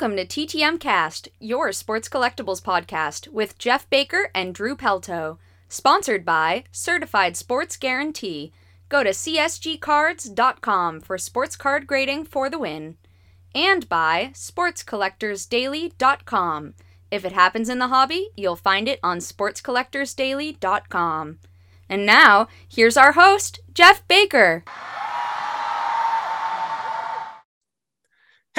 Welcome to TTM Cast, your sports collectibles podcast with Jeff Baker and Drew Pelto. Sponsored by Certified Sports Guarantee. Go to csgcards.com for sports card grading for the win. And by sportscollectorsdaily.com. If it happens in the hobby, you'll find it on sportscollectorsdaily.com. And now, here's our host, Jeff Baker.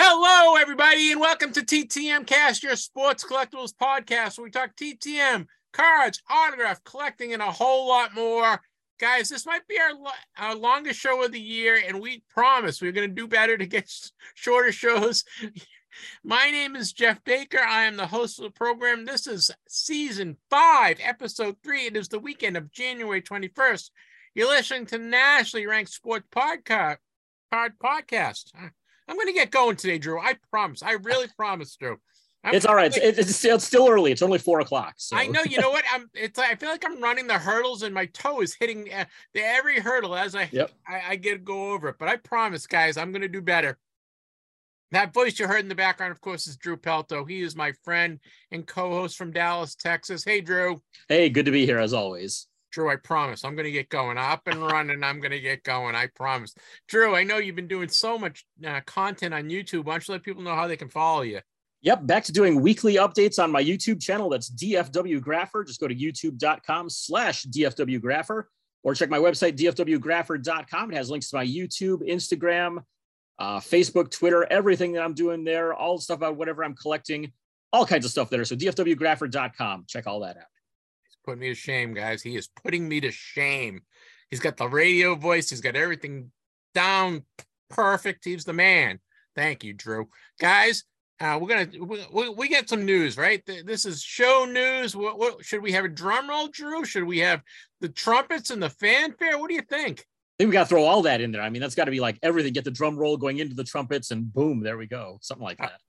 Hello, everybody, and welcome to TTM Cast, your sports collectibles podcast, where we talk TTM, cards, autograph, collecting, and a whole lot more. Guys, this might be our, our longest show of the year, and we promise we're going to do better to get shorter shows. My name is Jeff Baker. I am the host of the program. This is season five, episode three. It is the weekend of January 21st. You're listening to nationally ranked sports podcast. podcast. I'm going to get going today, Drew. I promise. I really promise, Drew. I'm, it's all right. Like, it's, it's, it's, still early. It's only four o'clock. So. I know. You know what? I'm. It's. I feel like I'm running the hurdles, and my toe is hitting uh, the every hurdle as I, yep. I I get to go over it. But I promise, guys, I'm going to do better. That voice you heard in the background, of course, is Drew Pelto. He is my friend and co-host from Dallas, Texas. Hey, Drew. Hey, good to be here as always. Drew, I promise I'm going to get going up and running. I'm going to get going. I promise. Drew, I know you've been doing so much uh, content on YouTube. Why don't you let people know how they can follow you? Yep, back to doing weekly updates on my YouTube channel. That's DFW Grapher. Just go to youtube.com slash DFW Grapher or check my website, dfwgrapher.com. It has links to my YouTube, Instagram, uh, Facebook, Twitter, everything that I'm doing there, all the stuff about whatever I'm collecting, all kinds of stuff there. So dfwgrapher.com. Check all that out put me to shame, guys. He is putting me to shame. He's got the radio voice. He's got everything down perfect. He's the man. Thank you, Drew. Guys, uh, we're gonna we, we get some news, right? This is show news. What, what should we have a drum roll, Drew? Should we have the trumpets and the fanfare? What do you think? I think we got to throw all that in there. I mean, that's got to be like everything. Get the drum roll going into the trumpets, and boom, there we go. Something like that.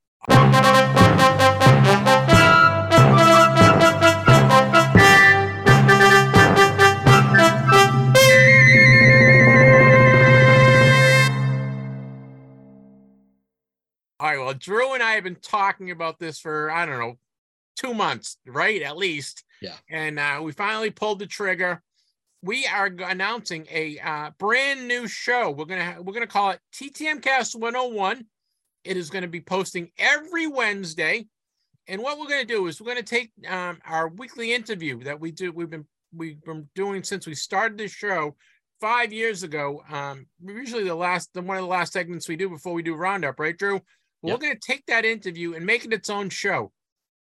All right. Well, Drew and I have been talking about this for, I don't know, two months, right? At least. Yeah. And uh, we finally pulled the trigger. We are announcing a uh, brand new show. We're gonna ha- we're gonna call it TTM Cast 101. It is going to be posting every Wednesday. And what we're going to do is we're going to take um, our weekly interview that we do. We've been we've been doing since we started this show five years ago. Um, usually the last the one of the last segments we do before we do roundup, right, Drew? Yep. We're going to take that interview and make it its own show.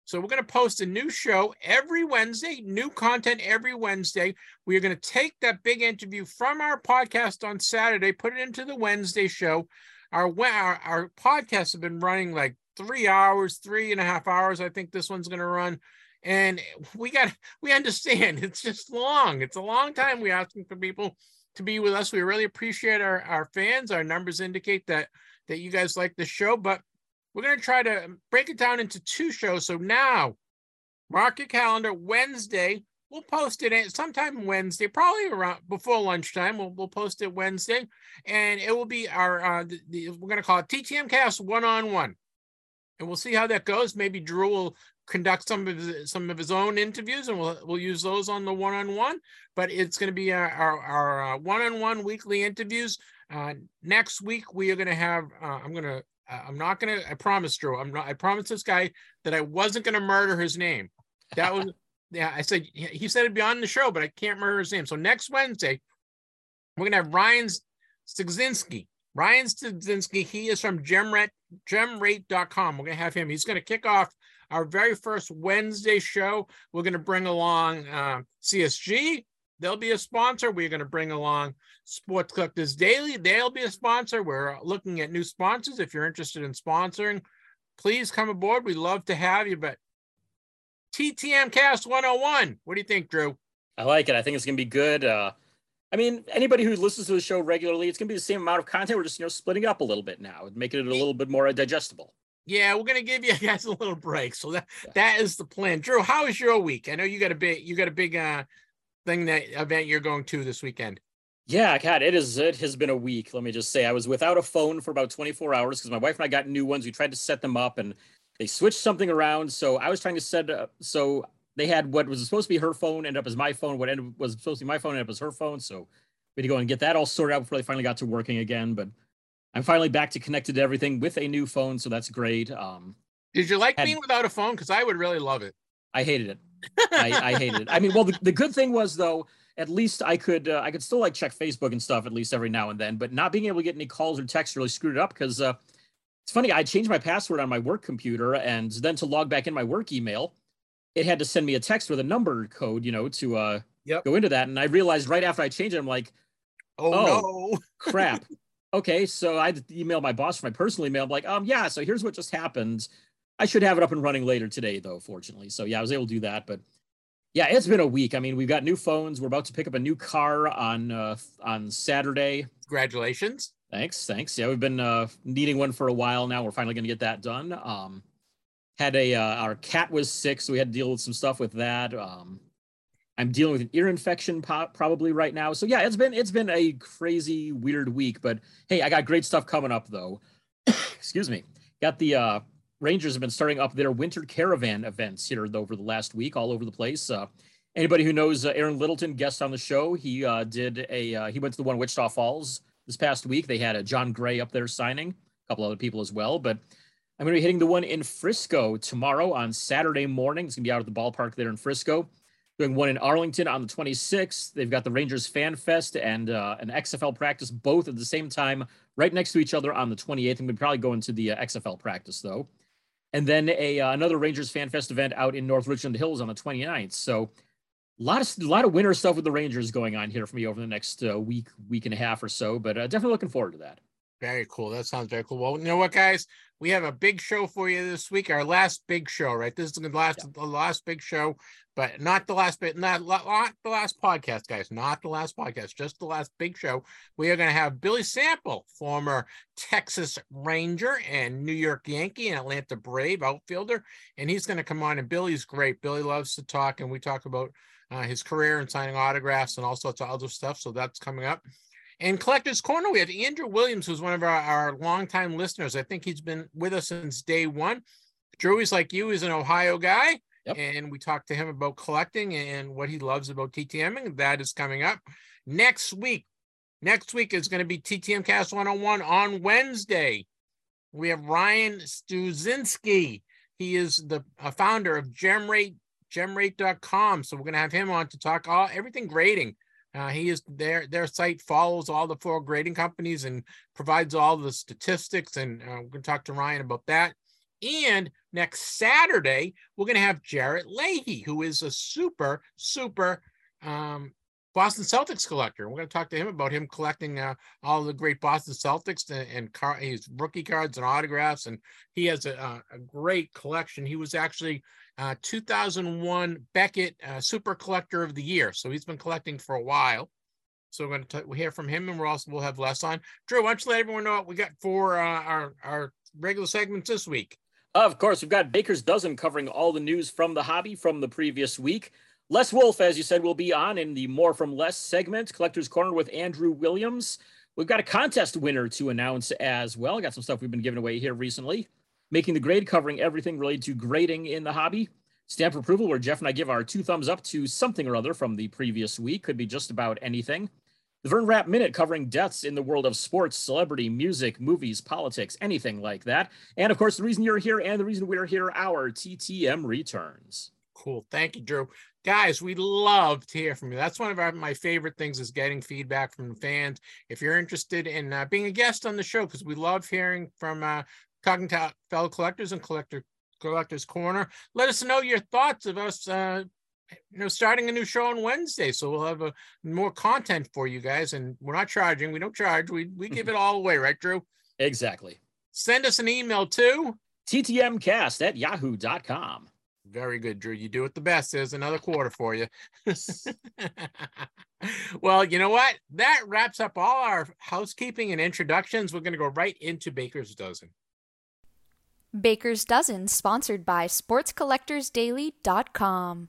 So we're going to post a new show every Wednesday, new content every Wednesday. We are going to take that big interview from our podcast on Saturday, put it into the Wednesday show. Our our, our podcasts have been running like three hours, three and a half hours. I think this one's going to run. And we got we understand it's just long. It's a long time. We're asking for people to be with us. We really appreciate our, our fans. Our numbers indicate that that you guys like the show, but we're going to try to break it down into two shows. So now, mark your calendar. Wednesday, we'll post it sometime Wednesday, probably around before lunchtime. We'll, we'll post it Wednesday, and it will be our uh, the, the, we're going to call it TTM Cast one on one, and we'll see how that goes. Maybe Drew will conduct some of his, some of his own interviews, and we'll we'll use those on the one on one. But it's going to be our our one on one weekly interviews. Uh, next week we are going to have. Uh, I'm going to. Uh, I'm not going to. I promise, Drew. I'm not. I promised this guy that I wasn't going to murder his name. That was. yeah, I said he said it'd be on the show, but I can't murder his name. So next Wednesday, we're going to have Ryan Stygzinski. Ryan Stygzinski. He is from Gemrate, gemrate.com. We're going to have him. He's going to kick off our very first Wednesday show. We're going to bring along uh, CSG. They'll be a sponsor. We're going to bring along Sports Collectors Daily. They'll be a sponsor. We're looking at new sponsors. If you're interested in sponsoring, please come aboard. We'd love to have you. But TTM Cast 101. What do you think, Drew? I like it. I think it's going to be good. Uh, I mean, anybody who listens to the show regularly, it's going to be the same amount of content. We're just, you know, splitting up a little bit now and making it a little bit more digestible. Yeah, we're gonna give you guys a little break. So that yeah. that is the plan. Drew, how is your week? I know you got a big you got a big uh thing that event you're going to this weekend. Yeah, God, it is. It has been a week. Let me just say, I was without a phone for about 24 hours because my wife and I got new ones. We tried to set them up, and they switched something around. So I was trying to set up. So they had what was supposed to be her phone end up as my phone. What ended, was supposed to be my phone ended up as her phone. So we had to go and get that all sorted out before they finally got to working again. But I'm finally back to connected to everything with a new phone, so that's great. Um, Did you like had, being without a phone? Because I would really love it. I hated it. I, I hated it. I mean, well, the, the good thing was though, at least I could uh, I could still like check Facebook and stuff at least every now and then, but not being able to get any calls or texts really screwed it up because uh, it's funny. I changed my password on my work computer, and then to log back in my work email, it had to send me a text with a number code, you know, to uh, yep. go into that. And I realized right after I changed it, I'm like, oh, oh no, crap. Okay, so I emailed my boss for my personal email. I'm like, um, yeah, so here's what just happened. I should have it up and running later today, though, fortunately. So yeah, I was able to do that. But yeah, it's been a week. I mean, we've got new phones. We're about to pick up a new car on uh, on Saturday. Congratulations! Thanks, thanks. Yeah, we've been uh, needing one for a while now. We're finally going to get that done. Um, had a uh, our cat was sick, so we had to deal with some stuff with that. Um, I'm dealing with an ear infection po- probably right now. So yeah, it's been it's been a crazy weird week. But hey, I got great stuff coming up though. Excuse me. Got the uh, Rangers have been starting up their winter caravan events here over the last week, all over the place. Uh, anybody who knows uh, Aaron Littleton, guest on the show, he uh, did a uh, he went to the one Wichita Falls this past week. They had a Jon Gray up there signing, a couple other people as well. But I'm going to be hitting the one in Frisco tomorrow on Saturday morning. It's going to be out at the ballpark there in Frisco. Doing one in Arlington on the 26th. They've got the Rangers Fan Fest and uh, an XFL practice both at the same time, right next to each other on the 28th. I'm going to probably go into the uh, XFL practice though and then a uh, another Rangers Fan Fest event out in North Richland Hills on the 29th. So a lot of a lot of winter stuff with the Rangers going on here for me over the next uh, week week and a half or so. But uh, definitely looking forward to that. Very cool. That sounds very cool. Well, you know what, guys? We have a big show for you this week. Our last big show, right? This is the last yeah. the last big show, but not the last bit, not, not the last podcast, guys. Not the last podcast, just the last big show. We are going to have Billy Sample, former Texas Ranger and New York Yankee and Atlanta Brave outfielder, and he's going to come on. And Billy's great. Billy loves to talk, and we talk about uh, his career and signing autographs and all sorts of other stuff. So that's coming up. And Collector's Corner, we have Andrew Williams, who's one of our, our longtime listeners. I think he's been with us since day one. Drew like you, is an Ohio guy. Yep. And we talked to him about collecting and what he loves about TTMing. That is coming up next week. Next week is going to be TTM Cast 101 on Wednesday. We have Ryan Stuzinski. He is the founder of GemRate, gemrate.com. So we're going to have him on to talk all everything grading uh, he is their their site follows all the four grading companies and provides all the statistics. And uh, we're going to talk to Ryan about that. And next Saturday, we're going to have Jarrett Leahy, who is a super, super um, Boston Celtics collector. We're going to talk to him about him collecting uh, all the great Boston Celtics and, and car, his rookie cards and autographs. And he has a, a great collection. He was actually uh, 2001 Beckett uh, Super Collector of the Year. So he's been collecting for a while. So we're going to we hear from him, and we're also we'll have less on. Drew, why don't you let everyone know what we got for uh, our our regular segments this week? Of course, we've got Baker's Dozen covering all the news from the hobby from the previous week. Les Wolf, as you said, will be on in the More from Less segment, Collector's Corner with Andrew Williams. We've got a contest winner to announce as well. Got some stuff we've been giving away here recently making the grade, covering everything related to grading in the hobby. Stamp approval, where Jeff and I give our two thumbs up to something or other from the previous week, could be just about anything. The Vern Rapp Minute, covering deaths in the world of sports, celebrity, music, movies, politics, anything like that. And of course, the reason you're here and the reason we're here, our TTM returns. Cool. Thank you, Drew. Guys, we love to hear from you. That's one of our, my favorite things is getting feedback from fans. If you're interested in uh, being a guest on the show, because we love hearing from uh, talking to fellow collectors and collector collectors corner. Let us know your thoughts of us uh you know starting a new show on wednesday so we'll have a more content for you guys and we're not charging we don't charge we we give it all away right drew? Exactly. Send us an email to ttmcast at yahoo.com very good drew you do it the best there's another quarter for you. Well you know what? That wraps up all our housekeeping and introductions. We're going to go right into baker's dozen Baker's Dozen, sponsored by SportsCollectorsDaily.com.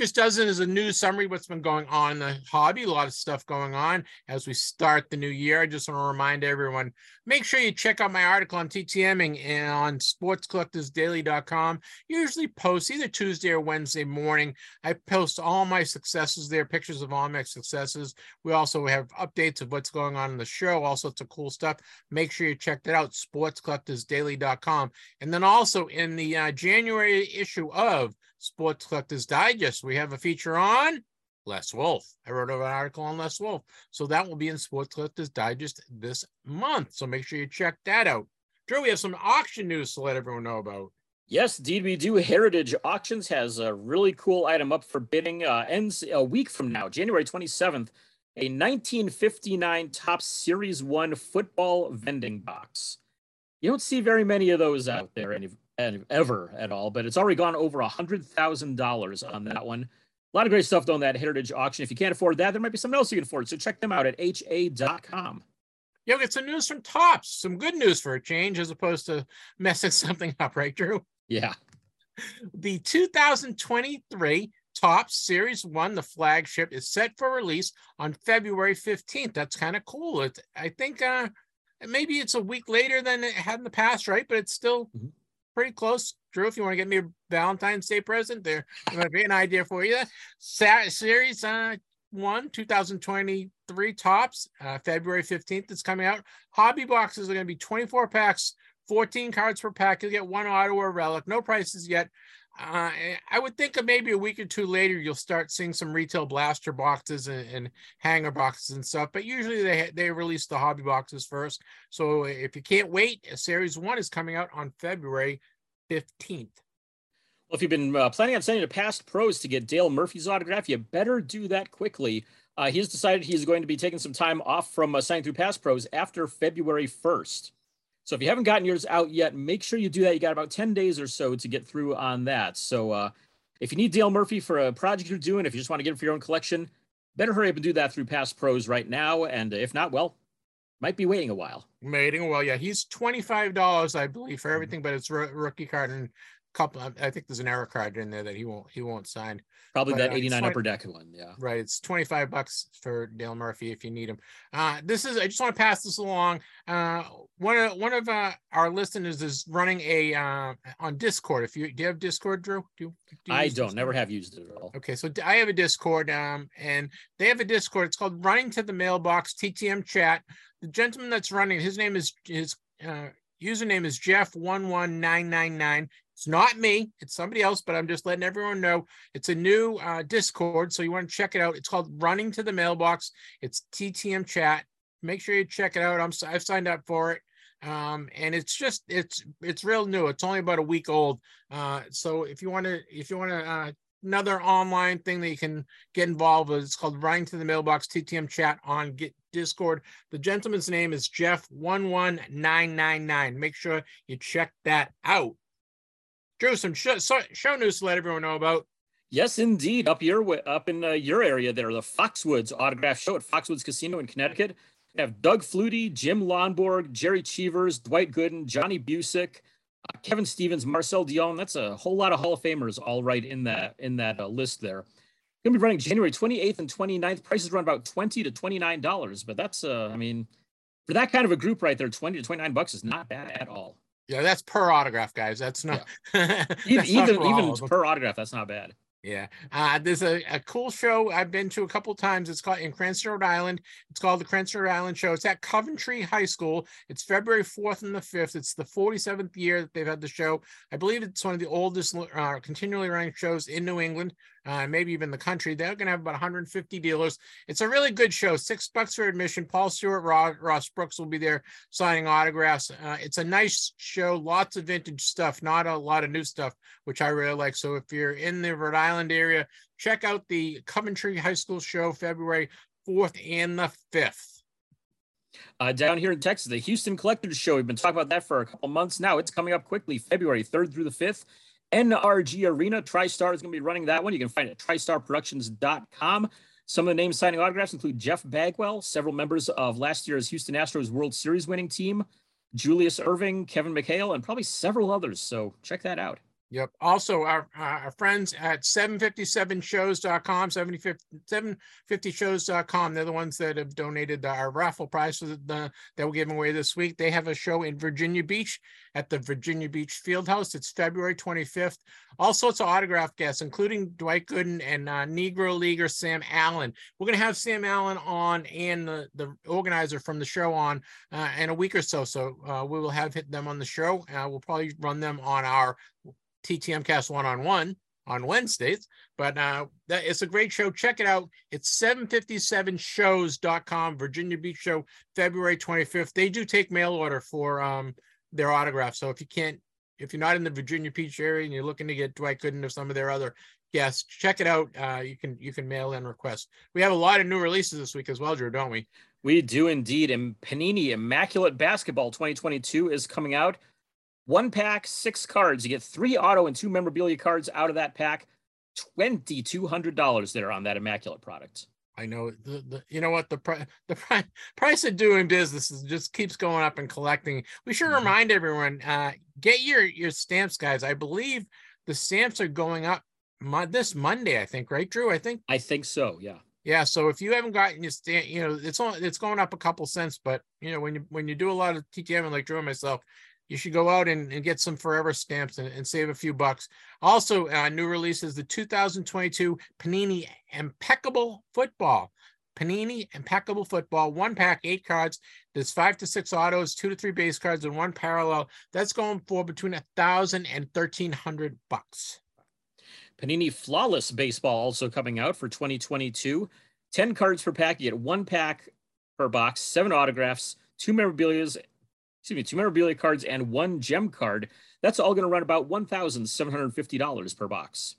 Baker's Dozen is a news summary what's been going on the hobby. A lot of stuff going on as we start the new year. I just want to remind everyone make sure you check out my article on TTMing and on sportscollectorsdaily.com. Usually post either Tuesday or Wednesday morning. I post all my successes there, pictures of all my successes. We also have updates of what's going on in the show, all sorts of cool stuff. Make sure you check that out, sportscollectorsdaily.com. And then also in the uh, January issue of Sports Collectors Digest. We have a feature on Les Wolf. I wrote an article on Les Wolf. So that will be in Sports Collectors Digest this month. So make sure you check that out. Drew, we have some auction news to let everyone know about. Yes, indeed we do. Heritage Auctions has a really cool item up for bidding. Uh, ends a week from now, January 27th. A 1959 Topps Series 1 football vending box. You don't see very many of those out there any, ever at all, but it's already gone over a hundred thousand dollars on that one. A lot of great stuff on that Heritage auction. If you can't afford that, there might be something else you can afford. So check them out at ha.com. You'll get some news from Topps, some good news for a change, as opposed to messing something up, right, Drew? Yeah. The 2023 Topps Series 1, the flagship, is set for release on February 15th. That's kind of cool. It, I think uh, maybe it's a week later than it had in the past, right? But it's still mm-hmm pretty close. Drew, if you want to get me a Valentine's Day present, there might be an idea for you. Series uh, 1, 2023 Topps, uh, February 15th, it's coming out. Hobby boxes are going to be 24 packs, 14 cards per pack. You'll get one auto or relic. No prices yet. Uh, I would think of maybe a week or two later, you'll start seeing some retail blaster boxes and, and, hanger boxes and stuff. But usually they they release the hobby boxes first. So if you can't wait, series one is coming out on February fifteenth. Well, if you've been uh, planning on sending to past pros to get Dale Murphy's autograph, you better do that quickly. Uh, he's decided he's going to be taking some time off from uh, signing through past pros after February first. So if you haven't gotten yours out yet, make sure you do that. You got about 10 days or so to get through on that. So uh, if you need Dale Murphy for a project you're doing, if you just want to get him for your own collection, better hurry up and do that through Past Pros right now. And if not, well, might be waiting a while. Waiting a while, yeah. He's $25, I believe, for mm-hmm. everything, but it's rookie card and couple I think there's an error card in there that he won't he won't sign. Probably but, that 89 uh, upper deck one, yeah. Right. It's 25 bucks for Dale Murphy if you need him. Uh this is I just want to pass this along. Uh one of one of uh, our listeners is running a uh on Discord. If you do you have Discord, Drew? Do, do I don't Discord? never have used it at all. Okay, so I have a Discord um and they have a Discord. It's called Running to the Mailbox TTM chat. The gentleman that's running his name is his uh username is Jeff11999. It's not me, it's somebody else, but I'm just letting everyone know it's a new uh, Discord. So you want to check it out. It's called Running to the Mailbox. It's TTM chat. Make sure you check it out. I'm I've signed up for it. Um, and it's just it's it's real new. It's only about a week old. Uh, so if you want to if you want to uh, another online thing that you can get involved with. It's called Running to the Mailbox TTM chat on Get Discord. The gentleman's name is Jeff11999. Make sure you check that out. Drew, some show, show news to let everyone know about. Yes, indeed. Up your up in uh, your area there, the Foxwoods Autograph Show at Foxwoods Casino in Connecticut. We have Doug Flutie, Jim Lonborg, Jerry Cheevers, Dwight Gooden, Johnny Bucyk, uh, Kevin Stevens, Marcel Dionne. That's a whole lot of Hall of Famers all right in that in that uh, list there. Going to be running January 28th and 29th. Prices run about 20 to 29 dollars, but that's uh, I mean, for that kind of a group right there, 20 to 29 bucks is not bad at all. Yeah, that's per autograph, guys. That's not yeah. that's even not even per autograph. That's not bad. Yeah, uh, there's a, a cool show I've been to a couple times. It's called in Cranston, Rhode Island. It's called the Cranston, Rhode Island Show. It's at Coventry High School. It's February 4th and the 5th. It's the 47th year that they've had the show. I believe it's one of the oldest uh, continually running shows in New England. Uh, maybe even the country. They're going to have about 150 dealers. It's a really good show. Six bucks for admission. Paul Stewart, Ross, Brooks will be there signing autographs. Uh, it's a nice show. Lots of vintage stuff, not a lot of new stuff, which I really like. So if you're in the Rhode Island area, check out the Coventry High School show February 4th and the 5th. Uh, down here in Texas, the Houston Collectors Show. We've been talking about that for a couple months now. It's coming up quickly, February 3rd through the 5th. NRG Arena. TriStar is going to be running that one. You can find it at tristarproductions.com. Some of the names signing autographs include Jeff Bagwell, several members of last year's Houston Astros World Series winning team, Julius Erving, Kevin McHale, and probably several others. So check that out. Yep. Also, our, our friends at 757shows.com, 750shows.com, they're the ones that have donated our raffle prizes that we're giving away this week. They have a show in Virginia Beach at the Virginia Beach Fieldhouse. It's February 25th. All sorts of autograph guests, including Dwight Gooden and uh, Negro Leaguer Sam Allen. We're going to have Sam Allen on and the, the organizer from the show on uh, in a week or so. So uh, we will have hit them on the show. Uh, we'll probably run them on our TTM Cast one on one on Wednesdays. But uh, that, it's a great show. Check it out. It's 757shows.com, Virginia Beach Show, February 25th. They do take mail order for um, their autographs. So if you can't, if you're not in the Virginia Beach area and you're looking to get Dwight Gooden or some of their other guests, check it out. Uh, you can you can mail in requests. We have a lot of new releases this week as well, Drew, don't we? We do indeed. And Panini Immaculate Basketball 2022 is coming out. One pack, six cards. You get three auto and two memorabilia cards out of that pack. $2,200 there on that immaculate product. I know the, the you know what the price the pri- price of doing business is just keeps going up and collecting. We should mm-hmm. remind everyone uh get your your stamps guys. I believe the stamps are going up mo- this Monday I think, right Drew? I think I think so, yeah. Yeah, so if you haven't gotten your stamp, you know, it's on it's going up a couple cents, but you know, when you when you do a lot of TTM and like Drew and myself, you should go out and, and get some forever stamps and, and save a few bucks. Also, uh, new releases the 2022 Panini Impeccable Football. Panini Impeccable Football, one pack, eight cards. There's five to six autos, two to three base cards, and one parallel. That's going for between a thousand and thirteen hundred bucks. Panini Flawless Baseball also coming out for 2022. 10 cards per pack. You get one pack per box, seven autographs, two memorabilias, excuse me, two memorabilia cards and one gem card. That's all going to run about $1,750 per box.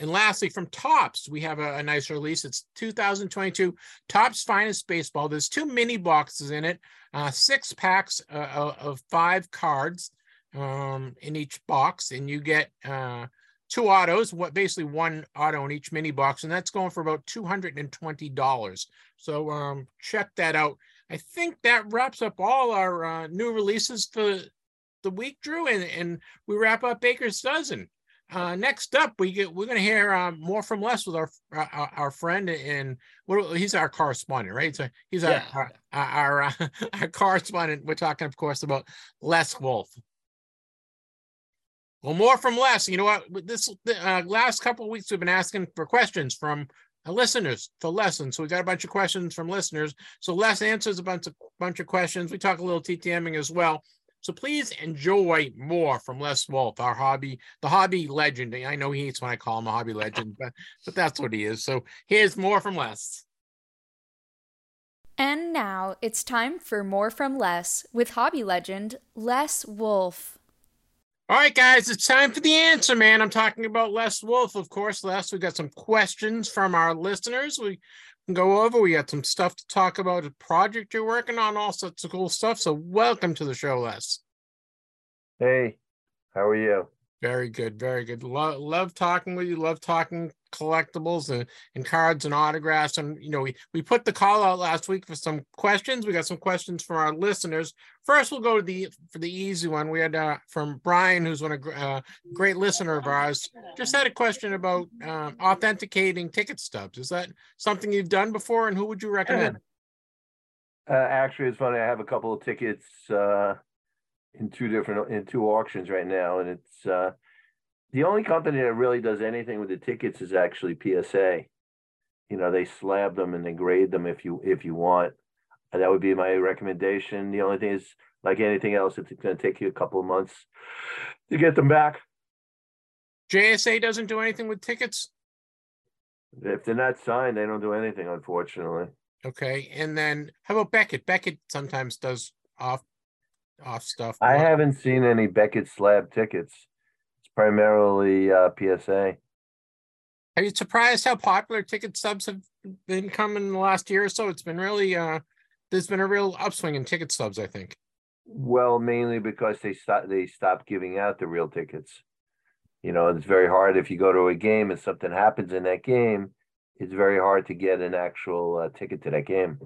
And lastly, from Topps, we have a, a, nice release. It's 2022 Topps Finest Baseball. There's two mini boxes in it, uh, six packs uh, of five cards um, in each box, and you get uh, two autos. What basically one auto in each mini box, and that's going for about two hundred and twenty dollars. So um, check that out. I think that wraps up all our uh, new releases for the week, Drew, and, and we wrap up Baker's Dozen. Uh, next up, we get we're going to hear uh, more from Les with our our, uh, uh, our friend and what he's our correspondent, right? So he's yeah. our our our, uh, our, correspondent. We're talking, of course, about Les Wolf. Well, more from Les. You know what? This uh, last couple of weeks, we've been asking for questions from listeners to lessons. So we got a bunch of questions from listeners. So Les answers a bunch of bunch of questions. We talk a little TTMing as well. So please enjoy more from Les Wolf, our hobby, the hobby legend. I know he hates when I call him a hobby legend, but but that's what he is. So here's more from Les. And now it's time for more from Les with hobby legend Les Wolf. All right, guys, it's time for the answer, man. I'm talking about Les Wolf, of course. Les, we got some questions from our listeners. We can go over. We got some stuff to talk about. A project you're working on, all sorts of cool stuff. So, welcome to the show, Les. Hey, how are you? Very good, very good. Love, love talking with you. Love talking collectibles and, and cards and autographs. And you know, we we put the call out last week for some questions. We got some questions from our listeners. First, we'll go to the for the easy one. We had uh, from Brian, who's one a uh, great listener of ours. Just had a question about um, authenticating ticket stubs. Is that something you've done before, and who would you recommend? Uh, actually, it's funny. I have a couple of tickets uh, in two different in two auctions right now, and it's uh, the only company that really does anything with the tickets is actually PSA. You know, they slab them and they grade them if you if you want. And that would be my recommendation. The only thing is, like anything else, it's going to take you a couple of months to get them back. JSA doesn't do anything with tickets. If they're not signed, they don't do anything, unfortunately. Okay, and then how about Beckett? Beckett sometimes does off off stuff. I haven't seen any Beckett slab tickets. It's primarily uh, PSA. Are you surprised how popular ticket subs have been coming in the last year or so? It's been really uh there's been a real upswing in ticket subs, I think. Well, mainly because they stop they stopped giving out the real tickets. You know, it's very hard if you go to a game and something happens in that game. It's very hard to get an actual uh, ticket to that game.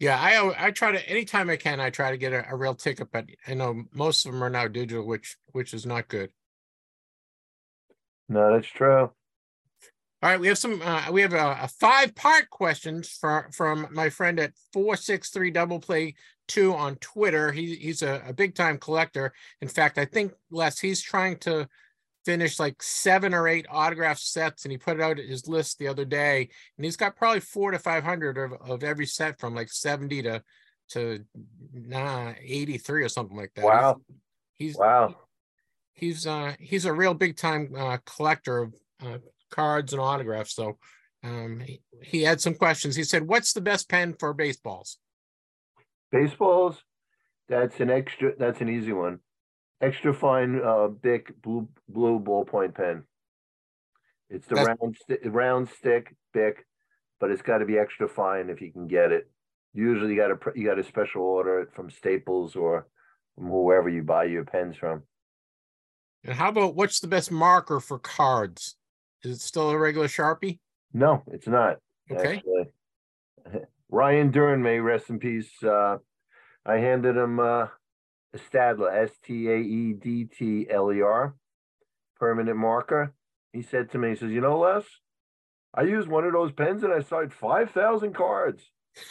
Yeah, I I try to anytime I can I try to get a, a real ticket, but I know most of them are now digital, which which is not good. No, that's true. All right, we have some. Uh, we have a, a five-part questions from from my friend at four six three double play two on Twitter. He, he's a, a big-time collector. In fact, I think Les he's trying to finish like seven or eight autograph sets, and he put it out at his list the other day, and he's got probably four to five hundred of, of every set from like seventy to to nah, eighty three or something like that. Wow, he's, he's wow. He's uh he's a real big time uh, collector of uh, cards and autographs. So um, he, he had some questions. He said, "What's the best pen for baseballs?" Baseballs. That's an extra. That's an easy one. Extra fine, uh, Bic blue blue ballpoint pen. It's the That's- round sti- round stick Bic, but it's got to be extra fine if you can get it. Usually, you got to pr- you got to special order it from Staples or from whoever you buy your pens from. And how about what's the best marker for cards? Is it still a regular Sharpie? No, it's not. Okay. Actually. Ryan Dern, may rest in peace. Uh, I handed him uh, Staedtler, S T A E D T L E R, permanent marker. He said to me, he says, You know, Les, I used one of those pens and I signed 5,000 cards.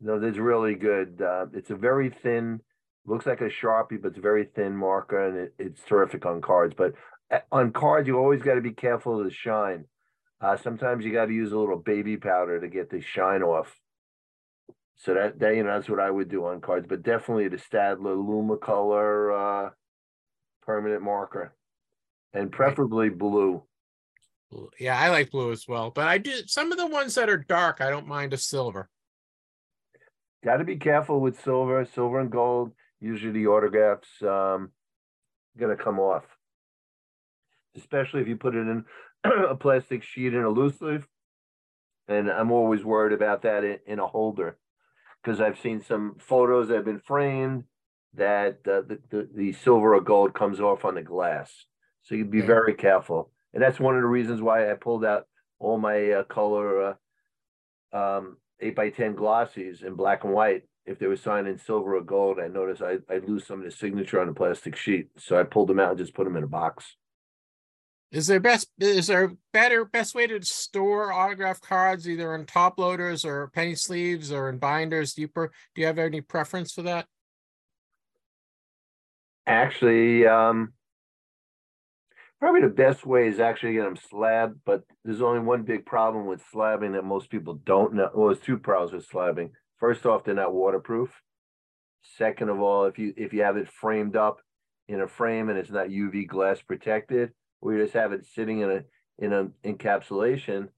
No, that's really good. Uh, it's a very thin, looks like a Sharpie, but it's a very thin marker and it, it's terrific on cards. But uh, on cards, you always got to be careful of the shine. Uh, sometimes you got to use a little baby powder to get the shine off. So that, that you know that's what I would do on cards, but definitely the Staedtler Lumacolor uh, permanent marker, and preferably blue. yeah, I like blue as well, but I do some of the ones that are dark. I don't mind a silver. Got to be careful with silver, silver and gold. Usually the autographs um, gonna come off, especially if you put it in a plastic sheet in a loose leaf. And I'm always worried about that in, in a holder because I've seen some photos that have been framed that uh, the, the the silver or gold comes off on the glass. So you'd be Yeah. very careful, and that's one of the reasons why I pulled out all my uh, color uh, um, eight by ten glossies in black and white. If they were signed in silver or gold, I noticed I I lose some of the signature on the plastic sheet, so I pulled them out and just put them in a box. Is there best is there better best way to store autograph cards either in top loaders or penny sleeves or in binders? Do you per, do you have any preference for that? Actually, um, probably the best way is actually get them slabbed, but there's only one big problem with slabbing that most people don't know. Well, there's two problems with slabbing. First off, they're not waterproof. Second of all, if you if you have it framed up in a frame and it's not UV glass protected, you just have it sitting in a in an encapsulation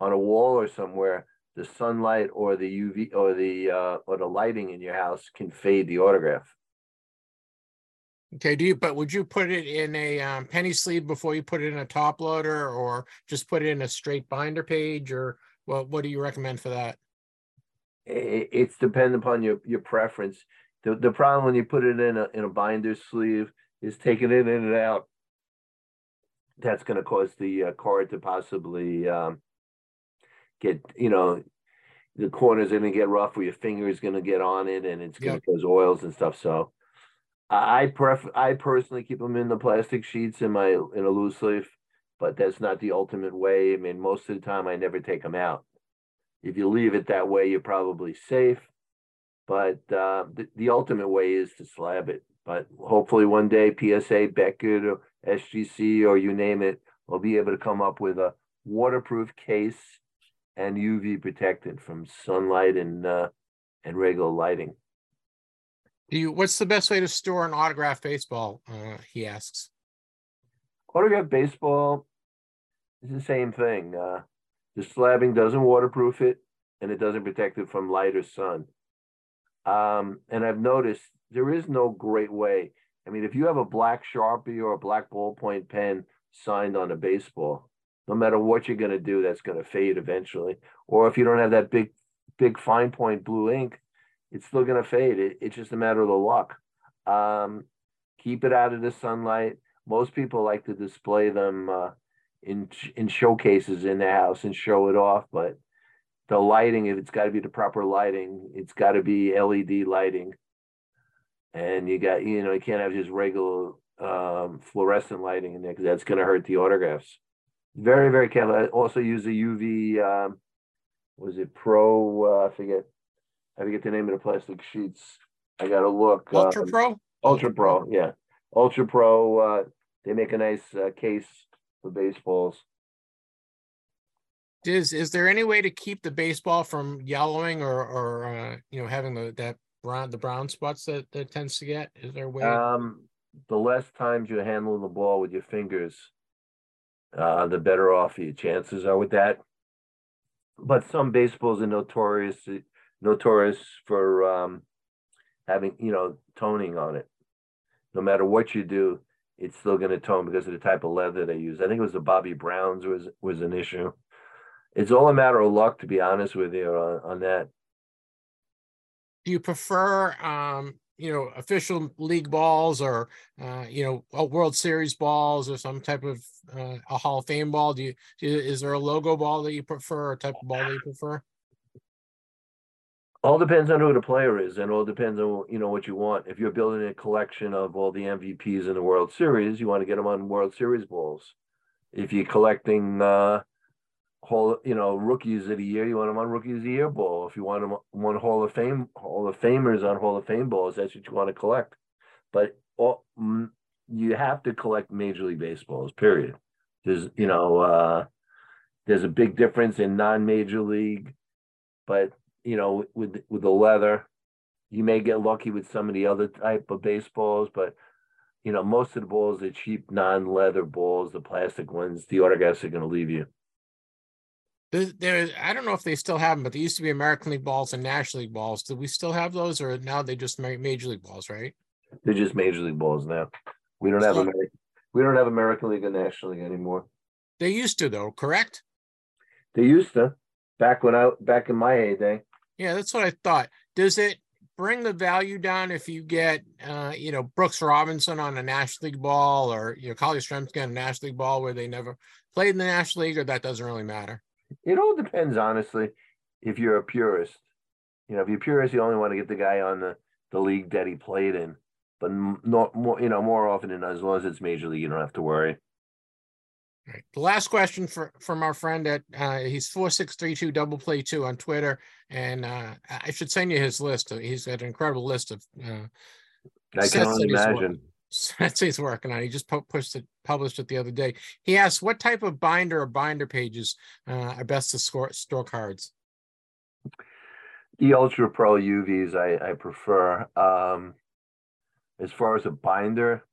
on a wall or somewhere, the sunlight or the UV or the uh, or the lighting in your house can fade the autograph. Okay, do you but would you put it in a um, penny sleeve before you put it in a top loader or just put it in a straight binder page or well what do you recommend for that? it's dependent upon your your preference. The the problem when you put it in a in a binder sleeve is taking it in and out. That's going to cause the uh, card to possibly um, get you know the corners are going to get rough, or your finger is going to get on it, and it's going Yep. to cause oils and stuff. So I I pref I personally keep them in the plastic sheets in my in a loose leaf, but that's not the ultimate way. I mean, most of the time I never take them out if you leave it that way, you're probably safe. But uh, the, the ultimate way is to slab it. But hopefully one day PSA, Beckett, or SGC, or you name it, will be able to come up with a waterproof case and UV protected from sunlight and uh, and regular lighting. Do you what's the best way to store an autograph baseball? Uh, he asks. Autograph baseball it's the same thing. Uh, the slabbing doesn't waterproof it, and it doesn't protect it from light or sun. Um, and I've noticed there is no great way. I mean, if you have a black Sharpie or a black ballpoint pen signed on a baseball, no matter what you're going to do, that's going to fade eventually. Or if you don't have that big, big fine point blue ink, it's still going to fade. It, it's just a matter of the luck. Um, keep it out of the sunlight. Most people like to display them uh, in in showcases in their house and show it off, but the lighting, if it's got to be the proper lighting, it's got to be LED lighting. And you got, you know, you can't have just regular um, fluorescent lighting in there because that's going to hurt the autographs. Very, very careful. I also use a UV, um, was it Pro? Uh, I forget. I forget the name of the plastic sheets. I got to look. Ultra um, Pro? Ultra Pro, yeah. Ultra Pro, uh, they make a nice uh, case for baseballs. Is is there any way to keep the baseball from yellowing or or uh, you know having the that brown the brown spots that that tends to get? Is there way? Um, the less times you handle the ball with your fingers, uh, the better off your chances are with that. But some baseballs are notorious notorious for um, having you know toning on it. No matter what you do, it's still going to tone because of the type of leather they use. I think it was the Bobby Browns was was an issue it's all a matter of luck, to be honest with you, on, on that. Do you prefer, um, you know, official league balls or, uh, you know, World Series balls or some type of uh, a Hall of Fame ball? Do you, is there a logo ball that you prefer, or type of ball that you prefer? All depends on who the player is, and all depends on you know what you want. If you're building a collection of all the MVPs in the World Series, you want to get them on World Series balls. If you're collecting uh, Hall, you know, rookies of the year. You want them on rookies of the year ball. If you want them one Hall of Fame, Hall of Famers on Hall of Fame balls, that's what you want to collect. But all, you have to collect Major League Baseballs. Period. There's, you know, uh, there's a big difference in non-major league, but you know, with with the leather, you may get lucky with some of the other type of baseballs, but you know, most of the balls are cheap non-leather balls. The plastic ones, the autographs are going to leave you. There, I don't know if they still have them, but they used to be American League balls and National League balls. Do we still have those, or now they just Major League balls, right? They're just Major League balls now. We don't have American. We don't have American League and National League anymore. They used to, though, correct? They used to, back when I back in my heyday. Yeah, that's what I thought. Does it bring the value down if you get, uh, you know, Brooks Robinson on a National League ball, or you know, Carly Yastrzemski on a National League ball where they never played in the National League, or that doesn't really matter? It all depends, honestly, if you're a purist. You know, if you're purist, you only want to get the guy on the, the league that he played in. But not more, you know, more often than as long as it's major league, you don't have to worry. Right. The last question for from our friend at uh, he's four six three two double play two on Twitter, and uh, I should send you his list. He's got an incredible list of. Uh, I can only imagine. That's he's working on. He just pushed it, published it the other day. He asked, "What type of binder or binder pages uh, are best to score, store cards?" The Ultra Pro UVs I, I prefer. Um, as far as a binder,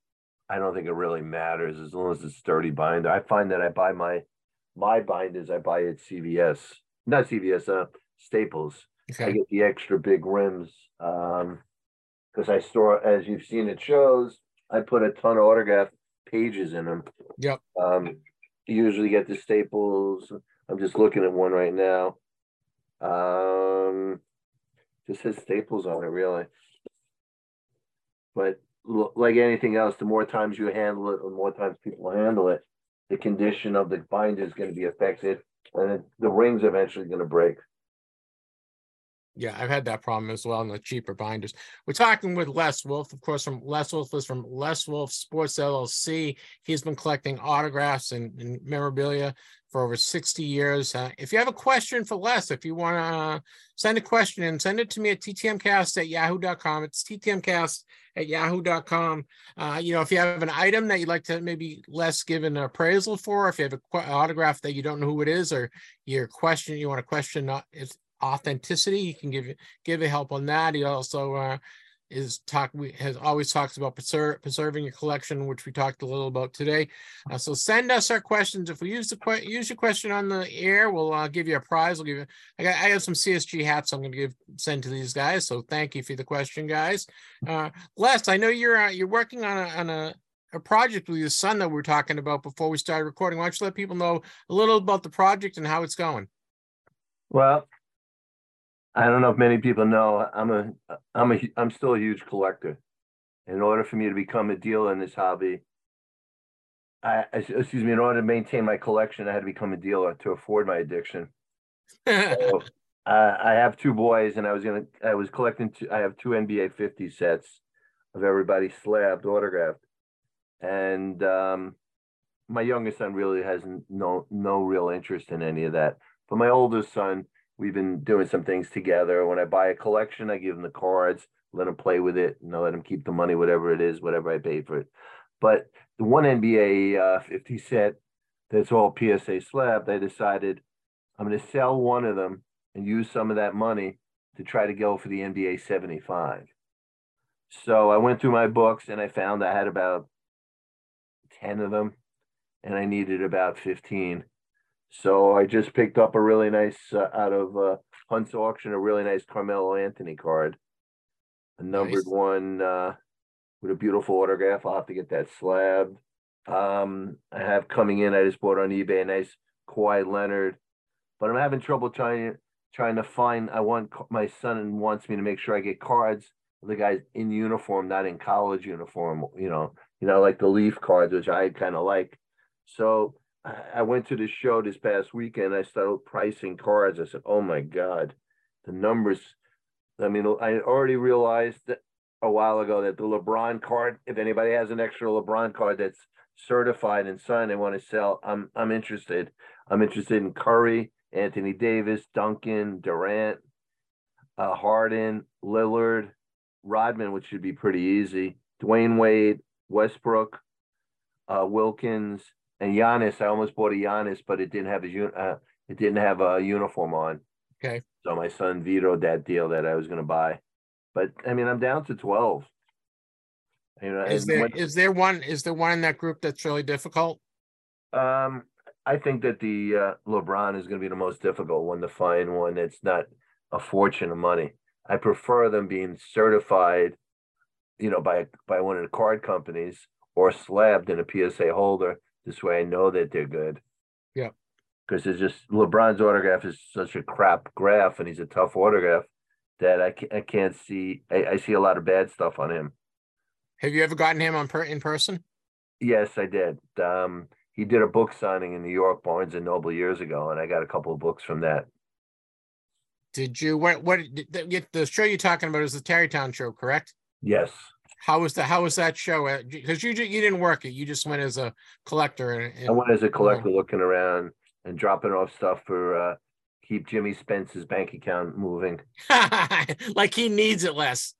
I don't think it really matters as long as it's sturdy binder. I find that I buy my my binders I buy at CVS, not CVS, uh, Staples. Okay. I get the extra big rims um, because I store, as you've seen, it shows I put a ton of autograph pages in them. Yep. Um, usually get the staples. I'm just looking at one right now. Um, just says staples on it, really. But like anything else, the more times you handle it, the more times people handle it, the condition of the binder is going to be affected, and the ring's eventually going to break. Yeah, I've had that problem as well in the cheaper binders. We're talking with Les Wolf, of course, from Les Wolf is from Les Wolf Sports LLC. He's been collecting autographs and, and memorabilia for over 60 years. Uh, if you have a question for Les, if you want to uh, send a question and send it to me at ttmcast at yahoo.com. It's ttmcast at yahoo.com. Uh, you know, if you have an item that you'd like to maybe Les give an appraisal for, if you have an autograph that you don't know who it is, or your question, you want to question, uh, authenticity. He can give give a help on that. He also uh, is talk we has always talks about preserve, preserving your collection, which we talked a little about today. Uh, so send us our questions. If we use the que- use your question on the air, we'll uh, give you a prize. We'll give you. I got I have some CSG hats. I'm going to give send to these guys. So thank you for the question, guys. Uh, Les, I know you're uh, you're working on a on a a project with your son that we are talking about before we started recording. Why don't you let people know a little about the project and how it's going? Well, I don't know if many people know. I'm a I'm a I'm still a huge collector. In order for me to become a dealer in this hobby, I excuse me. In order to maintain my collection, I had to become a dealer to afford my addiction. so, uh, I have two boys, and I was gonna I was collecting. Two, I have two NBA 50 sets of everybody slabbed autographed, and um, my youngest son really has no no real interest in any of that. But my oldest son we've been doing some things together. When I buy a collection, I give him the cards, let him play with it, and I let him keep the money, whatever it is, whatever I pay for it. But the one NBA uh, 50 set that's all PSA slab, they decided I'm going to sell one of them and use some of that money to try to go for the NBA 75. So I went through my books and I found I had about 10 of them and I needed about 15. So I just picked up a really nice uh, out of uh, Hunt's auction, a really nice Carmelo Anthony card, a numbered nice. one uh, with a beautiful autograph. I'll have to get that slabbed. Um, I have coming in. I just bought on eBay a nice Kawhi Leonard, but I'm having trouble trying trying to find. I want my son and wants me to make sure I get cards of the guys in uniform, not in college uniform. You know, you know, like the Leaf cards, which I kind of like. So I went to the show this past weekend. I started pricing cards. I said, "Oh my God, the numbers!" I mean, I already realized a while ago that the LeBron card. If anybody has an extra LeBron card that's certified and signed, they want to sell. I'm I'm interested. I'm interested in Curry, Anthony Davis, Duncan, Durant, uh, Harden, Lillard, Rodman, which should be pretty easy. Dwyane Wade, Westbrook, uh, Wilkins and Giannis, I almost bought a Giannis, but it didn't have a uh, it didn't have a uniform on. Okay. So my son vetoed that deal that I was going to buy. But I mean, I'm down to twelve. You know, is there when, is there one is there one in that group that's really difficult? Um, I think that the uh, LeBron is going to be the most difficult one to find one that's not a fortune of money. I prefer them being certified, you know, by by one of the card companies or slabbed in a PSA holder this way I know that they're good. Yeah. Because it's just LeBron's autograph is such a crap graph and he's a tough autograph that I can't, I can't see. I, I see a lot of bad stuff on him. Have you ever gotten him on per, in person? Yes, I did. Um, he did a book signing in New York, Barnes and Noble years ago, and I got a couple of books from that. Did you what what the, the show you're talking about is the Tarrytown show, correct? Yes. How was that? How was that show? Because you you didn't work it. You just went as a collector. And, and I went as a collector, looking around and dropping off stuff for uh, keep Jimmy Spence's bank account moving. like he needs it less.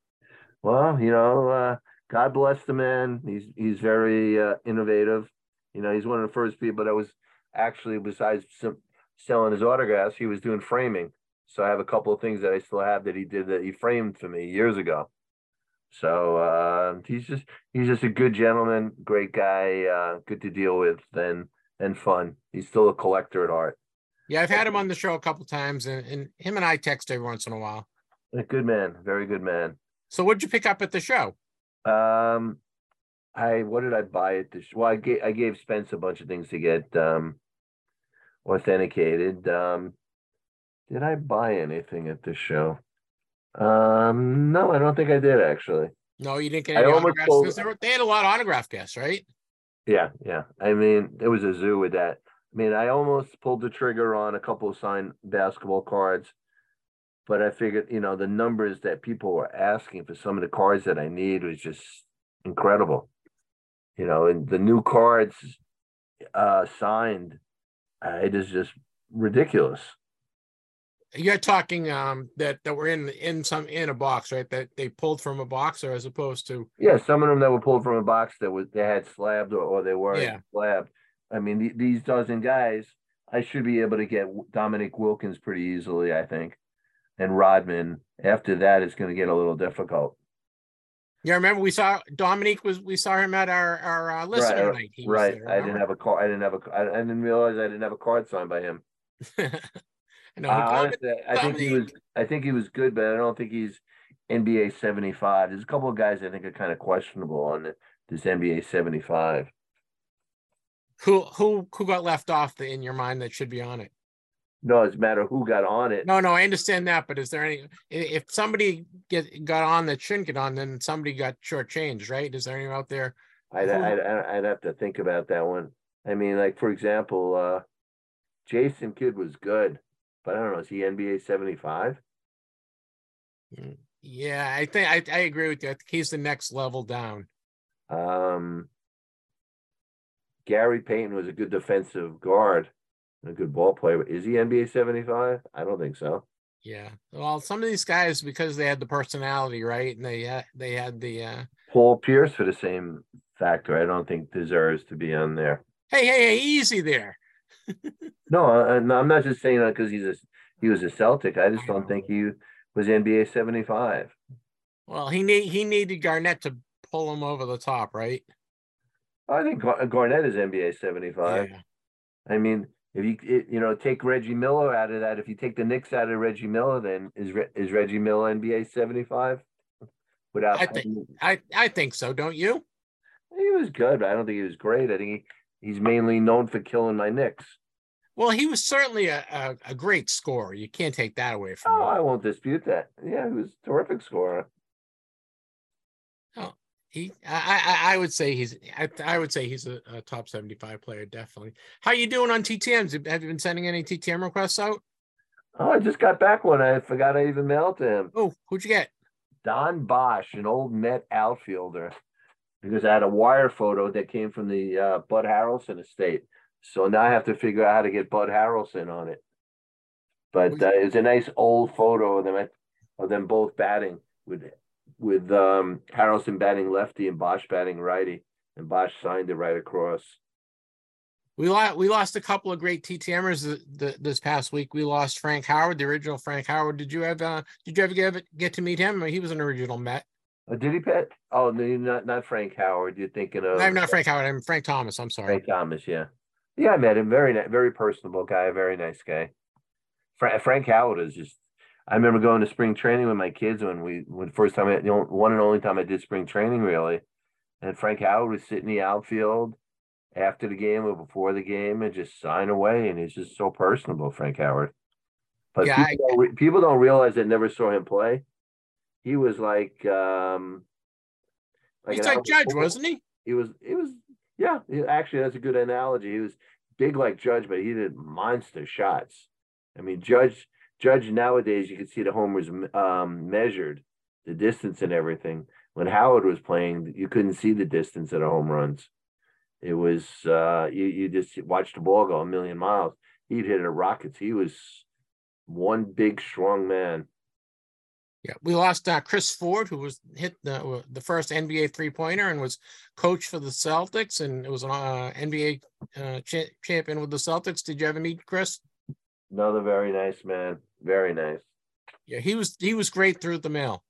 Well, you know, uh, God bless the man. He's he's very uh, innovative. You know, he's one of the first people that was actually besides some, selling his autographs, he was doing framing. So I have a couple of things that I still have that he did that he framed for me years ago. So uh, he's just he's just a good gentleman, great guy, uh, good to deal with, and and fun. He's still a collector at art. Yeah, I've had him on the show a couple times, and, and him and I text every once in a while. A good man, very good man. So, what'd you pick up at the show? Um, I what did I buy at the show? Well, I gave I gave Spence a bunch of things to get um authenticated. Um, did I buy anything at the show? Um, no, I don't think I did actually. No, you didn't get any autographs pulled... were, they had a lot of autograph guests, right? Yeah, yeah. I mean, it was a zoo with that. I mean, I almost pulled the trigger on a couple of signed basketball cards, but I figured, you know, the numbers that people were asking for some of the cards that I need was just incredible. You know, and the new cards uh signed, uh, it is just ridiculous you're talking um that that were in in some in a box right that they pulled from a box or as opposed to yeah some of them that were pulled from a box that was they had slabbed or, or they were yeah. slabbed i mean th- these dozen guys i should be able to get Dominique wilkins pretty easily i think and rodman after that it's going to get a little difficult Yeah, remember we saw Dominique was we saw him at our our uh, listener right, night. He right. there, I didn't have a card. I didn't have a. I didn't realize I didn't have a card signed by him. Uh, honestly, I think he was. I think he was good, but I don't think he's NBA seventy five. There's a couple of guys I think are kind of questionable on this NBA seventy five. who who who got left off the, in your mind that should be on it? No, it's a matter of who got on it. No, no, I understand that, but is there any if somebody get got on that shouldn't get on, then somebody got shortchanged, right? Is there anyone out there? I'd, I'd, I'd have to think about that one. I mean, like for example, uh, Jason Kidd was good, but I don't know. Is he NBA seventy five? Yeah, I think I, I agree with you. I think he's the next level down. Um, Gary Payton was a good defensive guard, and a good ball player. But is he NBA seventy five? I don't think so. Yeah. Well, some of these guys because they had the personality, right? And they had they had the uh Paul Pierce for the same factor. I don't think deserves to be on there. hey, hey, hey, easy there. No, I, I'm not just saying that because he's a he was a Celtic. I just don't think he was NBA seventy five. Well, he need he needed Garnett to pull him over the top, right? I think Gar- Garnett is NBA seventy five. Yeah. I mean, if you it, you know take Reggie Miller out of that, if you take the Knicks out of Reggie Miller, then is Re- is Reggie Miller NBA seventy five? Without I think- I I think so, don't you? he was good. But I don't think he was great. I think he, he's mainly known for killing my Knicks. Well, he was certainly a, a, a great scorer. You can't take that away from Oh, him. I won't dispute that. Yeah, he was a terrific scorer. Oh, He, I, I, I would say he's, I, I would say he's a, a top seventy-five player, definitely. How you doing on TTM's? Have you been sending any TTM requests out? Oh, I just got back one. I forgot I even mailed to him. Oh, who'd you get? Don Bosch, an old Met outfielder, because I had a wire photo that came from the uh, Bud Harrelson estate. So now I have to figure out how to get Bud Harrelson on it. But uh, it's a nice old photo of them of them both batting with with um, Harrelson batting lefty and Bosch batting righty, and Bosch signed it right across. We lost, we lost a couple of great TTMers th- th- this past week. We lost Frank Howard, the original Frank Howard. Did you have, uh, did you ever get, get to meet him? He was an original Met. Oh, did he pet? Oh, no, not not Frank Howard. You're thinking of I'm not Frank Howard. I'm Frank Thomas. I'm sorry. Frank Thomas, yeah. Yeah, I met him. Very, very personable guy. Very nice guy. Fra- Frank Howard is just. I remember going to spring training with my kids when we, when first time, I, the only, one and only time I did spring training really, and Frank Howard was sitting in the outfield after the game or before the game and just sign away, and he's just so personable, Frank Howard. But Yeah, people, don't re- people don't realize that never saw him play. He was like, um, He's like Judge, wasn't he? he was he was yeah he- actually that's a good analogy. He was big like judge but he did monster shots. I mean judge judge nowadays you can see the homers um measured the distance and everything. When howard was playing you couldn't see the distance at the home runs. It was uh you, you just watched the ball go a million miles. He'd hit it rockets. He was one big strong man Yeah, we lost uh, Chris Ford, who was hit the the first NBA three pointer and was coach for the Celtics, and it was an uh, NBA uh, cha- champion with the Celtics. Did you ever meet Chris? another very nice man very nice Yeah, he was he was great through the mail.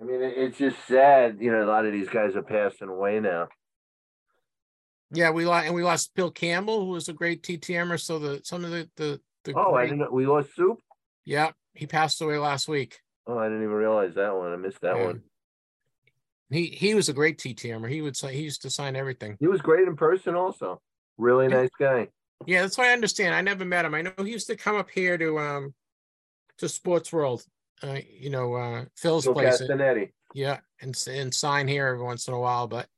I mean, it's just sad, you know, a lot of these guys are passing away now. Yeah, we lost and we lost Bill Campbell, who was a great TTMer. So the some of the the, the Oh, I didn't we lost Soup? yeah, he passed away last week. Oh, I didn't even realize that one. I missed that Yeah. one. He he was a great TTMer. He would say he used to sign everything. He was great in person also. Really Yeah. nice guy. Yeah, that's what I understand. I never met him. I know he used to come up here to um to Sports World. Uh, you know, uh Phil's Phil place. Castinetti. Yeah, and and sign here every once in a while. But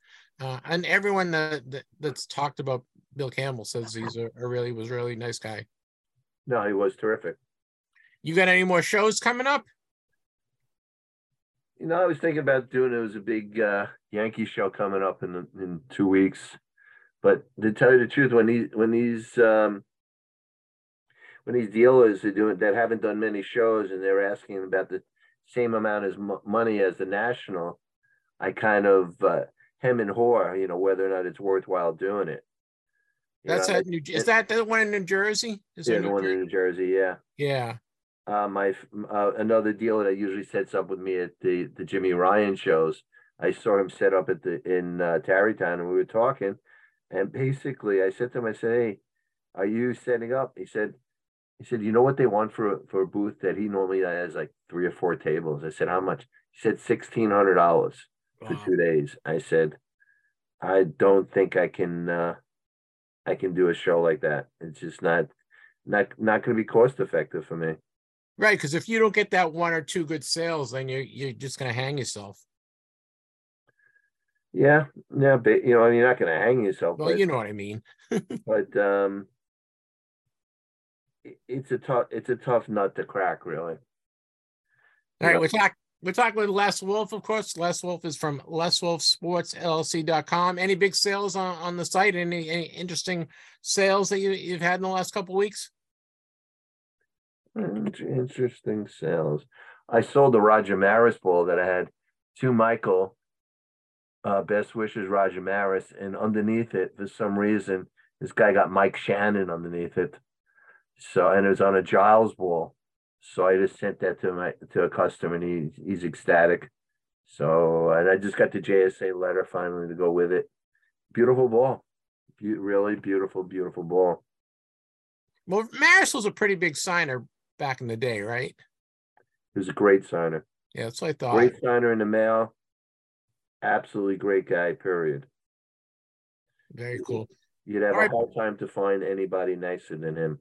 uh and everyone that, that that's talked about Bill Campbell says he's a, a really was really nice guy. No, he was terrific. You got any more shows coming up? You know, I was thinking about doing it was a big uh Yankee show coming up in in two weeks. But to tell you the truth, when these when these um when these dealers are doing that haven't done many shows and they're asking about the same amount as mo- money as the national, I kind of uh, hem and haw, you know, whether or not it's worthwhile doing it. You That's know, at New. Is that the one in New Jersey? Is yeah, there the one Jer- in New Jersey, yeah. Yeah, uh, my uh, another dealer that usually sets up with me at the the Jimmy Ryan shows. I saw him set up at the in uh, Tarrytown, and we were talking. And basically, I said to him, I said, "Hey, are you setting up?" He said, "He said, you know what they want for for a booth that he normally has like three or four tables." I said, "How much?" He said, sixteen hundred dollars for two days." I said, "I don't think I can. uh I can do a show like that. It's just not not not going to be cost effective for me." Right, because if you don't get that one or two good sales, then you're you're just gonna hang yourself. Yeah, yeah, but you know, I mean, you're not going to hang yourself, Well, but you know what I mean. but um, it's a tough it's a tough nut to crack, really. All right, we're talking we're talking with Les Wolf, of course. Les Wolf is from LesWolfSportsLLC.com. Any big sales on, on the site? Any any interesting sales that you, you've had in the last couple weeks? Int- Interesting sales. I sold the Roger Maris ball that I had to Michael. Uh, best wishes, Roger Maris, and underneath it, for some reason, this guy got Mike Shannon underneath it. So, and it was on a Giles ball. So I just sent that to my to a customer, and he he's ecstatic. So, and I just got the JSA letter finally to go with it. Beautiful ball, Be- really beautiful, beautiful ball. Well, Maris was a pretty big signer back in the day, right? He was a great signer. Yeah, that's what I thought. Great signer in the mail. Absolutely great guy, period. Very cool. You'd have All right. a hard time to find anybody nicer than him.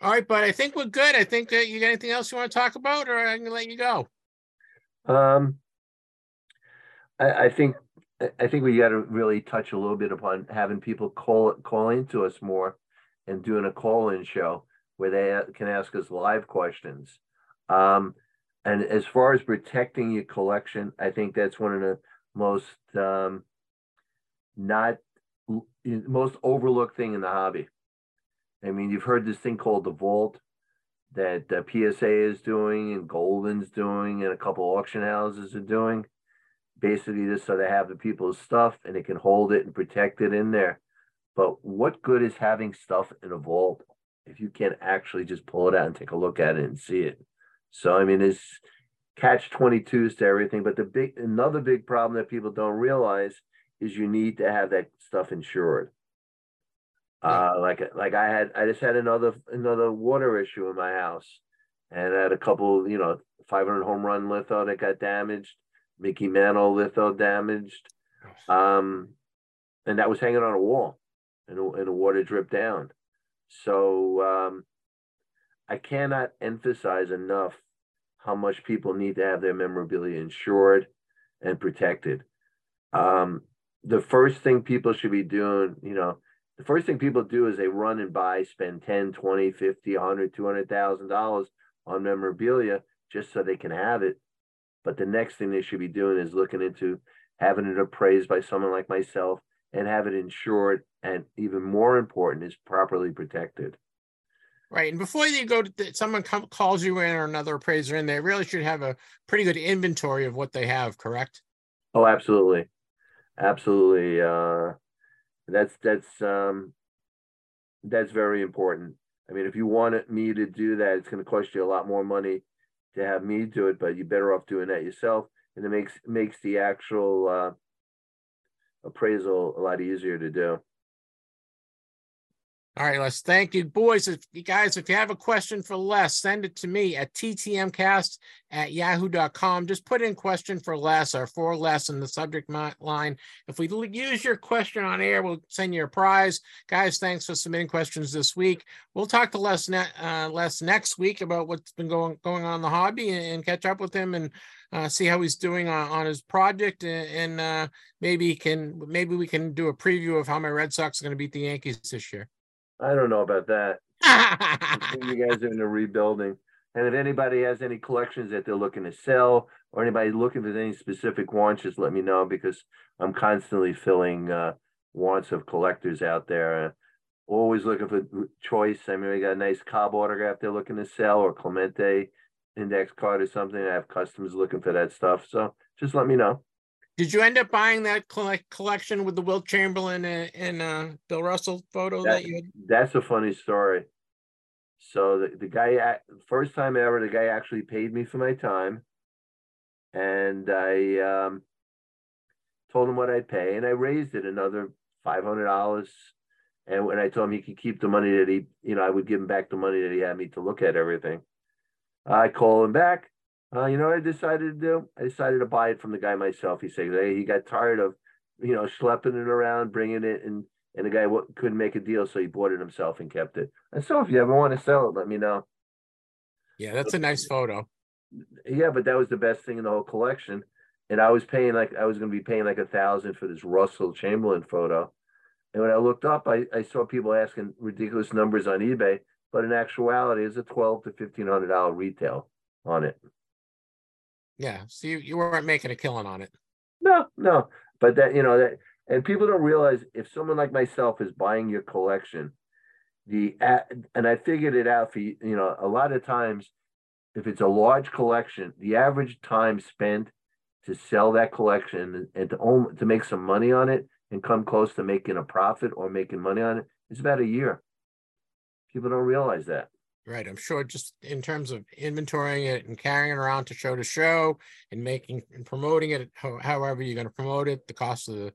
All right, but I think we're good. I think that you got anything else you want to talk about, or I can let you go. Um, I, I think I- I think we got to really touch a little bit upon having people call call into us more, and doing a call in show where they can ask us live questions. Um, and as far as protecting your collection, I think that's one of the most um, not most overlooked thing in the hobby. I mean, you've heard this thing called the vault that uh, PSA is doing and Goldin's doing and a couple auction houses are doing. Basically, just so they have the people's stuff and they can hold it and protect it in there. But what good is having stuff in a vault if you can't actually just pull it out and take a look at it and see it? So I mean, it's catch 22s to everything. But the big another big problem that people don't realize is you need to have that stuff insured. Uh, like like I had, I just had another another water issue in my house, and I had a couple, you know, 500 home run litho that got damaged, Mickey Mantle litho damaged, um, and that was hanging on a wall, and and the water dripped down. So um, I cannot emphasize enough how much people need to have their memorabilia insured and protected. Um, the first thing people should be doing, you know, the first thing people do is they run and buy, spend 10, 20, 50, 100, 200,000 dollars on memorabilia just so they can have it. But the next thing they should be doing is looking into having it appraised by someone like myself and have it insured and even more important is properly protected. Right, and before you go, to someone come, calls you in or another appraiser in, they really should have a pretty good inventory of what they have. Correct? Oh, absolutely. Absolutely. Uh, that's, that's, um, that's very important. I mean, if you wanted me to do that, it's gonna cost you a lot more money to have me do it, but you're better off doing that yourself. And it makes, makes the actual, uh, appraisal a lot easier to do. All right, Les. Thank you, boys. If you guys, if you have a question for Les, send it to me at ttmcast at yahoo.com. Just put in question for Les or for Les in the subject line. If we use your question on air, we'll send you a prize. Guys, thanks for submitting questions this week. We'll talk to Les, ne- uh, Les next week about what's been going going on in the hobby and, and catch up with him and uh, see how he's doing on, on his project and, and uh, maybe he can maybe we can do a preview of how my Red Sox are going to beat the Yankees this year. I don't know about that. You guys are in a rebuilding. And if anybody has any collections that they're looking to sell or anybody looking for any specific wants, just let me know because I'm constantly filling uh, wants of collectors out there. Uh, always looking for choice. I mean, we got a nice Cobb autograph they're looking to sell or Clemente index card or something. I have customers looking for that stuff. So just let me know. Did you end up buying that collection with the Wilt Chamberlain and, and uh, Bill Russell photo that, That- you had? That's a funny story. So the, the guy, first time ever, the guy actually paid me for my time. And I um, told him what I'd pay, and I raised it another $500. And when I told him he could keep the money that he, you know, I would give him back the money that he had me to look at everything. I call him back. Uh, you know what I decided to do? I decided to buy it from the guy myself. He said hey, he got tired of, you know, schlepping it around, bringing it, and and the guy w- couldn't make a deal, so he bought it himself and kept it. And so, if you ever want to sell it, let me know. Yeah, that's a nice photo. Yeah, but that was the best thing in the whole collection. And I was paying like I was going to be paying like a thousand for this Russell Chamberlain photo. And when I looked up, I, I saw people asking ridiculous numbers on eBay, but in actuality, it's a twelve to fifteen hundred dollar retail on it. Yeah, so you, you weren't making a killing on it. No, no, but that you know that, and people don't realize if someone like myself is buying your collection, the and I figured it out for you. You know, a lot of times, if it's a large collection, the average time spent to sell that collection and to own to make some money on it and come close to making a profit or making money on it is about a year. People don't realize that. Right. I'm sure just in terms of inventorying it and carrying it around to show to show and making and promoting it, however you're going to promote it, the cost of the,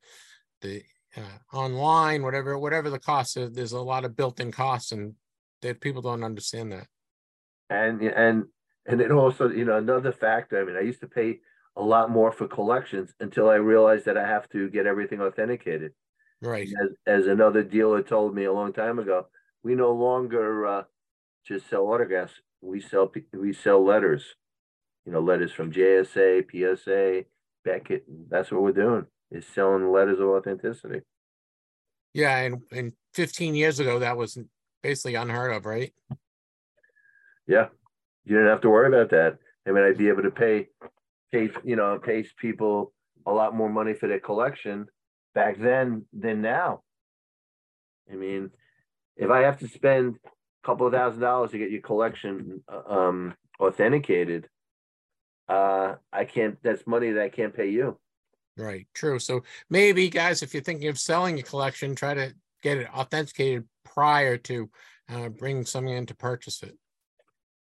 the uh, online, whatever, whatever the cost is, there's a lot of built-in costs and that people don't understand that. And, and, and it also, you know, another factor, I mean, I used to pay a lot more for collections until I realized that I have to get everything authenticated. Right. As, as another dealer told me a long time ago, we no longer, uh, just sell autographs. We sell we sell letters. You know, letters from JSA, PSA, Beckett. That's what we're doing. Is selling letters of authenticity. Yeah, and and 15 years ago that was basically unheard of, right? Yeah, you didn't have to worry about that. I mean, I'd be able to pay, pay you know, pay people a lot more money for their collection back then than now. I mean, if I have to spend a couple of thousand dollars to get your collection uh, um, authenticated, uh, I can't. That's money that I can't pay you. Right. True. So maybe, guys, if you're thinking of selling your collection, try to get it authenticated prior to uh, bringing someone in to purchase it.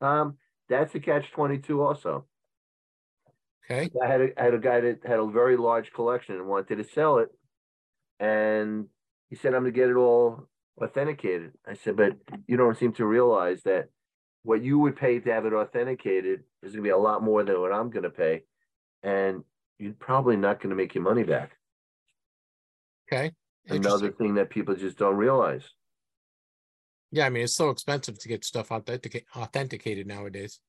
Um, that's a catch twenty two. Also. Okay. I had a, I had a guy that had a very large collection and wanted to sell it, and he said, "I'm going to get it all authenticated. I said, but you don't seem to realize that what you would pay to have it authenticated is going to be a lot more than what I'm going to pay. And you're probably not going to make your money back. Okay. Another thing that people just don't realize. Yeah, I mean, it's so expensive to get stuff authentic- authenticated nowadays.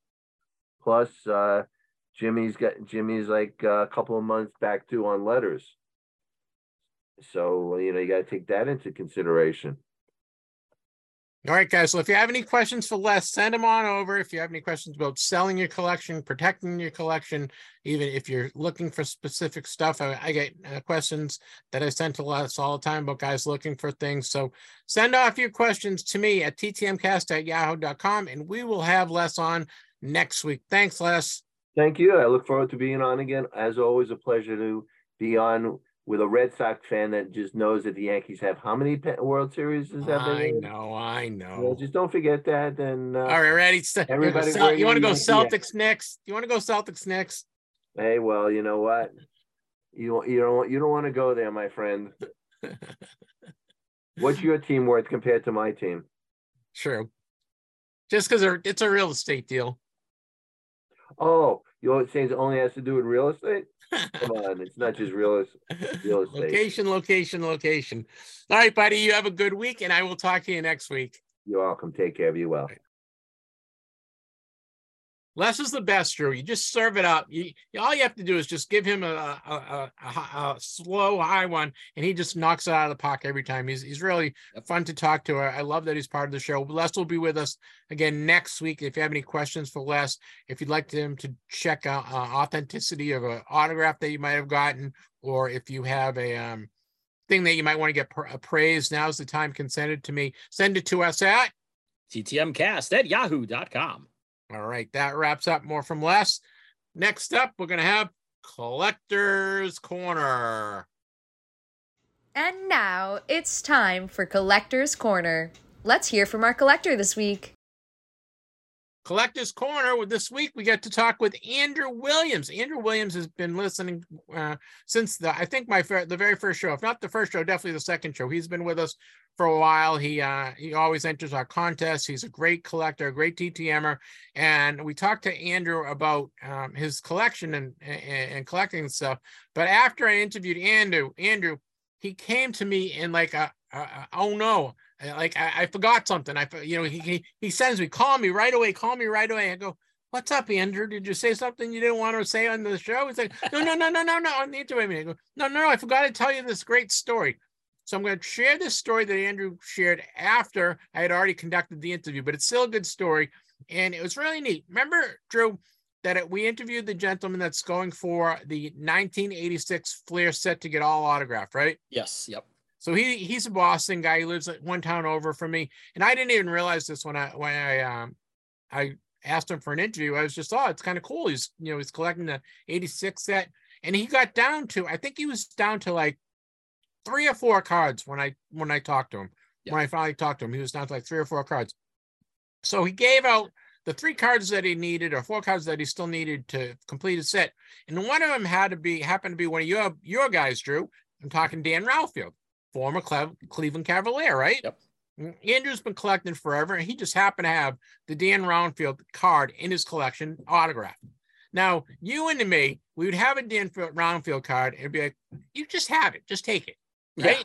Plus, uh, Jimmy's got Jimmy's like uh, a couple of months back due on letters. So, you know, you got to take that into consideration. All right, guys. So if you have any questions for Les, send them on over. If you have any questions about selling your collection, protecting your collection, even if you're looking for specific stuff, I, I get uh, questions that I send to Les all the time about guys looking for things. So send off your questions to me at ttmcast at yahoo.com and we will have Les on next week. Thanks, Les. Thank you. I look forward to being on again. As always, a pleasure to be on with a Red Sox fan that just knows that the Yankees have how many World Series is that? I know, I know. Well, just don't forget that. And uh, all right, ready? Everybody, you, you want to go Celtics next? You want to go Celtics next? Hey, well, you know what? You you don't you don't want to go there, my friend. What's your team worth compared to my team? True. Just because it's a real estate deal. Oh, you're saying it only has to do with real estate? Come on, it's not just real, real estate. Location, location, location. All right, buddy. You have a good week, and I will talk to you next week. You're welcome. Take care of you well. Les is the best, Drew. You just serve it up. You, all you have to do is just give him a, a, a, a, slow, high one, and he just knocks it out of the park every time. He's he's really fun to talk to. I love that he's part of the show. Les will be with us again next week. If you have any questions for Les, if you'd like him to check out uh, authenticity of an autograph that you might have gotten, or if you have a um, thing that you might want to get appraised, now's the time. It to me. Send it to us at ttmcast at yahoo.com. All right, that wraps up more from Les. Next up, we're going to have Collector's Corner. And now it's time for Collector's Corner. Let's hear from our collector this week. Collectors Corner. This week, we get to talk with Andrew Williams. Andrew Williams has been listening uh, since the I think my the very first show, if not the first show, definitely the second show. He's been with us for a while. He uh, he always enters our contests. He's a great collector, a great TTMer, and we talked to Andrew about um, his collection and, and and collecting stuff. But after I interviewed Andrew, Andrew, he came to me in like a, a, a oh no like I, I, forgot something. I you know he he sends me call me right away. Call me right away. I go. What's up, Andrew? Did you say something you didn't want to say on the show? He's like, no, no, no, no, no, no. On the interview, I go, no, no, no. I forgot to tell you this great story. So I'm going to share this story that Andrew shared after I had already conducted the interview, but it's still a good story, and it was really neat. Remember, Drew, that it, we interviewed the gentleman that's going for the 1986 Fleer set to get all autographed, right? Yes. Yep. So he he's a Boston guy. He lives like one town over from me, and I didn't even realize this when I when I um I asked him for an interview. I was just oh, it's kind of cool. He's you know he's collecting the '86 set, and he got down to I think he was down to like three or four cards when I when I talked to him. Yeah. When I finally talked to him, he was down to like three or four cards. So he gave out the three cards that he needed or four cards that he still needed to complete his set. And one of them had to be happened to be one of your your guys, Drew. I'm talking Dan Roundfield former Cleveland Cavalier, right? Yep. Mm, Andrew's been collecting forever, and he just happened to have the Dan Roundfield card in his collection, autographed. Now, you and me, we would have a Dan Roundfield card and be like, you just have it, just take it, right?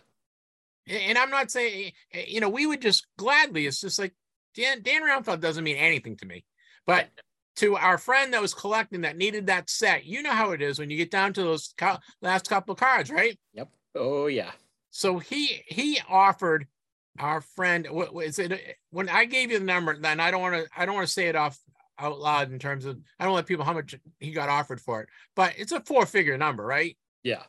Yeah. And I'm not saying, eh, you know, we would just gladly, it's just like, Dan, Dan Roundfield doesn't mean anything to me. But to our friend that was collecting that needed that set, you know how it is when you get down to those co- last couple of cards, right? Yep. Oh, yeah. So he he offered our friend what is it when I gave you the number, then I don't want to I don't want to say it off out loud in terms of I don't let people how much he got offered for it, but it's a four figure number, right? Yeah.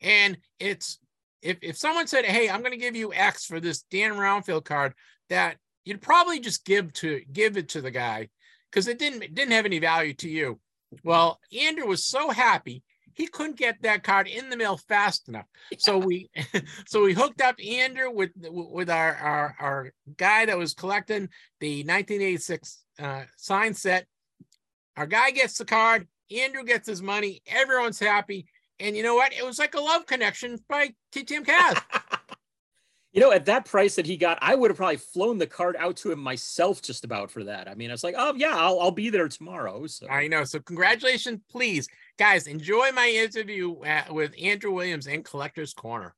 And it's if if someone said, Hey, I'm gonna give you X for this Dan Roundfield card, that you'd probably just give to give it to the guy because it didn't it didn't have any value to you. Well, Andrew was so happy he couldn't get that card in the mail fast enough. Yeah. So we so we hooked up Andrew with with our, our our guy that was collecting the 1986 uh, sign set. Our guy gets the card, Andrew gets his money, everyone's happy. And you know what? It was like a love connection by TTM Cast. you know, at that price that he got, I would have probably flown the card out to him myself just about for that. I mean, it's like, oh yeah, I'll, I'll be there tomorrow. So I know. So congratulations, please, guys. Enjoy my interview at, with Andrew Williams in Collectors Corner.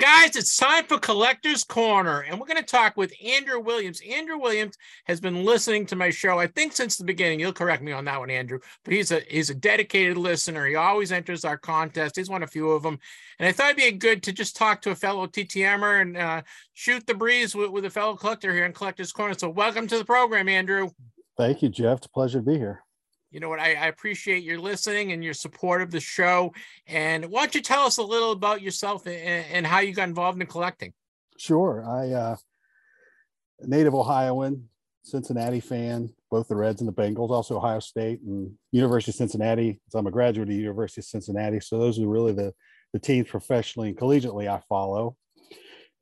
Guys, it's time for Collector's Corner, and we're going to talk with Andrew Williams. Andrew Williams has been listening to my show, I think, since the beginning. You'll correct me on that one, Andrew, but he's a he's a dedicated listener. He always enters our contest. He's won a few of them, and I thought it'd be good to just talk to a fellow TTMer and uh, shoot the breeze with, with a fellow collector here in Collector's Corner. So, welcome to the program, Andrew. Thank you, Jeff. It's a pleasure to be here you know what I, I, appreciate your listening and your support of the show. And why don't you tell us a little about yourself and, and how you got involved in collecting? Sure. I uh native ohioan cincinnati fan both the reds and the bengals also ohio state and university of cincinnati. So i'm a graduate of the university of cincinnati. So those are really the the teams professionally and collegiately i follow.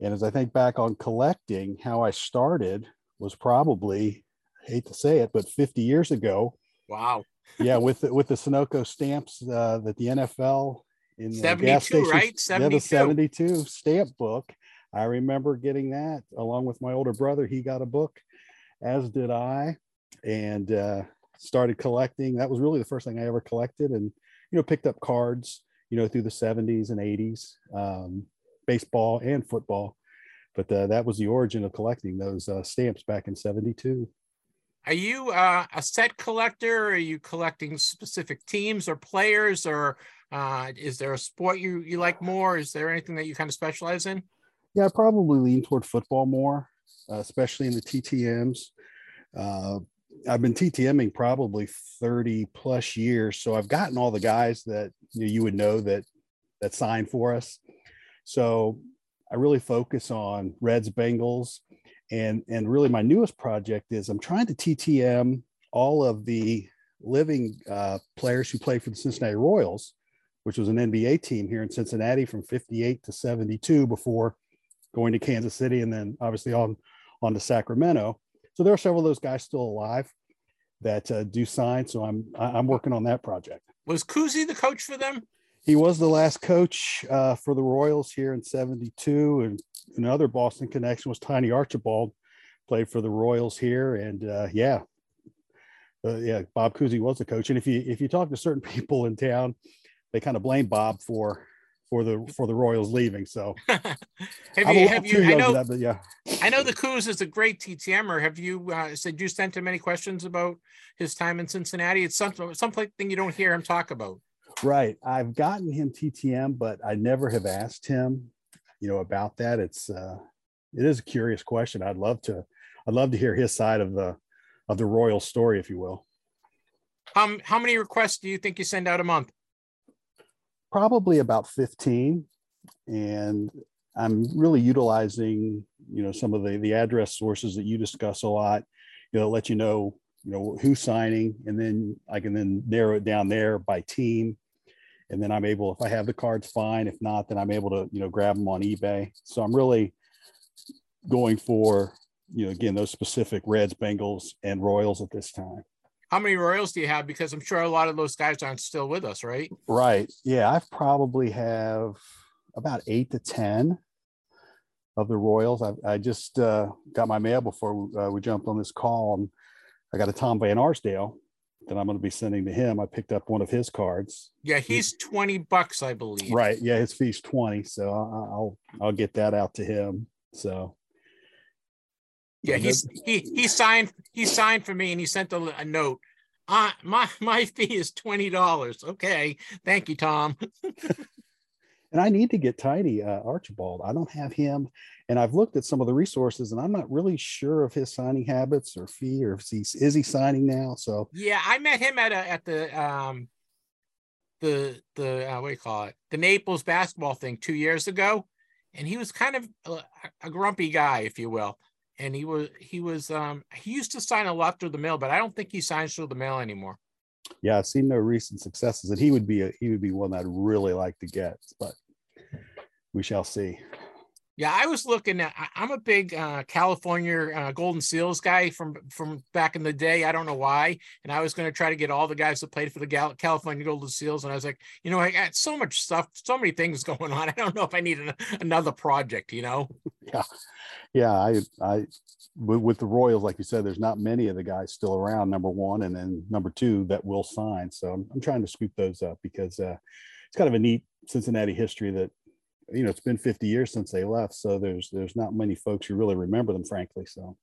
And as i think back on collecting how i started was probably I hate to say it but 50 years ago Wow. yeah, with the, with the Sunoco stamps uh, that the NFL in the 72, gas stations, right? 72. Yeah, the 72 stamp book. I remember getting that along with my older brother. He got a book, as did I, and uh, started collecting. That was really the first thing I ever collected, and you know, picked up cards, you know, through the 70s and 80s, um, baseball and football. But uh, that was the origin of collecting those uh, stamps back in 72. Are you uh, a set collector? Are you collecting specific teams or players, or uh, is there a sport you you like more? Is there anything that you kind of specialize in? Yeah, I probably lean toward football more, uh, especially in the TTMs. Uh, I've been TTMing probably 30 plus years, so I've gotten all the guys that you, would know that that signed for us. So I really focus on Reds, Bengals, and and really my newest project is i'm trying to ttm all of the living uh, players who played for the cincinnati royals which was an nba team here in cincinnati from 58 to 72 before going to kansas city and then obviously on on to sacramento so there are several of those guys still alive that uh, do sign. So I'm I'm working on that project. Was Cousy the coach for them? He was the last coach uh, for the Royals here in '72, and another Boston connection was Tiny Archibald, played for the Royals here, and uh, yeah, uh, yeah, Bob Cousy was the coach. And if you if you talk to certain people in town, they kind of blame Bob for for the for the Royals leaving. So have I'm you? Have you? I know. that, but yeah, I know the Cooz is a great TTMer. Have you? Uh, said you sent him any questions about his time in Cincinnati? It's something something you don't hear him talk about. Right. I've gotten him TTM, but I never have asked him, you know, about that. It's uh, it is a curious question. I'd love to I'd love to hear his side of the of the Royal story, if you will. Um, how many requests do you think you send out a month? probably about 15 and i'm really utilizing you know some of the the address sources that you discuss a lot you know let you know you know who's signing and then i can then narrow it down there by team and then i'm able if i have the cards fine if not then i'm able to you know grab them on ebay so i'm really going for you know again those specific reds bengals and royals at this time How many Royals do you have? Because I'm sure a lot of those guys aren't still with us, right? Right. Yeah, I've probably have about eight to ten of the Royals. I, I just uh, got my mail before uh, we jumped on this call, and I got a Tom Van Arsdale that I'm going to be sending to him. I picked up one of his cards. Yeah, he's 20 bucks, I believe. Right. Yeah, his fee's twenty, so I'll I'll get that out to him. So Yeah, he's he he signed he signed for me and he sent a, a note. Uh my my fee is twenty dollars. Okay, thank you, Tom. and I need to get Tiny, uh, Archibald. I don't have him, and I've looked at some of the resources, and I'm not really sure of his signing habits or fee, or if he's is he signing now. So Yeah, I met him at a at the um the the uh, what do you call it the Naples basketball thing two years ago, and he was kind of a, a grumpy guy, if you will. And he was he was um he used to sign a lot through the mail, but I don't think he signs through the mail anymore. yeah, I've seen no recent successes, and he would be a, he would be one I'd really like to get, but we shall see. Yeah, I was looking at. I'm a big uh, California uh, Golden Seals guy from from back in the day. I don't know why, and I was going to try to get all the guys that played for the Gal- California Golden Seals, and I was like, you know, I got so much stuff, so many things going on. I don't know if I need an, another project. You know? Yeah, yeah. I I with, with the Royals, like you said, there's not many of the guys still around. Number one, and then number two that will sign. So I'm, I'm trying to scoop those up because uh, it's kind of a neat Cincinnati history that you know it's been 50 years since they left. So there's there's not many folks who really remember them, frankly. So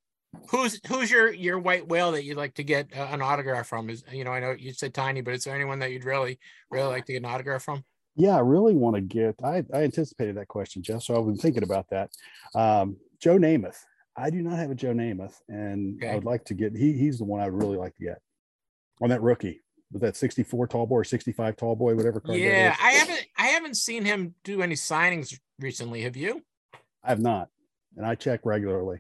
Who's who's your your white whale that you'd like to get uh, an autograph from? Is you know, I know you said tiny, but is there anyone that you'd really really like to get an autograph from? yeah, I really want to get. I I anticipated that question, Jeff. So I've been thinking about that. Um, Joe Namath. I do not have a Joe Namath, and I would like to get. He he's the one I'd really like to get on that rookie. Was that 64 tall boy or 65 tall boy, whatever card Yeah. I haven't I haven't seen him do any signings recently. Have you? I have not, and I check regularly.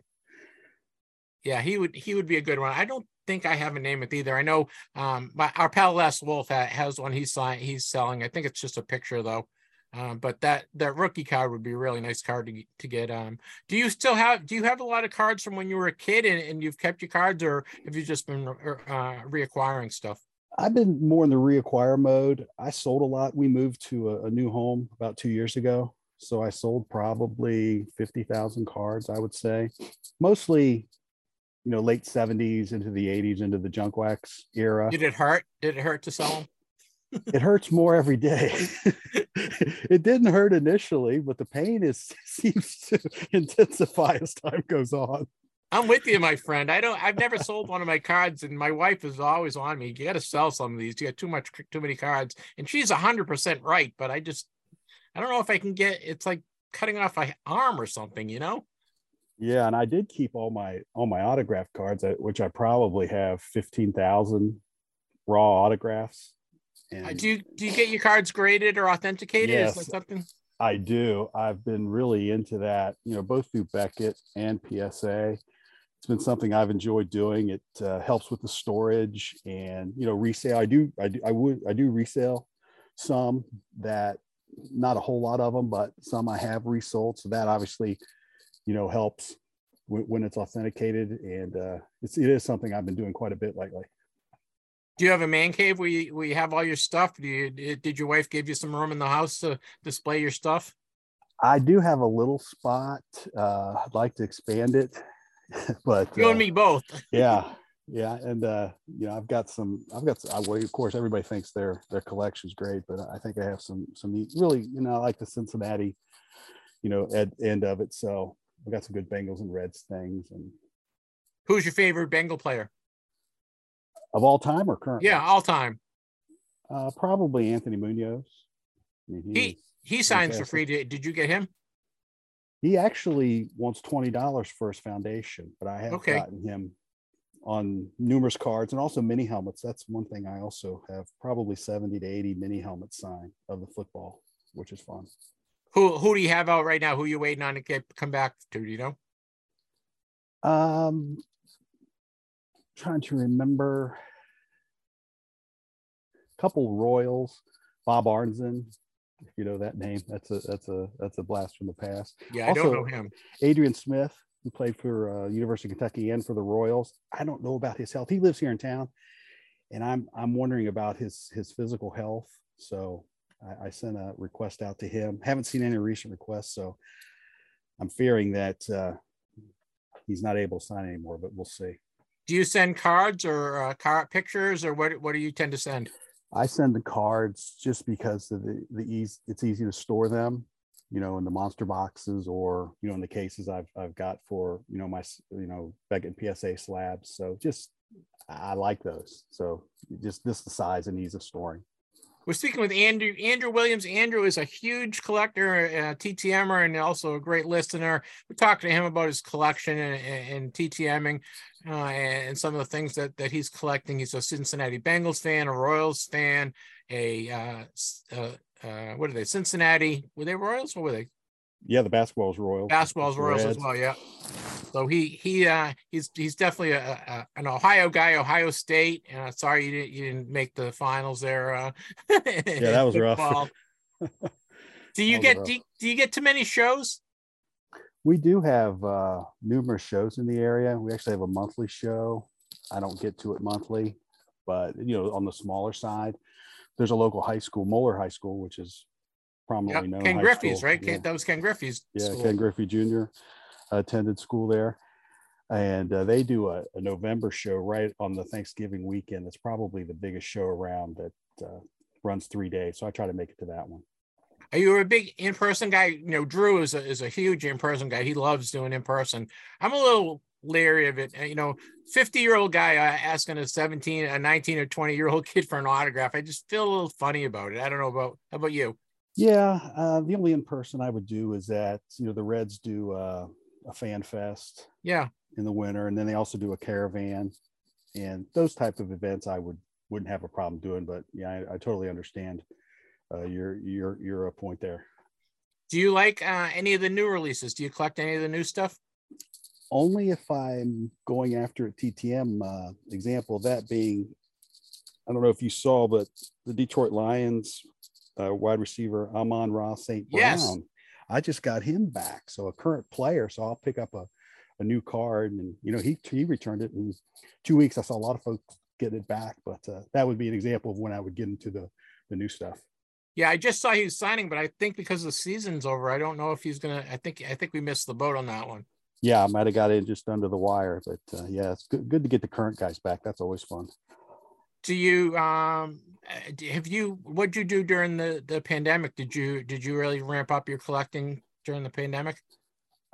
Yeah, he would he would be a good one. I don't think I have a Namath either. I know um my our pal Les Wolf has one he's sign he's selling. I think it's just a picture though. Um, but that that rookie card would be a really nice card to get- to get. Um, do you still have do you have a lot of cards from when you were a kid and, and you've kept your cards, or have you just been uh, reacquiring stuff? I've been more in the reacquire mode. I sold a lot. We moved to a, a new home about two years ago, so I sold probably 50,000 cards. I would say, mostly, you know, late 70s into the 80s into the junk wax era. Did it hurt? Did it hurt to sell them? it hurts more every day. it didn't hurt initially, but the pain is seems to intensify as time goes on. I'm with you, my friend. I don't. I've never sold one of my cards, and my wife is always on me. You got to sell some of these. You got too much, too many cards, and she's hundred percent right. But I just, I don't know if I can get. It's like cutting off my arm or something, you know. Yeah, and I did keep all my all my autograph cards, uh, which I probably have fifteen thousand raw autographs. Uh, And Do you do you get your cards graded or authenticated? Is Yes. that something? I do. I've been really into that. You know, both through Beckett and PSA. It's been something I've enjoyed doing. It uh, helps with the storage and you know resale. I do. I do. I would. I do resale some that not a whole lot of them, but some I have resold. So that obviously, you know, helps when, when it's authenticated, and uh, it's it is something I've been doing quite a bit lately. Do you have a man cave where you, where you have all your stuff? Do you did your wife give you some room in the house to display your stuff? I do have a little spot. Uh, I'd like to expand it, but You uh, and me both. yeah, yeah, and uh, you know, I've got some. I've got. I, well, of course, everybody thinks their their collection's great, but I think I have some some neat. Really, you know, I like the Cincinnati, you know, ed, end of it. So I've got some good Bengals and Reds things, and Who's your favorite Bengal player? of all time or current. Yeah, all time. uh, probably Anthony Munoz. I mean, He he's- he signs for free. Did, did you get him? He actually wants twenty dollars for his foundation, but I have Okay. gotten him on numerous cards and also mini helmets. That's one thing I also have probably seventy to eighty mini helmets signed of the football, which is fun. Who who do you have out right now? Who you waiting on to get come back to? Do you know? Um, trying to remember a couple Royals, Bob Arnzen, if you know that name. That's a that's a that's a blast from the past. Yeah, I don't Also- know him. Adrian Smith, who played for uh, University of Kentucky and for the Royals. I don't know about his health. He lives here in town, and I'm I'm wondering about his his physical health. So I, I sent a request out to him. Haven't seen any recent requests, so I'm fearing that uh, he's not able to sign anymore. But we'll see. Do you send cards or uh, card pictures or what? What do you tend to send? I send the cards just because of the the ease. It's easy to store them, you know, in the monster boxes or you know in the cases I've I've got for you know my you know Beckett PSA slabs. So just I like those. So just this the size and ease of storing. We're speaking with Andrew Andrew Williams. Andrew is a huge collector, uh, TTMer, and also a great listener. We're talking to him about his collection and, and, TTMing uh, and some of the things that, that he's collecting. He's a Cincinnati Bengals fan, a Royals fan, a uh, uh, uh, what are they? Cincinnati? Were they Royals? What were they? Yeah, the basketball's royal. Basketball's Royals as well. Yeah. So he he uh he's he's definitely a, a an Ohio guy, Ohio State. And uh, sorry you didn't you didn't make the finals there. Uh, yeah, that was rough. do you get do you, do you get too many shows? We do have uh, numerous shows in the area. We actually have a monthly show. I don't get to it monthly, but you know, on the smaller side, there's a local high school, Moeller High School, which is Prominently known. Ken Griffey's school. right. Yeah. Ken, that was Ken Griffey's. yeah, school. Ken Griffey Jr. attended school there, and uh, they do a, a November show right on the Thanksgiving weekend. It's probably the biggest show around that uh, runs three days. So I try to make it to that one. Are you a big in person guy? You know, Drew is a is a huge in person guy. He loves doing in person. I'm a little leery of it. Uh, You know, 50 year old guy uh, asking a 17, a 19 or 20 year old kid for an autograph. I just feel a little funny about it. I don't know about how about you. Yeah, uh, the only in person I would do is that you know the Reds do uh, a fan fest Yeah, in the winter, and then they also do a caravan, and those type of events I would wouldn't have a problem doing. But yeah, I, I totally understand uh, your your your uh, point there. Do you like uh, any of the new releases? Do you collect any of the new stuff? Only if I'm going after a TTM uh, example, that being, I don't know if you saw, but the Detroit Lions uh, wide receiver Amon-Ra St. Brown. Yes. I just got him back. So a current player. So I'll pick up a, a new card and, you know, he, he returned it in two weeks. I saw a lot of folks get it back, but uh, that would be an example of when I would get into the, the new stuff. Yeah, I just saw he was signing, but I think because the season's over, I don't know if he's gonna. I think I think we missed the boat on that one. Yeah, I might have got in just under the wire, but uh, yeah, it's good, good to get the current guys back. That's always fun. Do you um Uh, have you what'd you do during the the pandemic? Did you did you really ramp up your collecting during the pandemic?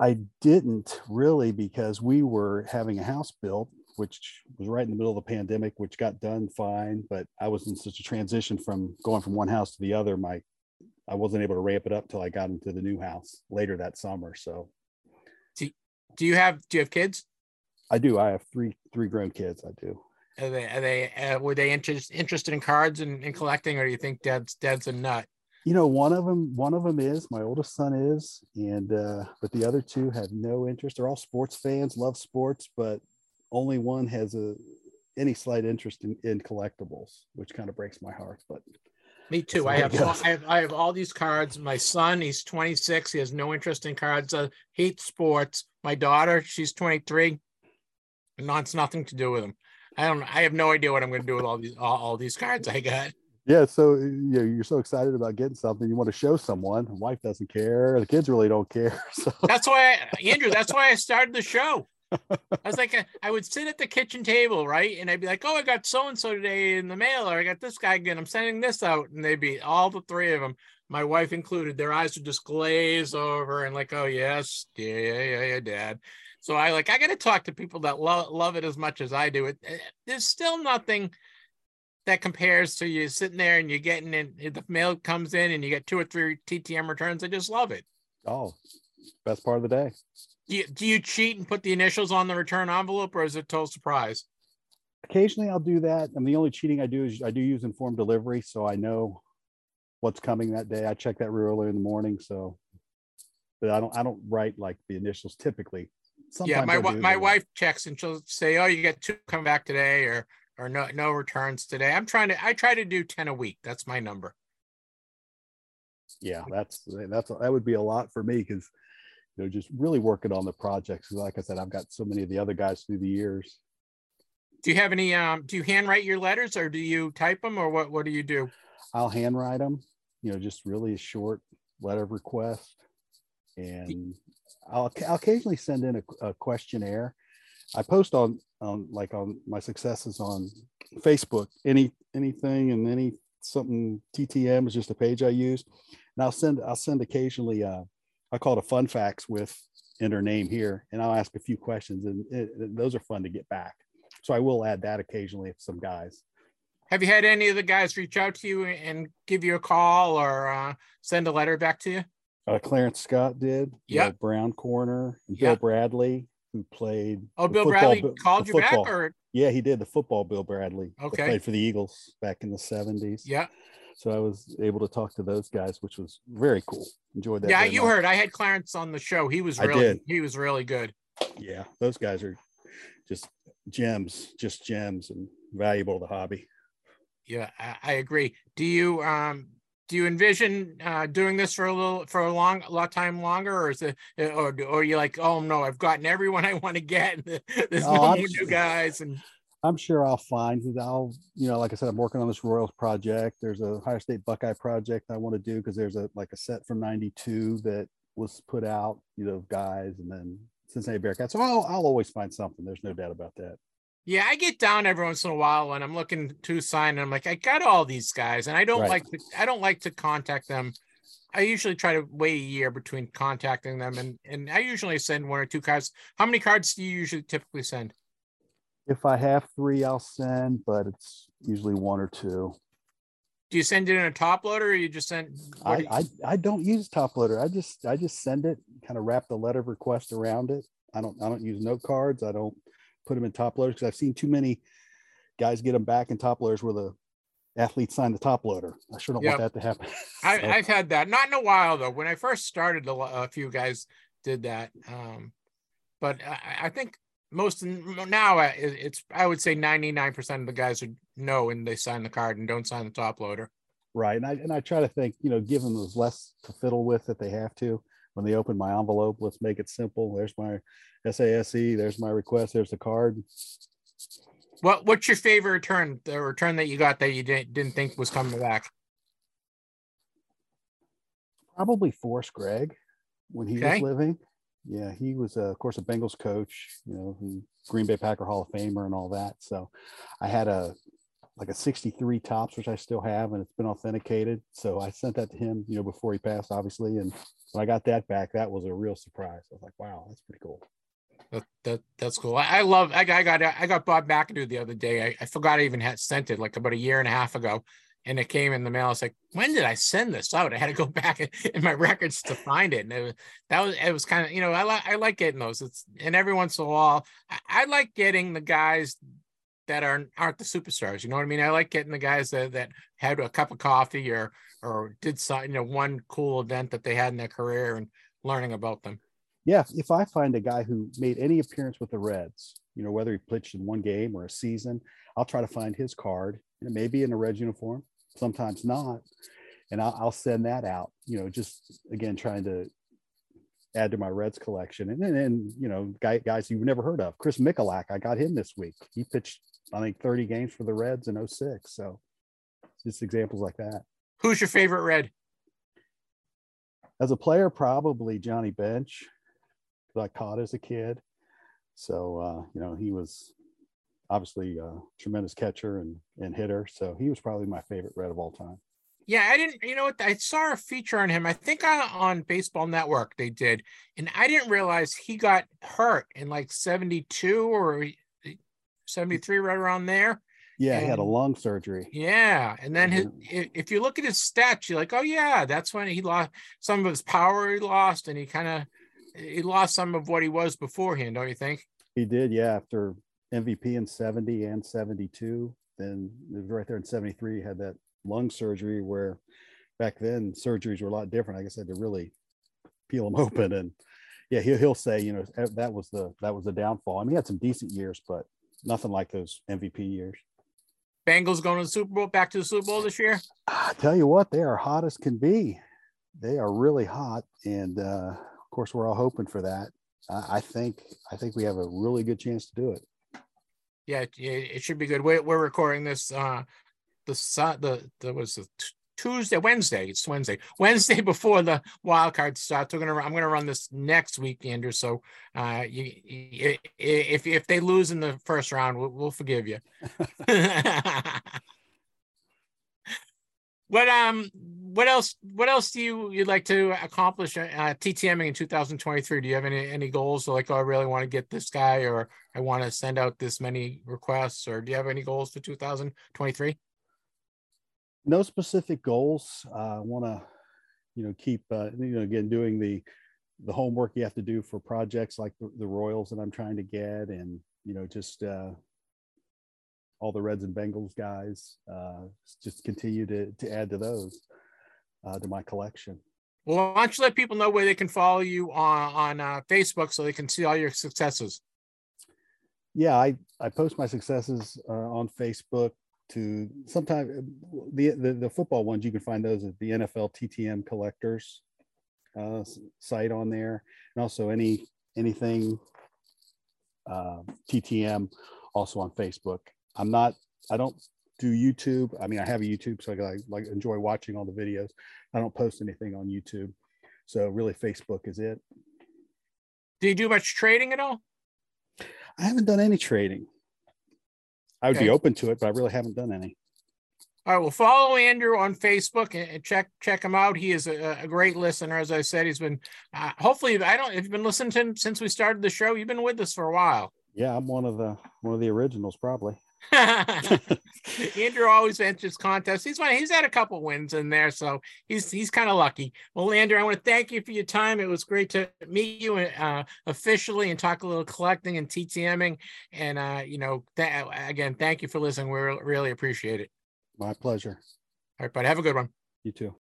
I didn't really because we were having a house built, which was right in the middle of the pandemic, which got done fine. But I was in such a transition from going from one house to the other. My I wasn't able to ramp it up till I got into the new house later that summer. So Do you have do you have kids? I do. I have three three grown kids. I do. Are they are they uh, were they interest, interested in cards and, and collecting, or do you think dad's dad's a nut? You know, one of them one of them is my oldest son is, and uh, but the other two have no interest. They're all sports fans, love sports, but only one has a any slight interest in, in collectibles, which kind of breaks my heart. But Me too. I have, all. I have I have all these cards. My son, he's 26. He has no interest in cards. Uh, hates sports. My daughter, she's 23. And wants nothing to do with them. I don't. I have no idea what I'm going to do with all these all, all these cards I got. Yeah, so you know, you're so excited about getting something, you want to show someone. The wife doesn't care, the kids really don't care. So That's why, I, Andrew. That's why I started the show. I was like, uh, I would sit at the kitchen table, right, and I'd be like, "Oh, I got so and so today in the mail, or I got this guy again. I'm sending this out," and they'd be all the three of them, my wife included. Their eyes would just glaze over, and like, "Oh yes, yeah, yeah, yeah, yeah, Dad." So I like, I got to talk to people that love love it as much as I do. It eh, there's still nothing that compares to you sitting there and you're getting in. The mail comes in and you get two or three TTM returns. I just love it. oh, best part of the day. Do you, do you cheat and put the initials on the return envelope, or is it total surprise? Occasionally I'll do that. And the only cheating I do is I do use informed delivery, so I know what's coming that day. I check that real early in the morning. So but I don't I don't write like the initials typically. Yeah, my do, my wife checks and she'll say, "Oh, you get two come back today," or or no no returns today. I'm trying to I try to do ten a week. That's my number. yeah that's that's that would be a lot for me because you know just really working on the projects. like i said i've got so many of the other guys through the years Do you have any? Um, do you handwrite your letters, or do you type them, or what? What do you do? i'll handwrite them you know just really a short letter of request and i'll, I'll occasionally send in a, a questionnaire. I post on on like on my successes on facebook. Any anything and any something ttm is just a page i use. And i'll send i'll send occasionally uh i call it a fun facts with enter name here and i'll ask a few questions and it, it- those are fun to get back. So i will add that occasionally if some guys. Have you had any of the guys reach out to you and give you a call or uh, send a letter back to you? Uh, clarence scott did you know, brown corner and bill bradley who played Oh, Bill football Bradley called you back, or yeah he did the football bill bradley Okay. played for the eagles back in the 70s yeah, so i was able to talk to those guys which was very cool enjoyed that yeah. You much. heard I had Clarence on the show. He was I really did. he was really good. yeah those guys are just gems just gems and valuable to the hobby Yeah, I, I agree. Do you um do you envision uh, doing this for a little for a long a lot time longer, or is it or or you like oh no I've gotten everyone I want to get. There's no I'm new guys and i'm sure i'll find i'll you know like i said i'm working on this royals project there's a ohio state buckeye project i want to do because there's a like a set from 92 that was put out you know guys and then cincinnati bearcats so I'll, I'll always find something there's no doubt about that yeah I get down every once in a while when I'm looking to sign and I'm like I got all these guys and I don't Right. like to I don't like to contact them. I usually try to wait a year between contacting them and and I usually send one or two cards. How many cards do you usually typically send? if i have three i'll send but it's usually one or two Do you send it in a top loader or you just send? I, do you- I I don't use top loader. I just I just send it, kind of wrap the letter of request around it. I don't I don't use note cards. I don't put them in top loaders because I've seen too many guys get them back in top loaders where the athletes sign the top loader. I sure don't Yep. want that to happen. I, So, I've had that, not in a while though. When I first started, a, a few guys did that. Um, but I, I think most now uh, it- it's I would say ninety nine percent of the guys would know and they sign the card and don't sign the top loader. right, and I and I try to think, you know, give them as less to fiddle with that they have to. When they open my envelope, let's make it simple. There's my SASE. There's my request. There's the card. What What's your favorite return? The return that you got that you didn't didn't think was coming back? probably Forrest Gregg when he Okay. was living. Yeah, he was, uh, of course, a Bengals coach, you know, Green Bay Packer Hall of Famer and all that. So I had a like a 63 Topps, which I still have, and it's been authenticated. So I sent that to him, you know, before he passed, obviously. And when I got that back, that was a real surprise. I was like, wow, that's pretty cool. That, that that's cool. I, I love. I I got I got Bob McAdoo the other day. I, I forgot I even had sent it like about a year and a half ago, and it came in the mail. I was like, when did I send this out? I had to go back in my records to find it, and it was, that was it was kind of you know I like I like getting those. It's and every once in a while I, I like getting the guys that are aren't the superstars. You know what I mean? I like getting the guys that that had a cup of coffee or or did some you know one cool event that they had in their career and learning about them. Yeah, if I find a guy who made any appearance with the Reds, you know, whether he pitched in one game or a season, I'll try to find his card. It may be in a Reds uniform, sometimes not. And I'll, I'll send that out, you know, just again, trying to add to my Reds collection. And then, and, you know, guy, guys you've never heard of. Chris Michalak, I got him this week. He pitched, I think, 30 games for the Reds in 06. So just examples like that. Who's your favorite Red? As a player, probably Johnny Bench, because I caught as a kid. So, uh, you know, he was obviously a tremendous catcher and, and hitter. So he was probably my favorite Red of all time. Yeah, I didn't. You know what? I saw a feature on him. I think on, on Baseball Network they did, and I didn't realize he got hurt in like '72 or '73, right around there. Yeah, he had a lung surgery. Yeah, and then his, Mhm. i- if you look at his stats, you're like, oh yeah, that's when he lost some of his power. He lost, and he kind of he lost some of what he was beforehand. Don't you think? He did, yeah, after MVP in 70 and 72. Then it was right there in 73, he had that lung surgery where back then surgeries were a lot different. I guess I had to really peel them open. And yeah, he'll, he'll say, you know, eh, that was the that was the downfall. I mean, he had some decent years, but nothing like those MVP years. Bengals going to the Super Bowl, back to the Super Bowl this year. I tell you what, they are hot as can be. They are really hot, and uh, course, we're all hoping for that. I, I think I think we have a really good chance to do it. Yeah, it, should be good. We're, we're recording this uh the the the was the Tuesday, Wednesday. It's Wednesday. Wednesday before the wild card starts. We're gonna run- I'm gonna run this next week, Andrew. So uh you, you if if they lose in the first round, we'll, we'll forgive you. what um what else what else do you you'd like to accomplish uh, TTMing in 2023? Do you have any any goals? Like, oh, I really want to get this guy, or I want to send out this many requests, or do you have any goals for 2023? no specific goals. Uh, I want to, you know, keep, uh, you know, again, doing the, the homework you have to do for projects like the, the Royals that I'm trying to get and, you know, just, uh, all the Reds and Bengals guys, uh, just continue to, to add to those, uh, to my collection. Well, why don't you let people know where they can follow you on on uh, Facebook so they can see all your successes? Yeah. I, I post my successes, uh, on Facebook to sometimes the, the, the football ones, you can find those at the NFL TTM collectors, uh, site on there and also any anything uh, TTM also on Facebook. I'm not I don't do YouTube. I mean I have a YouTube so I like, like enjoy watching all the videos. I don't post anything on YouTube. So really Facebook is it. Do you do much trading at all? I haven't done any trading. I would be open to it, but I really haven't done any. All right, well, follow Andrew on Facebook and and check check him out. He is a, a great listener, as I said. He's been uh, hopefully I don't. If you've been listening to him since we started the show, you've been with us for a while. Yeah, I'm one of the one of the originals probably. Andrew always enters contests. He's one. He's had a couple wins in there, so he's he's kind of lucky. Well, Andrew, I want to thank you for your time. It was great to meet you uh, officially and talk a little collecting and TTMing. And uh, you know, th- again, thank you for listening. We re- really appreciate it. My pleasure. All right, bud. Have a good one. You too.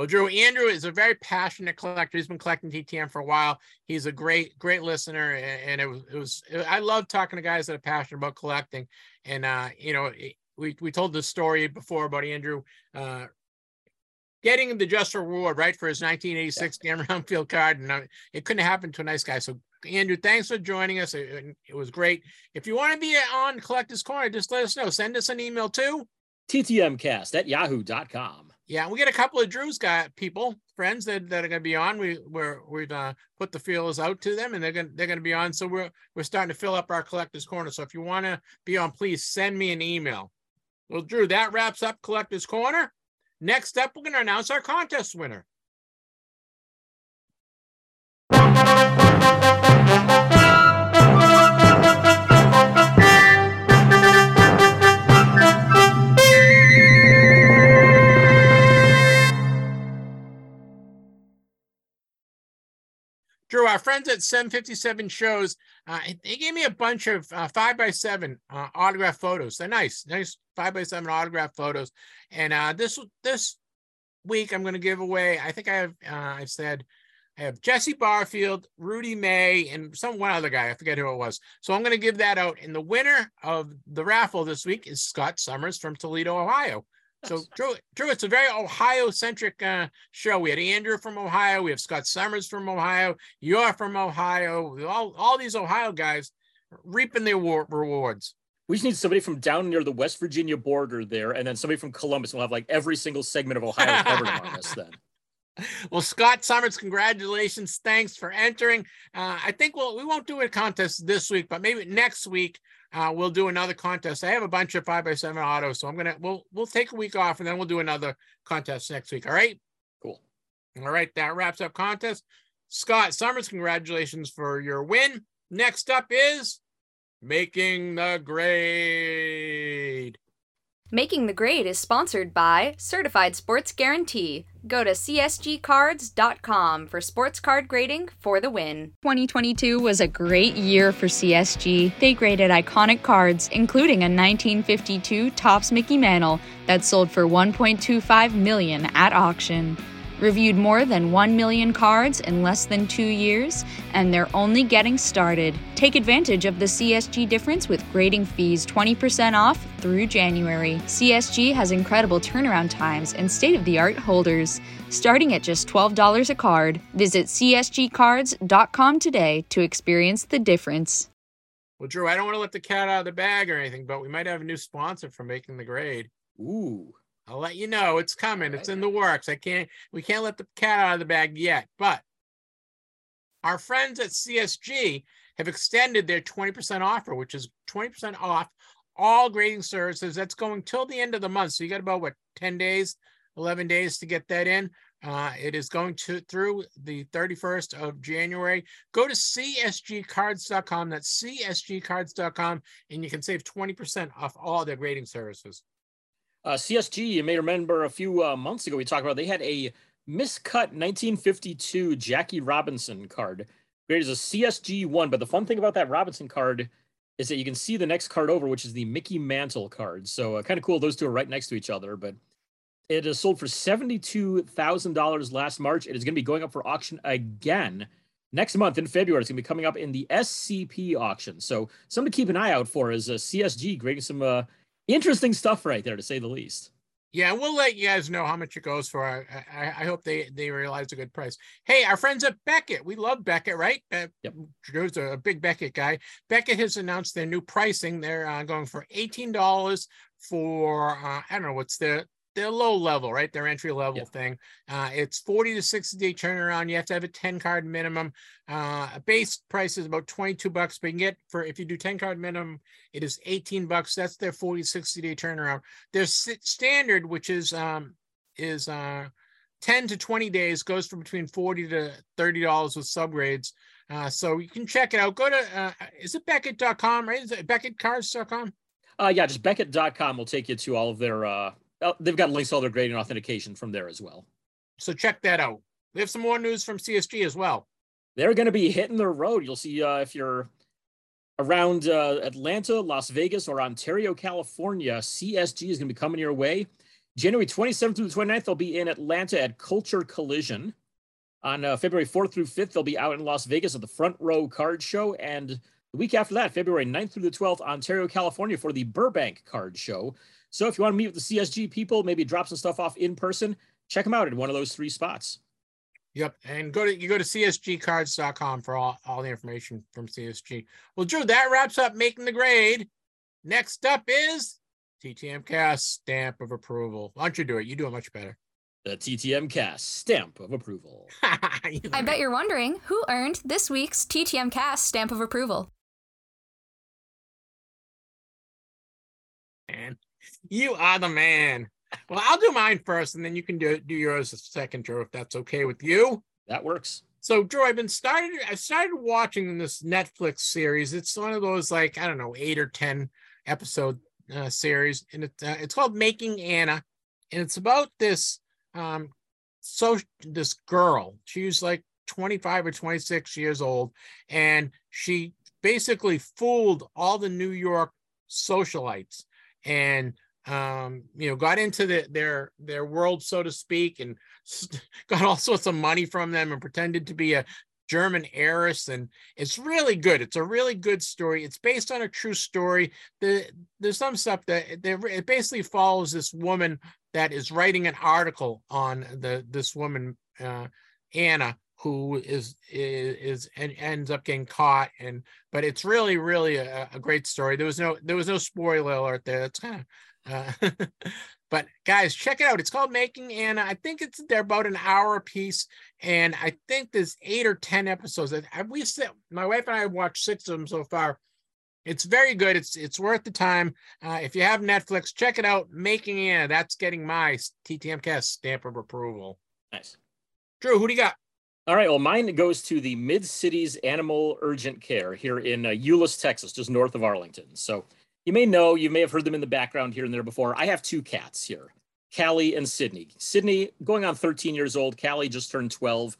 Well, Drew, Andrew is a very passionate collector. He's been collecting TTM for a while. He's a great, great listener, and it was, it was. I love talking to guys that are passionate about collecting. And uh, you know, it- we we told the story before about Andrew uh, getting the just reward right for his 1986 Dan Roundfield card, and uh, it couldn't happen to a nice guy. So, Andrew, thanks for joining us. It, it was great. If you want to be on Collectors Corner, just let us know. Send us an email too. TTMcast at yahoo.com. Yeah, we get a couple of Drew's got people, friends that, that are gonna be on. We we're we've uh, put the feelers out to them and they're gonna they're gonna be on. So we're we're starting to fill up our collectors corner. So if you want to be on, please send me an email. Well, Drew, that wraps up Collectors Corner. Next up, we're gonna announce our contest winner. Drew, our friends at 757 shows, uh, they gave me a bunch of uh, five by seven uh, autograph photos. They're nice, nice five by seven autograph photos. And uh, this this week, I'm going to give away. I think I have. Uh, I said I have Jesse Barfield, Rudy May, and some one other guy. I forget who it was. So I'm going to give that out. And the winner of the raffle this week is Scott Summers from Toledo, Ohio. So Drew, Drew, it's a very Ohio-centric uh, show. We had Andrew from Ohio, we have Scott Summers from Ohio, you're from Ohio. All all these Ohio guys reaping their rewards. We just need somebody from down near the West Virginia border there, and then somebody from Columbus. We'll have like every single segment of Ohio covered on this then. Well, Scott Summers, congratulations! Thanks for entering. Uh, I think we'll we won't do a contest this week, but maybe next week uh, we'll do another contest. I have a bunch of five by seven autos, so I'm gonna we'll we'll take a week off and then we'll do another contest next week. All right. Cool. All right, that wraps up contest. Scott Summers, congratulations for your win. Next up is making the grade. Making the Grade is sponsored by Certified Sports Guarantee. Go to csgcards.com for sports card grading for the win. 2022 was a great year for CSG. They graded iconic cards, including a 1952 Topps Mickey Mantle that sold for 1.25 million at auction reviewed more than 1 million cards in less than two years, and they're only getting started. Take advantage of the CSG difference with grading fees 20% off through January. CSG has incredible turnaround times and state of the art holders. Starting at just $12 a card, visit CSGcards.com today to experience the difference. Well, Drew, I don't want to let the cat out of the bag or anything, but we might have a new sponsor for making the grade. Ooh. I'll let you know it's coming. It's in the works. I can't, we can't let the cat out of the bag yet, but our friends at CSG have extended their 20% offer, which is 20% off all grading services. That's going till the end of the month. So you got about what 10 days, 11 days to get that in. Uh, it is going to through the 31st of January. Go to csgcards.com. That's csgcards.com, and you can save 20% off all their grading services. Uh, CSG, you may remember a few uh, months ago, we talked about they had a miscut 1952 Jackie Robinson card. Graded as a CSG one, but the fun thing about that Robinson card is that you can see the next card over, which is the Mickey Mantle card. So uh, kind of cool. Those two are right next to each other, but it is sold for $72,000 last March. It is going to be going up for auction again next month in February. It's going to be coming up in the SCP auction. So something to keep an eye out for is a uh, CSG grading some uh, interesting stuff right there, to say the least. Yeah, we'll let you guys know how much it goes for. I, I, I, hope they they realize a good price. Hey, our friends at Beckett, we love Beckett, right? Uh, yep. Drew's a big Beckett guy. Beckett has announced their new pricing. They're uh, going for eighteen dollars for uh, I don't know what's the they're low level, right? They're entry level yeah. thing. Uh, it's 40 to 60 day turnaround. You have to have a 10 card minimum. Uh, a base price is about 22 bucks, but you can get for if you do 10 card minimum, it is 18 bucks. That's their 40 60 day turnaround. Their standard, which is um, is uh, 10 to 20 days, goes from between 40 to 30 dollars with subgrades. Uh, so you can check it out. Go to uh, is it Beckett.com, right? Is it BeckettCards.com? Uh, yeah, just Beckett.com will take you to all of their uh, Oh, they've got links to all their grading authentication from there as well. So check that out. We have some more news from CSG as well. They're going to be hitting the road. You'll see uh, if you're around uh, Atlanta, Las Vegas, or Ontario, California, CSG is going to be coming your way. January 27th through the 29th, they'll be in Atlanta at Culture Collision. On uh, February 4th through 5th, they'll be out in Las Vegas at the Front Row Card Show. And the week after that, February 9th through the 12th, Ontario, California for the Burbank Card Show. So if you want to meet with the CSG people, maybe drop some stuff off in person, check them out at one of those three spots. Yep. And go to you go to csgcards.com for all, all the information from CSG. Well, Drew, that wraps up making the grade. Next up is TTM cast stamp of approval. Why don't you do it? You do it much better. The TTM cast stamp of approval. I bet you're wondering who earned this week's TTM cast stamp of approval. You are the man. Well, I'll do mine first, and then you can do do yours second, Drew, if that's okay with you. That works. So, Drew, I've been started. I started watching this Netflix series. It's one of those like I don't know, eight or ten episode uh, series, and it, uh, it's called Making Anna, and it's about this um so this girl. She's like 25 or 26 years old, and she basically fooled all the New York socialites and um, you know, got into the, their their world, so to speak, and got all sorts of money from them and pretended to be a German heiress, and it's really good. It's a really good story. It's based on a true story. The there's some stuff that it basically follows this woman that is writing an article on the this woman uh, Anna who is is, is and ends up getting caught. And but it's really really a, a, great story. There was no there was no spoiler alert there. That's kind of uh, but guys check it out. It's called making anna. I think it's they're about an hour a piece and i think there's eight or ten episodes. We said my wife and i have watched six of them so far. It's very good. It's it's worth the time. Uh, if you have netflix check it out. Making anna. That's getting my ttm cast stamp of approval. Nice. Drew who do you got all right. Well, mine goes to the Mid Cities Animal Urgent Care here in uh, Euless, Texas, just north of Arlington. So you may know, you may have heard them in the background here and there before. I have two cats here, Callie and Sydney. Sydney going on 13 years old. Callie just turned 12.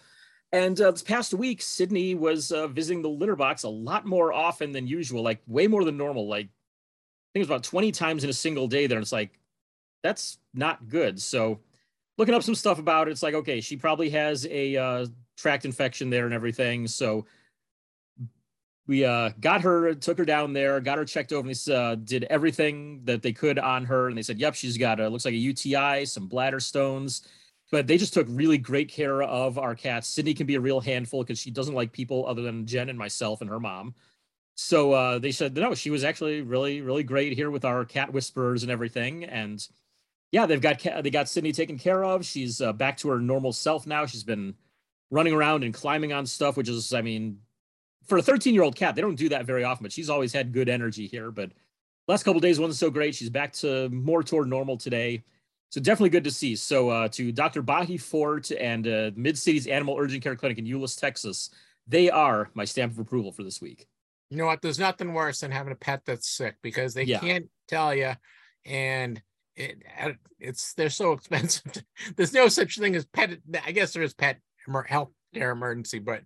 And uh, this past week, Sydney was uh, visiting the litter box a lot more often than usual, like way more than normal. Like I think it was about 20 times in a single day there. And it's like, that's not good. So looking up some stuff about it, it's like, okay, she probably has a uh, tract infection there and everything. So we uh, got her, took her down there, got her checked over, and they uh, did everything that they could on her. And they said, "Yep, she's got a looks like a UTI, some bladder stones." But they just took really great care of our cat. Sydney can be a real handful because she doesn't like people other than Jen and myself and her mom. So uh, they said, no, she was actually really, really great here with our cat whisperers and everything. And yeah, they've got they got Sydney taken care of. She's uh, back to her normal self now. She's been running around and climbing on stuff, which is, I mean, for a 13 year old cat, they don't do that very often, but she's always had good energy here. But last couple days wasn't so great. She's back to more toward normal today. So definitely good to see. So uh, to Dr. Bahi Fort and uh, Mid Cities Animal Urgent Care Clinic in Euless, Texas, they are my stamp of approval for this week. You know what? There's nothing worse than having a pet that's sick because they yeah. can't tell you, and it, it's they're so expensive. There's no such thing as pet. I guess there is pet health care emergency, but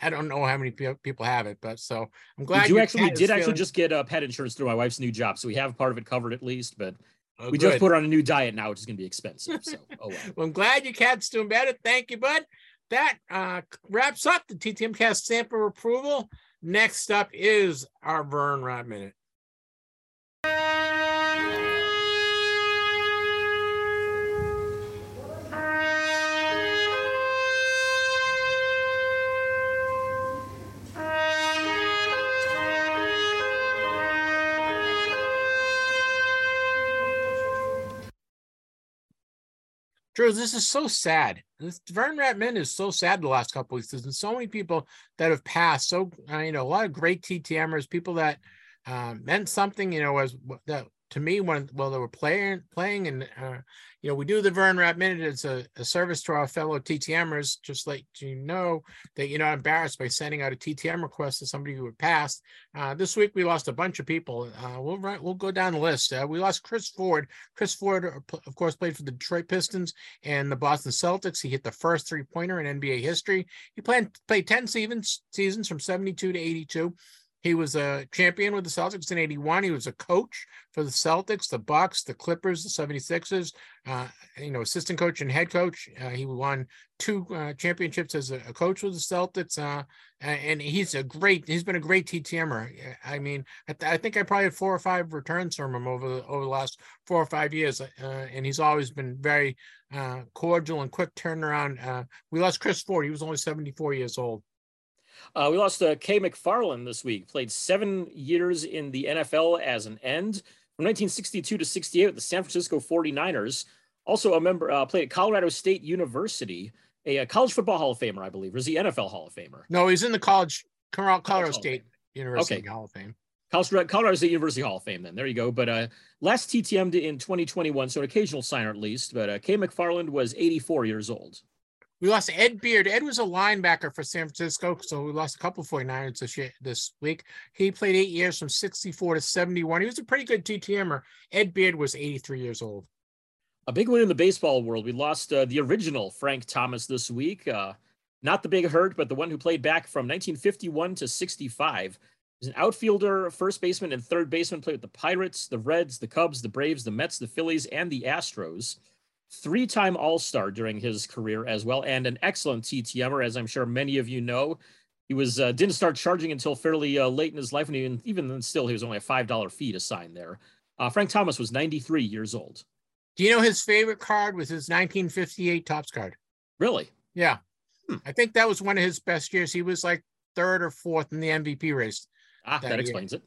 I don't know how many people have it. But so I'm glad you actually did actually feeling... just get a pet insurance through my wife's new job, so we have part of it covered at least. But oh, we good. just put on a new diet now, which is going to be expensive. So oh well. well. I'm glad your cat's doing better. Thank you, bud. That uh, wraps up the TTM Cast sample approval. Next up is our Vern Rapp Minute. Drew, this is so sad. This Vern Ratman is so sad the last couple weeks. There's been so many people that have passed. So uh, you know, a lot of great TTMers, people that uh, meant something. You know, as that to me when well they were playing playing and uh, you know we do the Vern Rapp Minute as a, a, service to our fellow TTMers, just like you know that you're not embarrassed by sending out a TTM request to somebody who had passed. Uh, this week we lost a bunch of people. Uh, we'll we'll go down the list. Uh, we lost Chris Ford. Chris Ford, uh, of course, played for the Detroit Pistons and the Boston Celtics. He hit the first three pointer in NBA history. He played played ten seasons seasons from 72 to 82. He was a champion with the Celtics in 81. He was a coach for the Celtics, the Bucks, the Clippers, the 76ers, uh, you know, assistant coach and head coach. Uh, he won two uh, championships as a, a, coach with the Celtics. Uh, and he's a great, he's been a great TTMer. I mean, I, th- I, think I probably had four or five returns from him over the, over the last four or five years. Uh, and he's always been very uh, cordial and quick turnaround. we lost Chris Ford. He was only 74 years old. Uh, we lost uh, Kay McFarland this week. Played seven years in the NFL as an end from 1962 to 68 with the San Francisco 49ers. Also a member, uh, played at Colorado State University, a, a, college football Hall of Famer, I believe. Or is he NFL Hall of Famer? No, he's in the college, Colorado State University okay. Hall of Fame. Colorado State University Hall of Fame, then. There you go. But uh, last TTM'd in 2021, so an occasional signer at least. But uh, Kay McFarland was 84 years old. We lost Ed Beard. Ed was a linebacker for San Francisco, so we lost a couple 49ers this, year, this week. He played eight years from 64 to 71. He was a pretty good TTMer. Ed Beard was 83 years old. A big one in the baseball world. We lost uh, the original Frank Thomas this week. Uh, not the big hurt, but the one who played back from 1951 to 65. He's an outfielder, first baseman, and third baseman. Played with the Pirates, the Reds, the Cubs, the Braves, the Mets, the Phillies, and the Astros. Three time All Star during his career as well, and an excellent TTMer, as I'm sure many of you know. He was uh, didn't start charging until fairly uh, late in his life, and even, even then, still, he was only a five dollar fee to sign there. Uh, Frank Thomas was 93 years old. Do you know his favorite card was his 1958 Topps card? Really? Yeah. Hmm. I think that was one of his best years. He was like third or fourth in the MVP race. Ah, That that, explains it.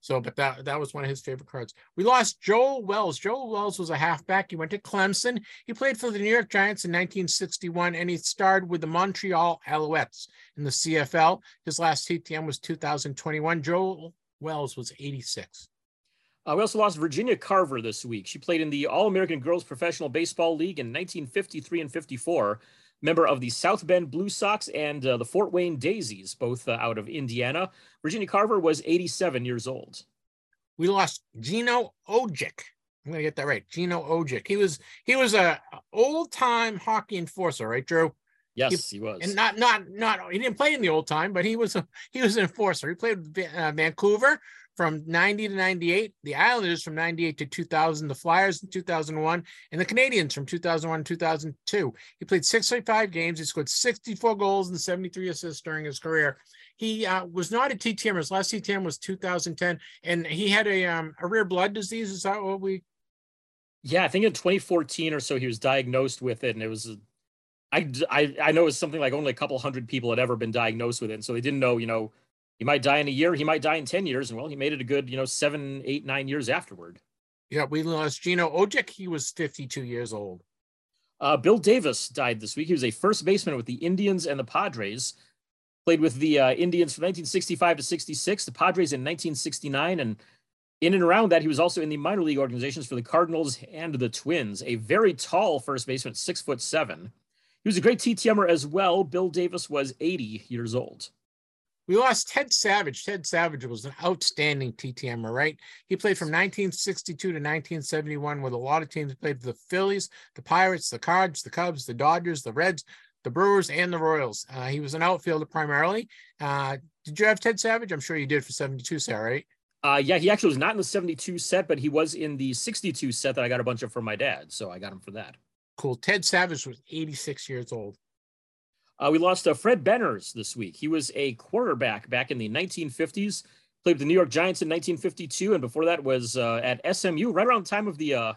So, but that that was one of his favorite cards. We lost Joel Wells. Joel Wells was a halfback. He went to Clemson. He played for the New York Giants in 1961, and he starred with the Montreal Alouettes in the CFL. His last TTM was 2021. Joel Wells was 86. Uh, we also lost Virginia Carver this week. She played in the All American Girls Professional Baseball League in 1953 and 54. Member of the South Bend Blue Sox and uh, the Fort Wayne Daisies, both uh, out of Indiana. Virginia Carver was 87 years old. We lost Gino Odjick. I'm gonna get that right. Gino Odjick. He was he was a old time hockey enforcer, right, Drew? Yes, he was. and not not not he didn't play in the old time, but he was a he was an enforcer. He played with uh, Vancouver from 90 to 98, the Islanders from 98 to 2000, the Flyers in 2001, and the Canadiens from 2001 to 2002. He played 65 games. He scored 64 goals and 73 assists during his career. He uh, was not a TTM. His last TTM was 2010, and he had a um, a rare blood disease. Is that what we? Yeah, I think in 2014 or so he was diagnosed with it, and it was, a- I I I know it was something like only a couple hundred people had ever been diagnosed with it, and so they didn't know, you know, he might die in a year, he might die in 10 years, and well, he made it a good, you know, seven, eight, nine years afterward. Yeah, we lost Gino Odjick. He was 52 years old. Uh, Bill Davis died this week. He was a first baseman with the Indians and the Padres. Played with the uh, Indians from 1965 to 66, the Padres in 1969, and in and around that, he was also in the minor league organizations for the Cardinals and the Twins. A very tall first baseman, six foot seven. He was a great TTMer as well. Bill Davis was 80 years old. We lost Ted Savage. Ted Savage was an outstanding TTMer, right? He played from 1962 to 1971 with a lot of teams. He played for the Phillies, the Pirates, the Cards, the Cubs, the Dodgers, the Reds, the Brewers, and the Royals. Uh, he was an outfielder primarily. Uh, did you have Ted Savage? I'm sure you did for 72, Sarah, right? Uh, yeah, he actually was not in the 72 set, but he was in the 62 set that I got a bunch of from my dad. So I got him for that. Cool. Ted Savage was 86 years old. Uh, we lost uh, Fred Benners this week. He was a quarterback back in the 1950s. Played with the New York Giants in 1952, and before that was uh, at SMU, right around the time of the uh,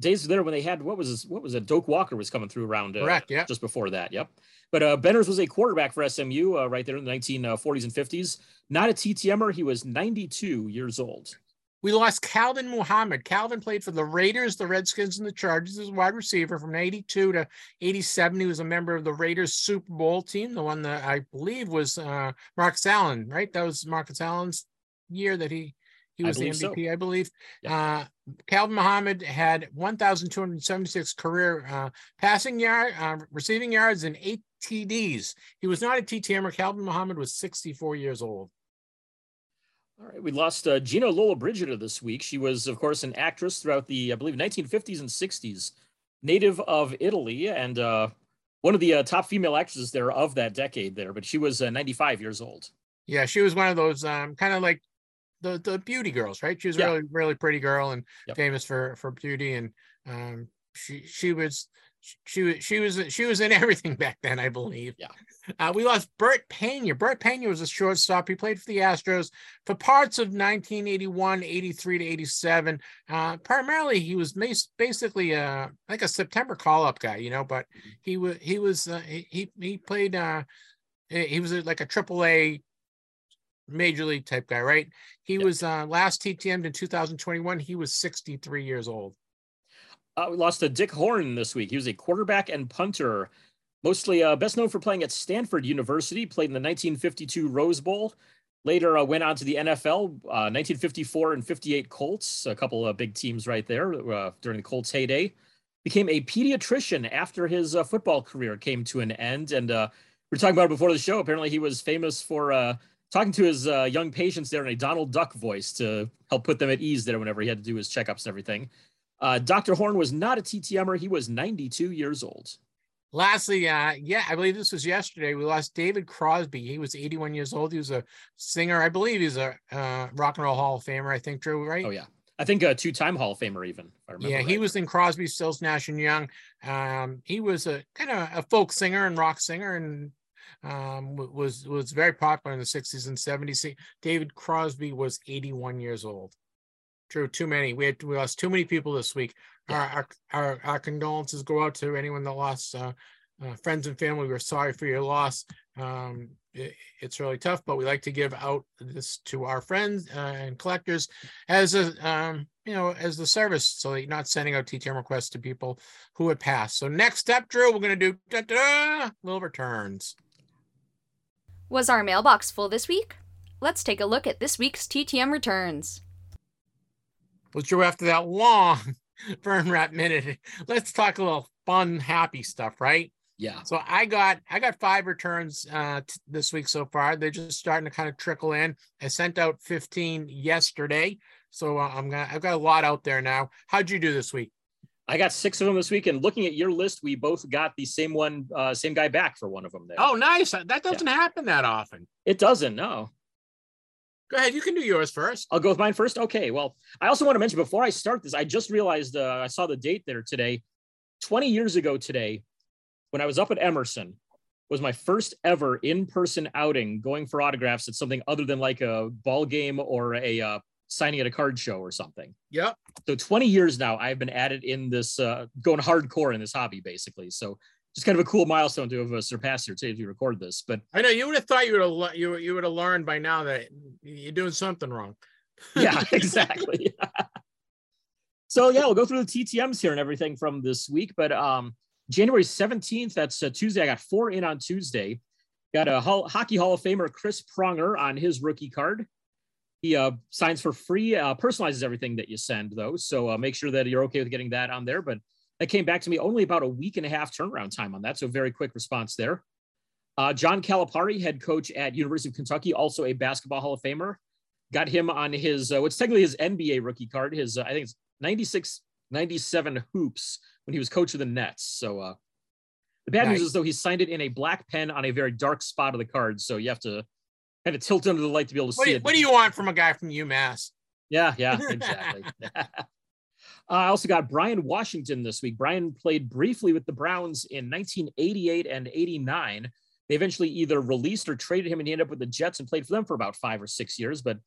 days there when they had what was his, what was it? Doak Walker was coming through around uh, Correct, yeah. just before that. Yep. But uh, Benners was a quarterback for SMU uh, right there in the 1940s and 50s. Not a TTMer. He was 92 years old. We lost Calvin Muhammad. Calvin played for the Raiders, the Redskins, and the Chargers as a wide receiver from 82 to 87. He was a member of the Raiders Super Bowl team, the one that I believe was uh, Marcus Allen, right? That was Marcus Allen's year that he he was the believe so. MVP, I believe. Uh, Calvin Muhammad had 1,276 career uh, passing yard, uh, receiving yards, and eight TDs. He was not a TTMer. Calvin Muhammad was 64 years old. All right, we lost uh, Gina Lollobrigida this week. She was, of course, an actress throughout the, I believe, 1950s and 60s, native of Italy, and uh, one of the uh, top female actresses there of that decade there. But she was uh, 95 years old. Yeah, she was one of those um, kind of like the the beauty girls, right? She was Yeah. really really pretty girl and Yep. famous for for beauty, and um, she she was she was she was she was in everything back then, I believe. Yeah. Uh, we lost Bert Pena. Bert Pena was a shortstop. He played for the Astros for parts of 1981, 83 to 87. Uh, primarily, he was basically a, like a September call-up guy, you know. But he was he was uh, he he played. Uh, he was a- like a triple A major league type guy, right? He Yep. was uh, last TTM'd in 2021. He was 63 years old. Uh, we lost to Dick Horn this week. He was a quarterback and punter, mostly uh, best known for playing at Stanford University. Played in the 1952 Rose Bowl. Later uh, went on to the NFL. Uh, 1954 and 58 Colts, a couple of big teams right there uh, during the Colts heyday. Became a pediatrician after his uh, football career came to an end. And uh, we were talking about it before the show. Apparently, he was famous for uh, talking to his uh, young patients there in a Donald Duck voice to help put them at ease there whenever he had to do his checkups and everything. Uh, Dr. Horn was not a TTMer. He was 92 years old. Lastly, uh, yeah, I believe this was yesterday. We lost David Crosby. He was 81 years old. He was a singer. I believe he's a uh, rock and roll Hall of Famer. I think Drew, right? Oh yeah, I think a two-time Hall of Famer even. yeah, right. he was in Crosby, Stills, Nash and Young. Um, he was a kind of a folk singer and rock singer, and um, was was very popular in the 60s and 70s. David Crosby was 81 years old. True, too many. We had we lost too many people this week. Yeah. Our, our, our condolences go out to anyone that lost uh, uh, friends and family. We're sorry for your loss. Um, it, it's really tough, but we like to give out this to our friends uh, and collectors as a um, you know as the service, so that you're not sending out TTM requests to people who had passed. So next step, Drew, we're going to do da, da, little returns. Was our mailbox full this week? Let's take a look at this week's TTM returns. Well, Drew, after that long Vern Rapp minute, let's talk a little fun, happy stuff, right? Yeah. So I got I got five returns uh, t- this week so far. They're just starting to kind of trickle in. I sent out 15 yesterday, so uh, I'm gonna I've got a lot out there now. How'd you do this week? I got six of them this week, and looking at your list, we both got the same one, uh, same guy back for one of them. There. Oh, nice. That doesn't yeah. happen that often. It doesn't. No. Go ahead. You can do yours first. I'll go with mine first. Okay. Well, I also want to mention before I start this, I just realized uh, I saw the date there today. 20 years ago today, when I was up at Emerson, was my first ever in-person outing going for autographs at something other than like a ball game or a uh, signing at a card show or something. Yep. So 20 years now, I've been at it in this, uh, going hardcore in this hobby, basically. So just kind of a cool milestone to have uh, surpassed here today as we record this. But I know you would have thought you would have you you would have learned by now that you're doing something wrong. yeah, exactly. so yeah, we'll go through the TTMs here and everything from this week. But um, January 17th, that's uh, Tuesday. I got four in on Tuesday. Got a Hall, Hockey Hall of Famer Chris Pronger on his rookie card. He uh, signs for free, uh, personalizes everything that you send, though. So uh, make sure that you're okay with getting that on there. But that came back to me only about a week and a half turnaround time on that. So very quick response there. Uh, John Calipari, head coach at University of Kentucky, also a basketball Hall of Famer. Got him on his, uh, what's technically his NBA rookie card. His, uh, I think it's 96, 97 hoops when he was coach of the Nets. So uh, the bad nice. news is though he signed it in a black pen on a very dark spot of the card. So you have to kind of tilt under the light to be able to what see do, it. What do you want from a guy from UMass? Yeah, yeah, exactly. I also got Brian Washington this week. Brian played briefly with the Browns in 1988 and 89. They eventually either released or traded him, and he ended up with the Jets and played for them for about five or six years. But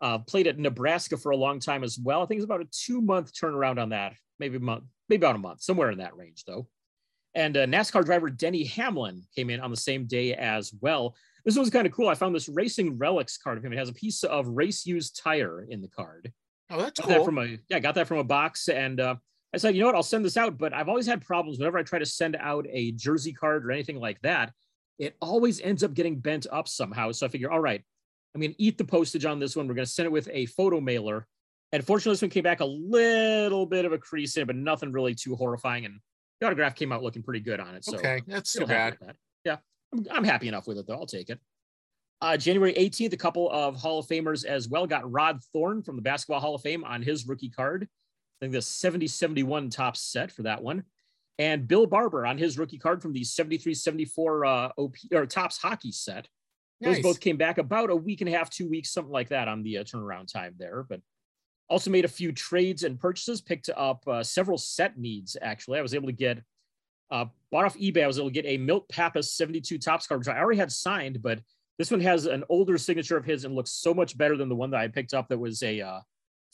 uh, played at Nebraska for a long time as well. I think it's about a two month turnaround on that, maybe a month, maybe about a month, somewhere in that range though. And uh, NASCAR driver Denny Hamlin came in on the same day as well. This was kind of cool. I found this Racing Relics card of him. It has a piece of race used tire in the card. Oh, that's got cool. That from a yeah, got that from a box, and uh, I said, you know what, I'll send this out. But I've always had problems whenever I try to send out a jersey card or anything like that. It always ends up getting bent up somehow. So I figure, all right, I'm going to eat the postage on this one. We're going to send it with a photo mailer. And fortunately, this one came back a little bit of a crease in, but nothing really too horrifying. And the autograph came out looking pretty good on it. So okay, that's too bad. That. Yeah, I'm, I'm happy enough with it though. I'll take it. Uh, January 18th, a couple of Hall of Famers as well got Rod Thorn from the Basketball Hall of Fame on his rookie card. I think the 70 71 top set for that one. And Bill Barber on his rookie card from the 73 74 uh, OP or Topps hockey set. Those Nice. both came back about a week and a half, two weeks, something like that on the uh, turnaround time there. But also made a few trades and purchases, picked up uh, several set needs. Actually, I was able to get uh, bought off eBay. I was able to get a Milt Pappas 72 Topps card, which I already had signed, but this one has an older signature of his and looks so much better than the one that I picked up that was a uh,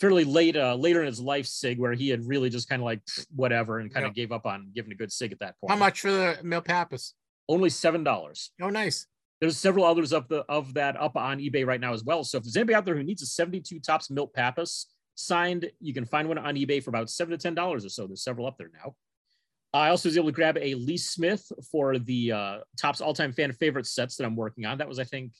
fairly late, uh, later in his life sig, where he had really just kind of like whatever and kind of Yep. gave up on giving a good sig at that point. How much for the Milt Pappas? Only seven dollars. Oh, nice. There's several others of the of that up on eBay right now as well. So if there's anybody out there who needs a 72 Topps Milt Pappas signed, you can find one on eBay for about seven to ten dollars or so. There's several up there now. I also was able to grab a Lee Smith for the uh, Topps all-time fan favorite sets that I'm working on. That was, I think,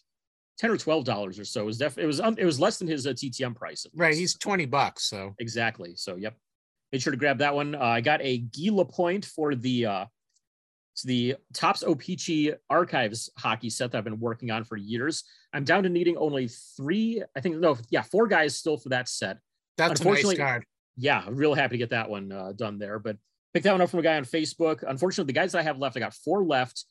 ten or twelve dollars or so. It was definitely it was it was less than his uh, TTM price. Right, he's 20 bucks. So Exactly. So, yep. Made sure to grab that one. Uh, I got a Gila point for the uh, it's the Topps O-Pee-Chee Archives hockey set that I've been working on for years. I'm down to needing only three. I think no, yeah, four guys still for that set. that's a nice Unfortunately- card. Yeah, I'm real happy to get that one uh, done there. But Picked that one up from a guy on Facebook. Unfortunately, the guys that I have left, I got four left.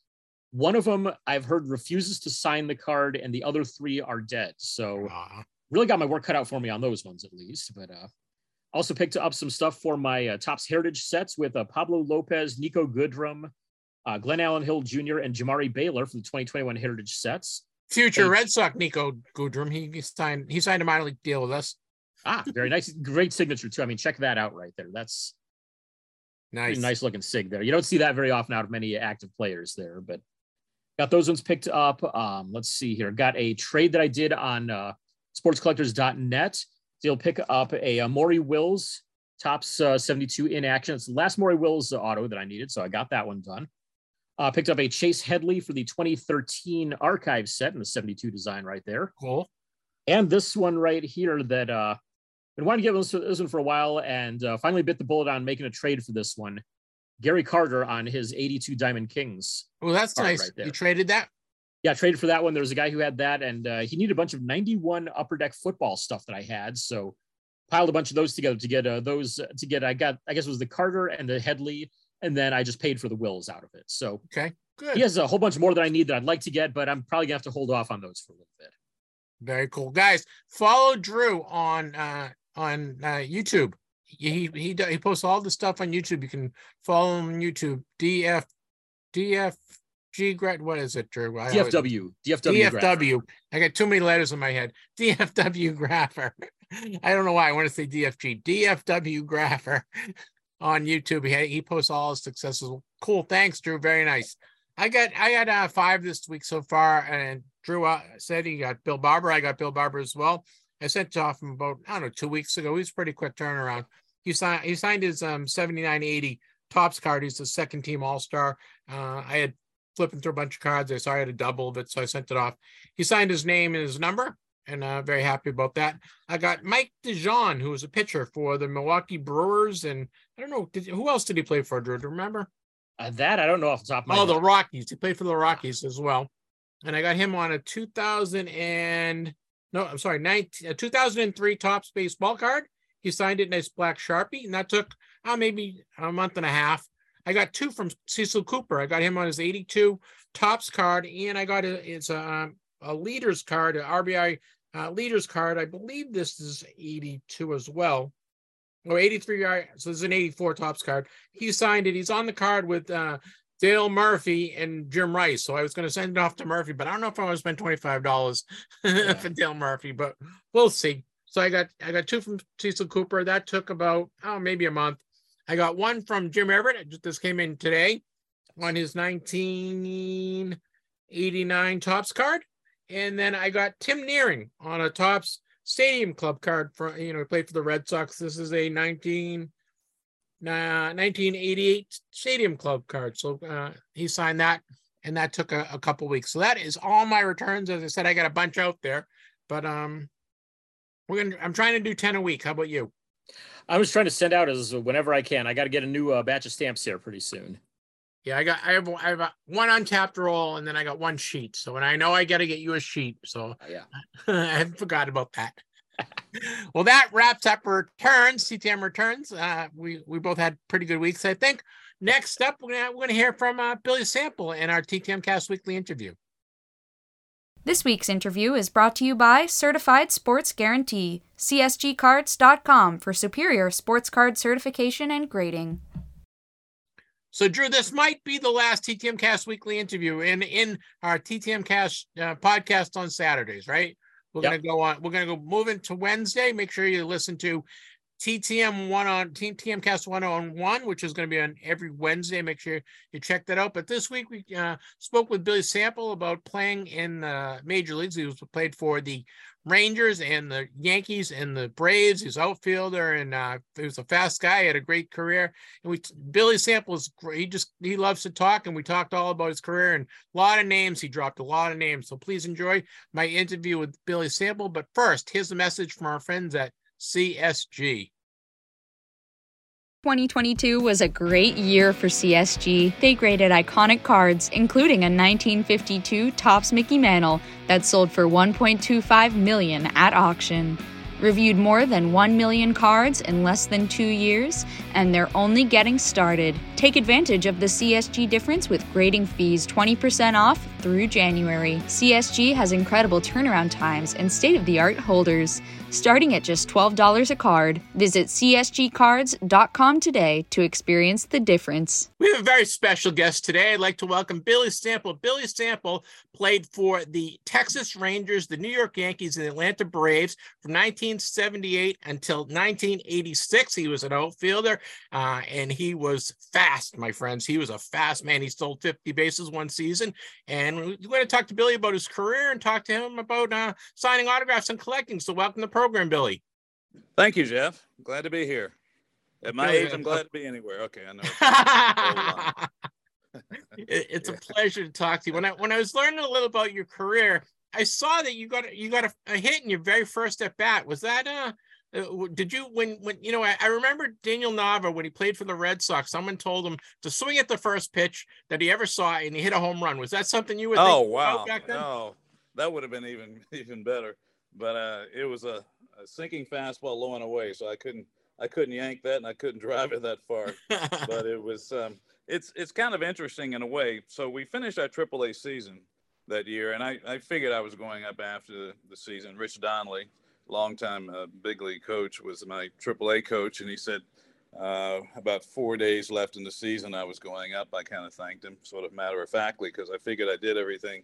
One of them I've heard refuses to sign the card, and the other three are dead. So Aw. really got my work cut out for me on those ones at least. But uh, also picked up some stuff for my uh, Topps Heritage sets with uh, Pablo Lopez, Niko Goodrum, uh, Glenallen Hill Jr., and Jamari Baylor for the 2021 Heritage sets. Future. Red Sox Niko Goodrum. He, he signed he signed a minor league deal with us. Ah, very nice, great signature too. I mean, check that out right there. That's Nice. nice looking sig there. You don't see that very often out of many active players there, but got those ones picked up. Um, let's see here. Got a trade that I did on uh, sportscollectors.net. You'll pick up a, uh Maury Wills Topps uh, 72 in action. It's the last Maury Wills uh, auto that I needed, so I got that one done. Uh, picked up a Chase Headley for the 2013 archive set in the 72 design right there Cool. and this one right here that uh been wanting to get this, this one for a while and uh, finally bit the bullet on making a trade for this one. Gary Carter on his 82 Diamond Kings. Well, that's nice. right there. you traded that. Yeah, traded for that one. There was a guy who had that, and uh, he needed a bunch of 91 upper deck football stuff that I had. So piled a bunch of those together to get uh, those uh, to get. I got, I guess it was the Carter and the Headley, and then I just paid for the Wills out of it. So Okay. Good. he has a whole bunch more that I need that I'd like to get, but I'm probably gonna have to hold off on those for a little bit. Very cool, guys. Follow Drew on uh on uh, YouTube. He he he posts all the stuff on YouTube. You can follow him on YouTube. DF DFG Gret. What is it, Drew? I always- DFW, DFW. DFW. I got too many letters in my head. DFW Grapher. I don't know why I want to say DFG. DFW Grapher on YouTube. He, he posts all his successes. Cool. Thanks, Drew. Very nice. I got I got uh, five this week so far, and Drew uh, said he got Bill Barber. I got Bill Barber as well. I sent it off him about I don't know two weeks ago. He's pretty quick turnaround. He signed he signed his um 7980 Topps card. He's the second team All Star. Uh, I had flipping through a bunch of cards. I saw I had a double of it, so I sent it off. He signed his name and his number, and uh, very happy about that. I got Mike DeJean, who was a pitcher for the Milwaukee Brewers, and I don't know did, who else did he play for. Drew, do you remember? Uh, that I don't know off the top of my head. Oh, head. the Rockies. He played for the Rockies as well. And I got him on a 2000 and no, I'm sorry, 19, a 2003 Topps baseball card. He signed it in nice black Sharpie, and that took uh, maybe a month and a half. I got two from Cecil Cooper. I got him on his 82 Topps card, and I got a, it's a, um, a leaders card, an RBI uh, leaders card. I believe this is 82 as well. Or 83 yard, so this is an 84 Topps card. He signed it. He's on the card with uh Dale Murphy and Jim Rice. So I was going to send it off to Murphy, but I don't know if I want to spend $25 for Dale Murphy, but we'll see. So I got I got two from Cecil Cooper. That took about oh maybe a month. I got one from Jim Everett. This came in today on his 1989 Topps card. And then I got Tim Naehring on a Topps stadium club card for you know he played for the Red Sox. This is a 19 uh, 1988 stadium club card. So uh, he signed that, and that took a, a couple weeks. So that is all my returns. As I said, I got a bunch out there, but um, we're gonna. I'm trying to do 10 a week. How about you? I was trying to send out as whenever I can. I got to get a new uh, batch of stamps here pretty soon. Yeah, I got. I have. I have a, one untapped roll, and then I got one sheet. So, and I know I got to get you a sheet. So Uh, yeah. I forgot about that. well, that wraps up returns, CTM returns. Uh, we we both had pretty good weeks, I think. Next up, we're gonna we're gonna hear from uh, Billy Sample in our TTM Cast Weekly interview. This week's interview is brought to you by Certified Sports Guarantee, CSGcards.com for superior sports card certification and grading. So, Drew, this might be the last TTM Cast Weekly interview in in our TTM Cast uh, podcast on Saturdays, right? We're Yep. gonna go on. We're gonna go move into Wednesday. Make sure you listen to TTM one on TTM Cast one on one, which is going to be on every Wednesday. Make sure you check that out. But this week we uh, spoke with Billy Sample about playing in the major leagues. He was played for the Rangers and the Yankees and the Braves. He's outfielder and uh, he was a fast guy. Had a great career. And we Billy Sample is great. He just he loves to talk, and we talked all about his career and a lot of names. He dropped a lot of names. So please enjoy my interview with Billy Sample. But first, here's a message from our friends at CSG. 2022 was a great year for CSG. They graded iconic cards, including a 1952 Topps Mickey Mantle that sold for 1.25 million at auction. reviewed more than 1 million cards in less than two years, and they're only getting started. Take advantage of the CSG difference with grading fees 20% off through January. CSG has incredible turnaround times and state of the art holders starting at just $12 a card. Visit csgcards.com today to experience the difference. We have a very special guest today. I'd like to welcome Billy Sample. Billy Sample played for the Texas Rangers, the New York Yankees, and the Atlanta Braves from 1978 until 1986. He was an outfielder uh, and he was fast, my friends. He was a fast man. He stole 50 bases one season. And we're going to talk to Billy about his career and talk to him about uh, signing autographs and collecting. So, welcome to program, Billy. Thank you, Jeff. Glad to be here. At my age, I'm glad to be anywhere. Okay, I know. it's a pleasure to talk to you. When I when I was learning a little about your career, I saw that you got you got a, a hit in your very first at bat. Was that uh, uh did you when when you know I, I, remember Daniel Nava when he played for the Red Sox, someone told him to swing at the first pitch that he ever saw and he hit a home run. Was that something you would Oh wow. No, that would have been even even better. But uh it was a, a sinking fastball low and away, so I couldn't I couldn't yank that and I couldn't drive it that far. but it was um it's it's kind of interesting in a way. So we finished our AAA season that year, and I, I figured I was going up after the, season. Rich Donnelly, longtime uh, big league coach, was my AAA coach, and he said uh, about four days left in the season I was going up. I kind of thanked him, sort of matter of factly, because I figured I did everything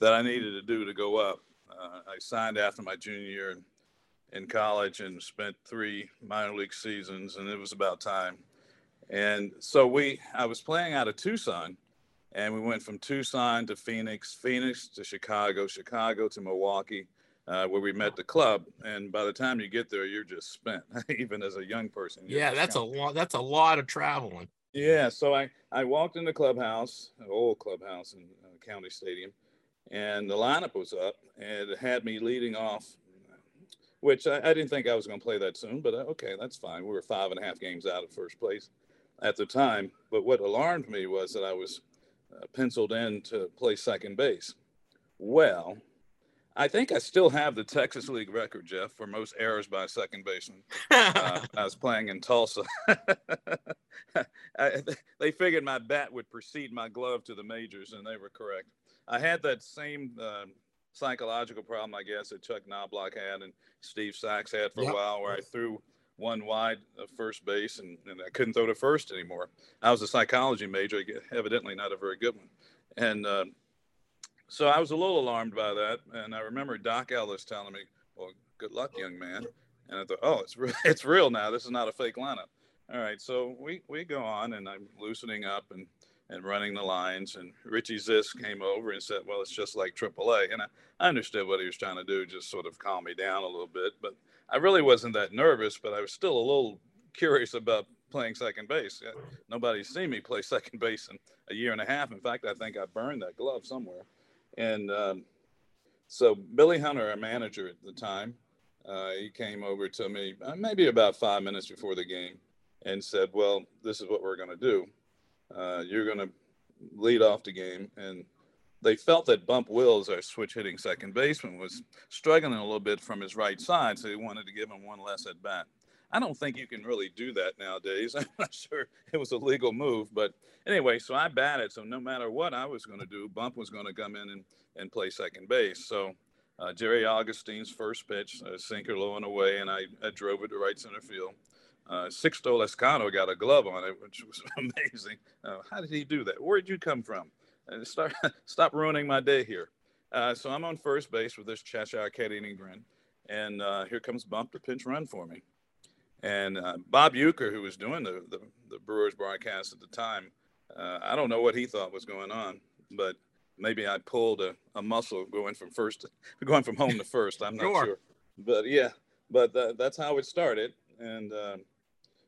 that I needed to do to go up. Uh, I signed after my junior year in, college and spent three minor league seasons, and it was about time. And so we, I was playing out of Tucson, and we went from Tucson to Phoenix, Phoenix to Chicago, Chicago to Milwaukee, uh, where we met the club. And by the time you get there, you're just spent, even as a young person. Yeah, that's a lot. That's a lot of traveling. Yeah. So I I walked in the clubhouse, an old clubhouse in uh, County Stadium, and the lineup was up, and it had me leading off. Which I, I didn't think I was going to play that soon, but uh, okay, that's fine. We were five and a half games out of first place at the time. But what alarmed me was that I was uh, penciled in to play second base. Well, I think I still have the Texas League record, Jeff, for most errors by a second baseman. uh, I was playing in Tulsa. I, they figured my bat would precede my glove to the majors, and they were correct. I had that same uh, psychological problem, I guess, that Chuck Knobloch had and Steve Sax had for yep. a while, where I threw one wide of first base, and, and I couldn't throw to first anymore. I was a psychology major, evidently not a very good one, and uh, so I was a little alarmed by that. And I remember Doc Ellis telling me, "Well, good luck, young man." And I thought, "Oh, it's real. It's real now. This is not a fake lineup." All right, so we we go on, and I'm loosening up and and running the lines. And Richie Zisk came over and said, "Well, it's just like AAA." And I, I understood what he was trying to do, just sort of calm me down a little bit. But I really wasn't that nervous, but I was still a little curious about playing second base. Nobody's seen me play second base in a year and a half. In fact, I think I burned that glove somewhere. And um, so Billy Hunter, our manager at the time, uh, he came over to me uh, maybe about five minutes before the game and said, "Well, this is what we're going to do. Uh, you're going to lead off the game, and they felt that Bump Wills, our switch hitting second baseman, was struggling a little bit from his right side, so they wanted to give him one less at bat. I don't think you can really do that nowadays. I'm not sure it was a legal move, but anyway, so I batted. So no matter what I was going to do, Bump was going to come in and, and play second base. So uh, Jerry Augustine's first pitch, a sinker low and away, and I, I drove it to right center field. Uh, Sixto Lezcano got a glove on it, which was amazing. Uh, how did he do that? Where did you come from? and start stop ruining my day here. Uh, so I'm on first base with this Cheshire cat eating grin, and uh, here comes Bump to pinch run for me. And uh, Bob Uecker, who was doing the, the, the Brewers broadcast at the time, uh, I don't know what he thought was going on, but maybe I pulled a, a muscle going from first, to, going from home to first. I'm not sure. sure. but yeah, but uh, that's how it started. And uh,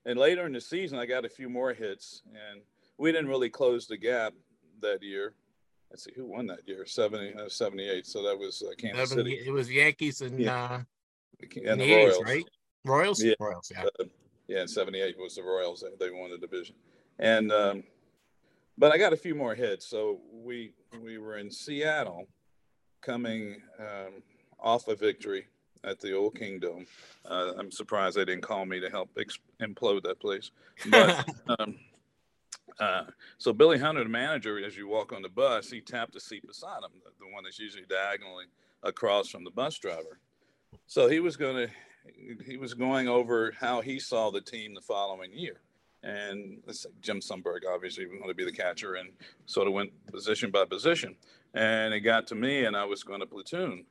and later in the season, I got a few more hits, and we didn't really close the gap that year. Let's see who won that year 70, uh, 78. So that was uh, Kansas 70, City. It was Yankees and, yeah. uh, and the, the Royals, right? Royals? Yeah. Royals, yeah. Uh, yeah, in 78 was the Royals. They, they won the division. And, um, but I got a few more hits. So we, we were in Seattle coming um, off a victory at the old Kingdome. Uh, I'm surprised they didn't call me to help ex- implode that place. But um, uh, so Billy Hunter, the manager, as you walk on the bus, he tapped the seat beside him, the, the one that's usually diagonally across from the bus driver. So he was going to he was going over how he saw the team the following year. And let's say Jim Sundberg obviously was going to be the catcher and sort of went position by position. And it got to me, and I was going to platoon.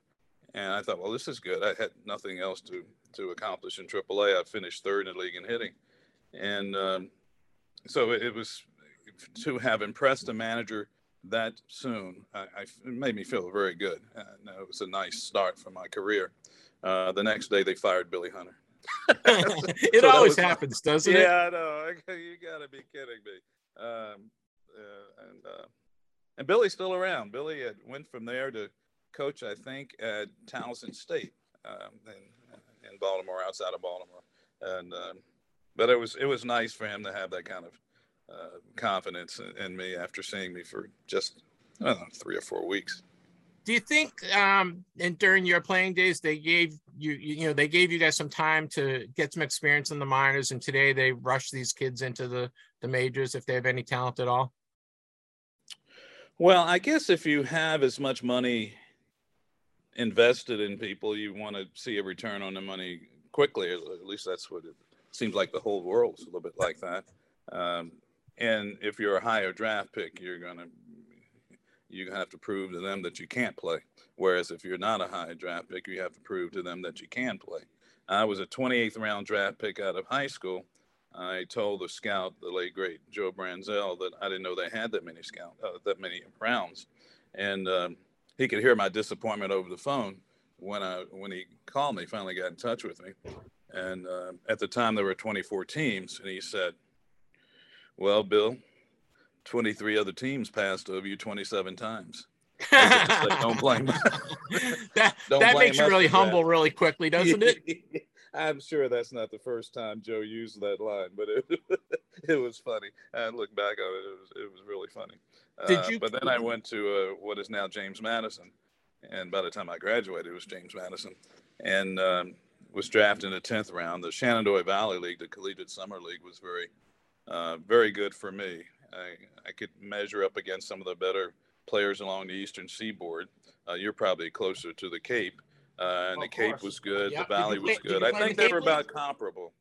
And I thought, well, this is good. I had nothing else to, to accomplish in AAA. I finished third in the league in hitting. And um, so it, it, was to have impressed a manager that soon, I, I, it made me feel very good. And it was a nice start for my career. Uh, the next day, they fired Billy Hunter. it so always happens, doesn't yeah, it? Yeah, I know. You got to be kidding me. Um, uh, and uh, and Billy's still around. Billy had, went from there to coach, I think, at Towson State um, in, in Baltimore, outside of Baltimore. And um, but it was it was nice for him to have that kind of uh, confidence in, in, me after seeing me for just know, three or four weeks. Do you think um, and during your playing days they gave you you know they gave you guys some time to get some experience in the minors, and today they rush these kids into the the majors if they have any talent at all? Well, I guess if you have as much money invested in people, you want to see a return on the money quickly. At least that's what it seems like. The whole world's a little bit like that. Um, and if you're a higher draft pick, you're gonna you have to prove to them that you can't play. Whereas if you're not a high draft pick, you have to prove to them that you can play. I was a 28th round draft pick out of high school. I told the scout, the late great Joe Branzell, that I didn't know they had that many scout, uh, that many rounds, and um, he could hear my disappointment over the phone when I when he called me. Finally, got in touch with me, and uh, at the time there were 24 teams, and he said, "Well, Bill, 23 other teams passed over you 27 times." don't blame. that don't that blame makes you really humble that. really quickly, doesn't it? I'm sure that's not the first time Joe used that line, but it, it was funny. I look back on it; it was it was really funny. Did uh, you? but then I went to uh, what is now James Madison, and by the time I graduated, it was James Madison, and um, was drafted in the tenth round. The Shenandoah Valley League, the Collegiate Summer League, was very, uh, very good for me. I, I could measure up against some of the better players along the eastern seaboard. Uh, you're probably closer to the Cape, uh, and the Cape was good. Yep. The Valley was good. I think the they were about comparable,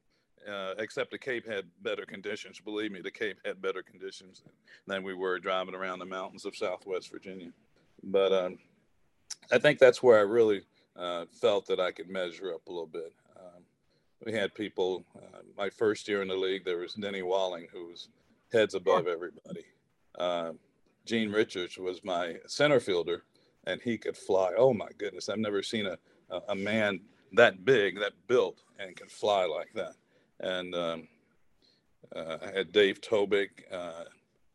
uh, except the Cape had better conditions. Believe me, the Cape had better conditions than we were driving around the mountains of Southwest Virginia. But um, I think that's where I really uh, felt that I could measure up a little bit. Um, we had people. Uh, my first year in the league, there was Denny Walling, who was heads above everybody. Uh, Gene Richards was my center fielder and he could fly. Oh my goodness, I've never seen a, a, man that big, that built, and can fly like that. And um, uh, I had Dave Tobik, uh,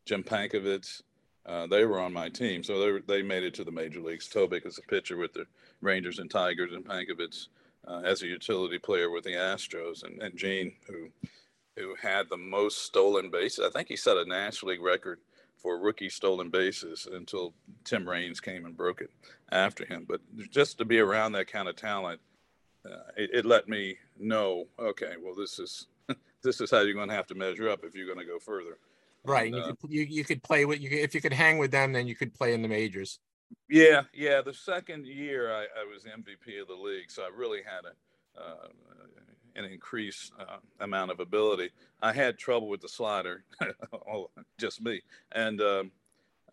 Jim Pankovits. Uh, they were on my team, so they, were, they made it to the major leagues. Tobik is a pitcher with the Rangers and Tigers, and Pankovits uh, as a utility player with the Astros, and, and Gene, who who had the most stolen bases. I think he set a National League record for rookie stolen bases until Tim Raines came and broke it after him. But just to be around that kind of talent, it, it, let me know, okay, well, this is this is how you're going to have to measure up if you're going to go further. Right. And, you, uh, could, you, you could play with you if you could hang with them, then you could play in the majors. Yeah, yeah. The second year I, I was MVP of the league, so I really had a uh, an increased uh, amount of ability. I had trouble with the slider, just me, and um,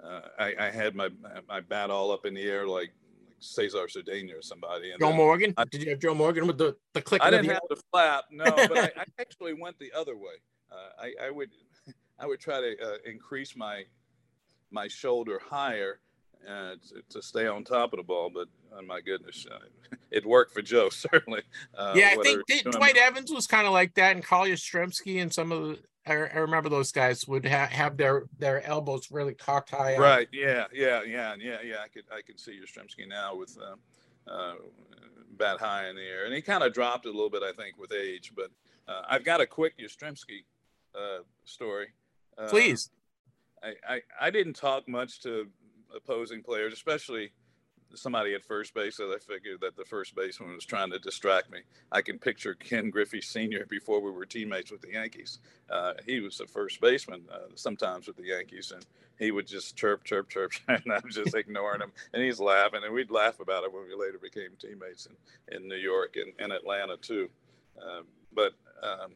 uh, I, I, had my my bat all up in the air like Cesar Cedeño or somebody. And Joe Morgan? I, Did you have Joe Morgan with the the click? I didn't the have the flap, no, but I, I, actually went the other way. Uh, I, I, would I would try to uh, increase my my shoulder higher uh, to, to, stay on top of the ball. But oh my goodness, uh, it worked for Joe certainly. Uh, yeah, I think Dwight Evans was kind of like that, and Carl Yastrzemski and some of the. I, I remember those guys would ha- have their their elbows really cocked high. Right. Yeah. Yeah. Yeah. Yeah. Yeah. I could I can see your Yastrzemski now with. Uh, uh, bat high in the air, and he kind of dropped a little bit, I think, with age. But uh, I've got a quick Yastrzemski uh, story. Please. I, I, I didn't talk much to opposing players, especially somebody at first base, so I figured that the first baseman was trying to distract me. I can picture Ken Griffey Sr. before we were teammates with the Yankees. Uh, he was the first baseman uh, sometimes with the Yankees, and he would just chirp, chirp, chirp, and I'm just ignoring him, and he's laughing, and we'd laugh about it when we later became teammates in, in New York and, and Atlanta too. Uh, but um,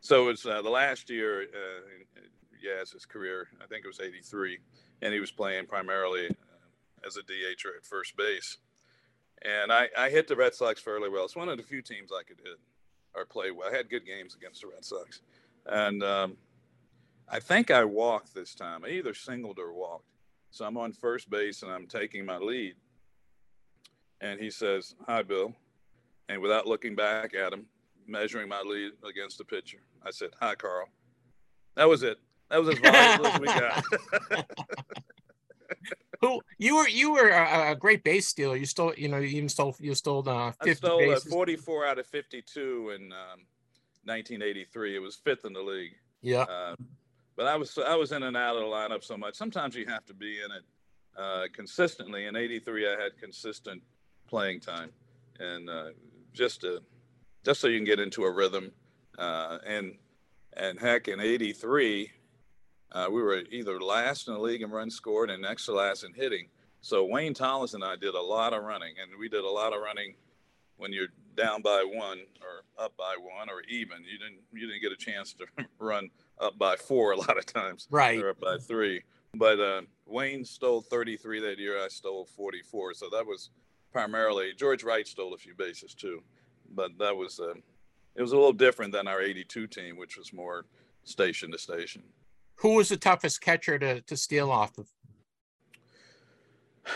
so it's uh, the last year, uh, yeah, his career. I think it was '83, and he was playing primarily uh, as a DH at first base. And I, I hit the Red Sox fairly well. It's one of the few teams I could hit or play well. I had good games against the Red Sox, and um, I think I walked this time. I either singled or walked. So I'm on first base and I'm taking my lead. And he says, Hi, Bill. And without looking back at him, measuring my lead against the pitcher, I said, Hi, Carl. That was it. That was as valuable as we got. Who you were? You were a, a, great base stealer. You stole, you know, you even stole, you stole uh, 50 I stole uh, 44 out of 52 in um, 1983. It was fifth in the league. Yeah. Uh, but I was I was in and out of the lineup so much. Sometimes you have to be in it uh, consistently. In '83, I had consistent playing time, and uh, just to just so you can get into a rhythm. Uh, and and heck, in '83, uh, we were either last in the league in runs scored and next to last in hitting. So Wayne Tolles and I did a lot of running, and we did a lot of running when you're down by one or up by one or even. You didn't you didn't get a chance to run up by four a lot of times. Right. Or up by three. But uh, Wayne stole 33 that year. I stole 44. So that was primarily George Wright stole a few bases too, but that was uh, it was a little different than our 82 team, which was more station to station. Who was the toughest catcher to, to steal off of?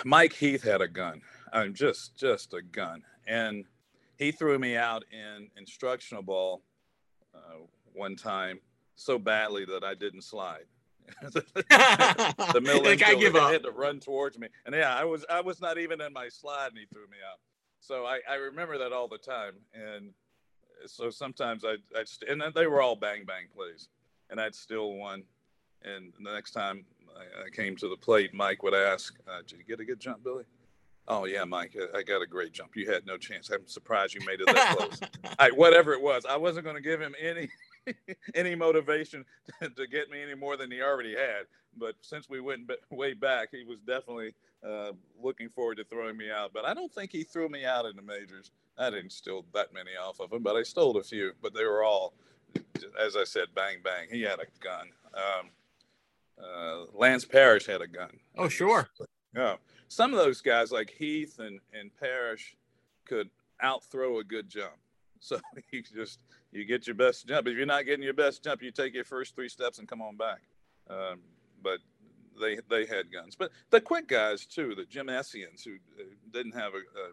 Mike Heath had a gun. I'm just just a gun, and he threw me out in instructional ball uh, one time so badly that I didn't slide. the middle like I give up. had to run towards me, and yeah, I was I was not even in my slide, and he threw me out. So I, I remember that all the time, and so sometimes I I and they were all bang bang plays, and I'd still one, and the next time I, I came to the plate, Mike would ask, uh, "Did you get a good jump, Billy?" Oh yeah, Mike, I got a great jump. You had no chance. I'm surprised you made it that close. I, whatever it was, I wasn't going to give him any any motivation to get me any more than he already had. But since we went way back, he was definitely uh, looking forward to throwing me out. But I don't think he threw me out in the majors. I didn't steal that many off of him, but I stole a few. But they were all, as I said, bang bang. He had a gun. Um, uh, Lance Parrish had a gun. Oh sure. Yeah, some of those guys like Heath and and Parrish could out throw a good jump. So you just you get your best jump. If you're not getting your best jump, you take your first three steps and come on back. Um, but they they had guns. But the quick guys too, the Jim Essians, who uh, didn't have a, a,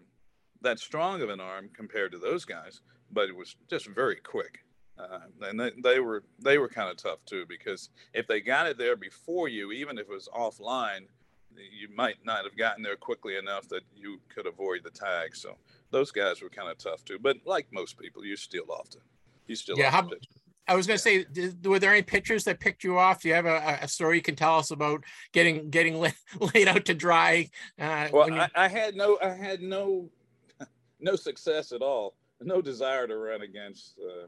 that strong of an arm compared to those guys, but it was just very quick. Uh, and they, they were they were kind of tough too because if they got it there before you, even if it was offline, you might not have gotten there quickly enough that you could avoid the tag. So those guys were kind of tough too. But like most people, you still often you still yeah. How, I was going to say, did, were there any pictures that picked you off? Do you have a, a story you can tell us about getting getting laid, laid out to dry? Uh, well, you... I, I, had no, I had no, no success at all. No desire to run against uh,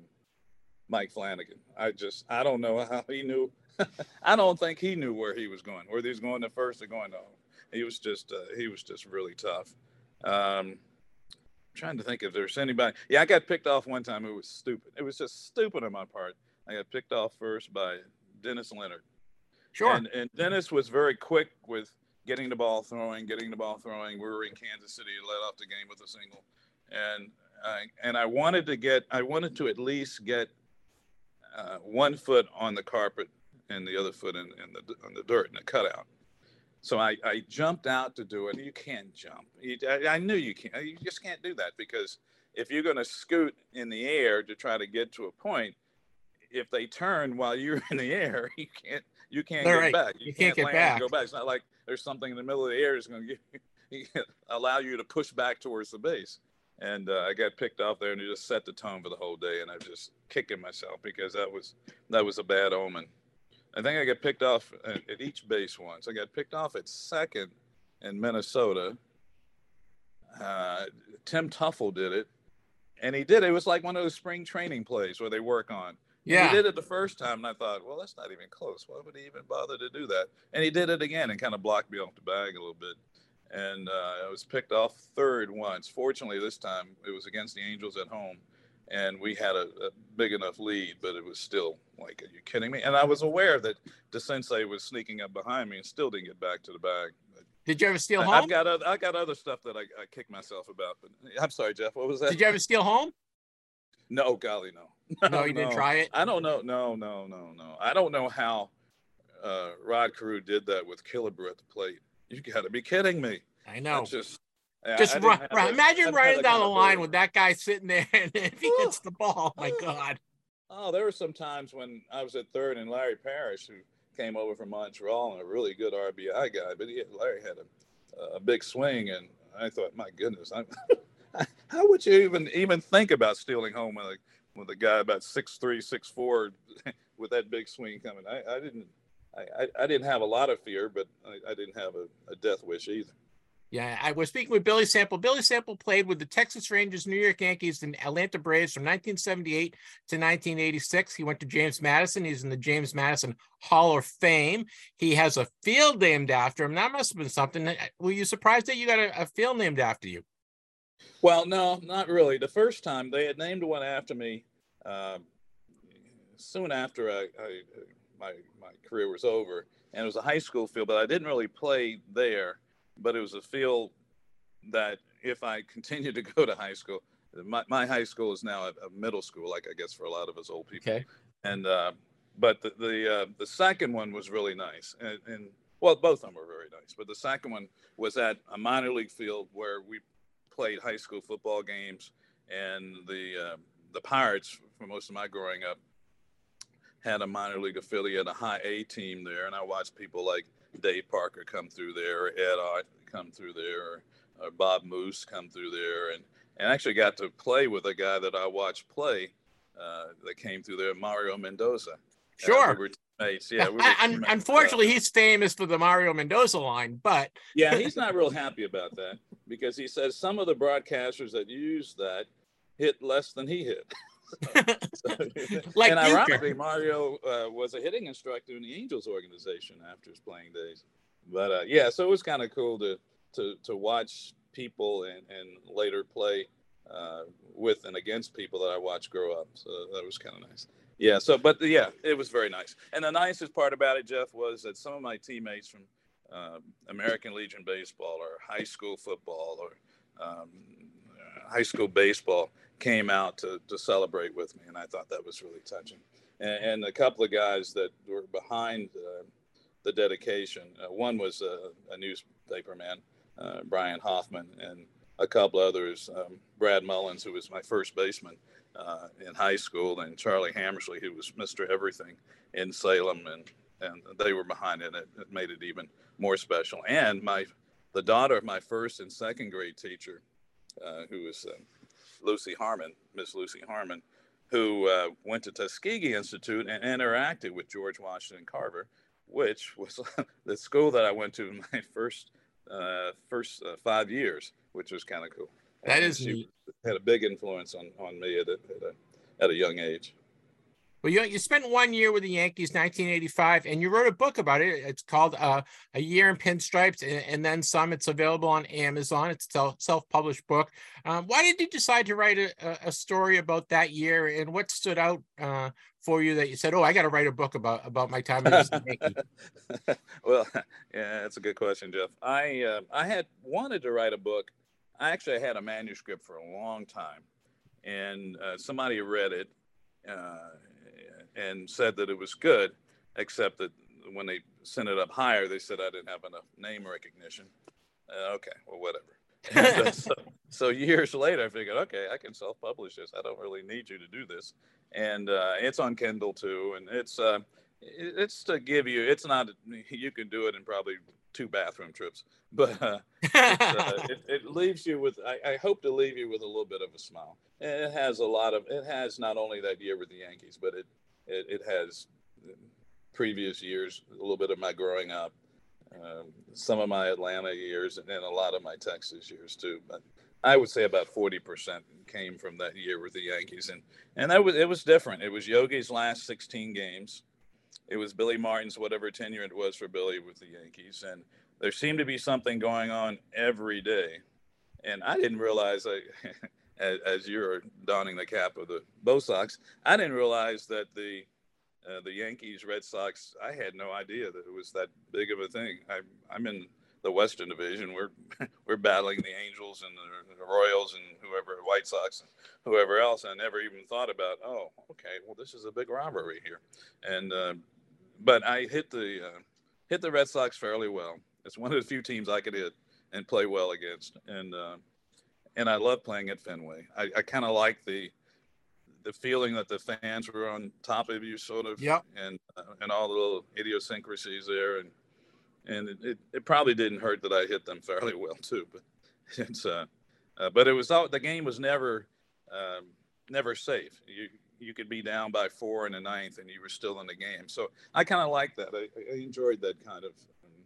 Mike Flanagan. I just, I don't know how he knew. I don't think he knew where he was going, whether he was going to first or going to home. He was just, uh, he was just really tough. Um, trying to think if there's anybody. Yeah, I got picked off one time. It was stupid. It was just stupid on my part. I got picked off first by Dennis Leonard. Sure. And, and Dennis was very quick with getting the ball throwing, getting the ball throwing. We were in Kansas City, led off the game with a single, and I, and I wanted to get, I wanted to at least get uh, one foot on the carpet and the other foot in, in the on the dirt in the cutout. So I, I jumped out to do it. You can't jump. You, I, I, knew you can't. You just can't do that because if you're going to scoot in the air to try to get to a point, if they turn while you're in the air, you can't you can't get right. back. You, you can't, can't get back. go back. It's not like there's something in the middle of the air that's going to allow you to push back towards the base. And uh, I got picked off there, and it just set the tone for the whole day. And I was just kicking myself because that was that was a bad omen. I think I got picked off at, at, each base once. I got picked off at second in Minnesota, uh, Tim Teufel did it, and he did it. It was like one of those spring training plays where they work on. Yeah. He did it the first time, and I thought, well, that's not even close. Why would he even bother to do that? And he did it again and kind of blocked me off the bag a little bit. And uh, I was picked off third once. Fortunately, this time it was against the Angels at home, and we had a, a big enough lead, but it was still like, are you kidding me? And I was aware that DeCinces was sneaking up behind me and still didn't get back to the bag. Did you ever steal I- home? I've got other, I got other stuff that I, I kick myself about. But I'm sorry, Jeff. What was that? Did you ever steal home? No, golly, no. No, you didn't try it. I don't know. No, no, no, no. I don't know how uh, Rod Carew did that with Killebrew at the plate. You got to be kidding me. I know. That's just yeah, Just run, run. imagine running down the line with that guy sitting there, and if he hits the ball, my God. Oh, there were some times when I was at third and Larry Parrish, who came over from Montreal and a really good RBI guy, but he had, Larry had a, a big swing, and I thought, my goodness, I'm, how would you even even think about stealing home with a, with a guy about six three, six four, with that big swing coming? I, I didn't. I, I, didn't have a lot of fear, but I, I didn't have a, a death wish either. Yeah, I was speaking with Billy Sample. Billy Sample played with the Texas Rangers, New York Yankees, and Atlanta Braves from 1978 to 1986. He went to James Madison. He's in the James Madison Hall of Fame. He has a field named after him. That must have been something. Were you surprised that you got a, a field named after you? Well, no, not really. The first time they had named one after me, um, soon after I, I, my my career was over, and it was a high school field, but I didn't really play there. But it was a field that if I continued to go to high school, my, my high school is now a, a middle school, like I guess for a lot of us old people. Okay. And uh, but the the, uh, the second one was really nice, and, and well, both of them were very nice. But the second one was at a minor league field where we played high school football games, and the uh, the Pirates for most of my growing up had a minor league affiliate, a high A team there, and I watched people like Dave Parker come through there, or Ed Ott come through there, or, or Bob Moose come through there, and and actually got to play with a guy that I watched play uh, that came through there, Mario Mendoza. Uh, Sure. we were teammates. Yeah. we teammates. unfortunately, Uh, he's famous for the Mario Mendoza line, but yeah, he's not real happy about that because he says some of the broadcasters that use that hit less than he hit. So- Like and ironically, Mario uh, was a hitting instructor in the Angels organization after his playing days. But uh, yeah, so it was kind of cool to to to watch people and, and later play uh, with and against people that I watched grow up. So that was kind of nice. Yeah. So, but yeah, it was very nice. And the nicest part about it, Jeff, was that some of my teammates from uh, American Legion baseball or high school football or um, high school baseball came out to, to celebrate with me. And I thought that was really touching. And, and a couple of guys that were behind uh, the dedication, uh, one was a, a newspaper man, uh, Brian Hoffman, and a couple others, um, Brad Mullins, who was my first baseman uh, in high school, and Charlie Hammersley, who was Mr. Everything in Salem, and and they were behind it. It, it made it even more special. And my the daughter of my first and second grade teacher, uh, who was uh, Lucy Harmon, Miss Lucy Harmon, who uh, went to Tuskegee Institute and interacted with George Washington Carver, which was the school that I went to in my first uh, first uh, five years, which was kind of cool. That And is she neat. had a big influence on, on me at a, at a at a young age. Well, you, you spent one year with the Yankees, 1985, and you wrote a book about it. It's called uh, A Year in Pinstripes and, and Then Some. It's available on Amazon. It's a self published book. Um, why did you decide to write a, a- story about that year, and what stood out uh, for you that you said, Oh, I got to write a book about, about my time as a Yankee? well, yeah, that's a good question, Jeff. I uh, I had wanted to write a book. I actually had a manuscript for a long time, and uh, somebody read it uh, and said that it was good, except that when they sent it up higher, they said I didn't have enough name recognition. Uh, okay, well, whatever. And, uh, so, so years later, I figured, okay, I can self-publish this. I don't really need you to do this, and uh, it's on Kindle too, and it's uh, it's to give you. It's not you can do it in probably two bathroom trips, but uh, it's, uh, it, it leaves you with. I, I hope to leave you with a little bit of a smile. And It has a lot of. It has not only that year with the Yankees, but it it, it has previous years, a little bit of my growing up, um, some of my Atlanta years, and then a lot of my Texas years too. But I would say about forty percent came from that year with the Yankees, and and that was it was different. It was Yogi's last sixteen games. It was Billy Martin's whatever tenure it was for Billy with the Yankees, and there seemed to be something going on every day. And I didn't realize, I, as, as you're donning the cap of the Bo Sox, I didn't realize that the uh, the Yankees, Red Sox. I had no idea that it was that big of a thing. I, I'm in the Western Division. We're we're battling the Angels and the, the, Royals and whoever, White Sox and whoever else. I never even thought about. Oh, okay. Well, this is a big rivalry here, and uh, but I hit the uh, hit the Red Sox fairly well. It's one of the few teams I could hit and play well against, and uh, and I love playing at Fenway. I, I kind of like the the feeling that the fans were on top of you, sort of, yep. and uh, and all the little idiosyncrasies there, and and it, it, it, probably didn't hurt that I hit them fairly well too, but it's uh, uh but it was all the game was never um, never safe. You you could be down by four in the ninth and you were still in the game. So I kind of like that. I, I, enjoyed that kind of um,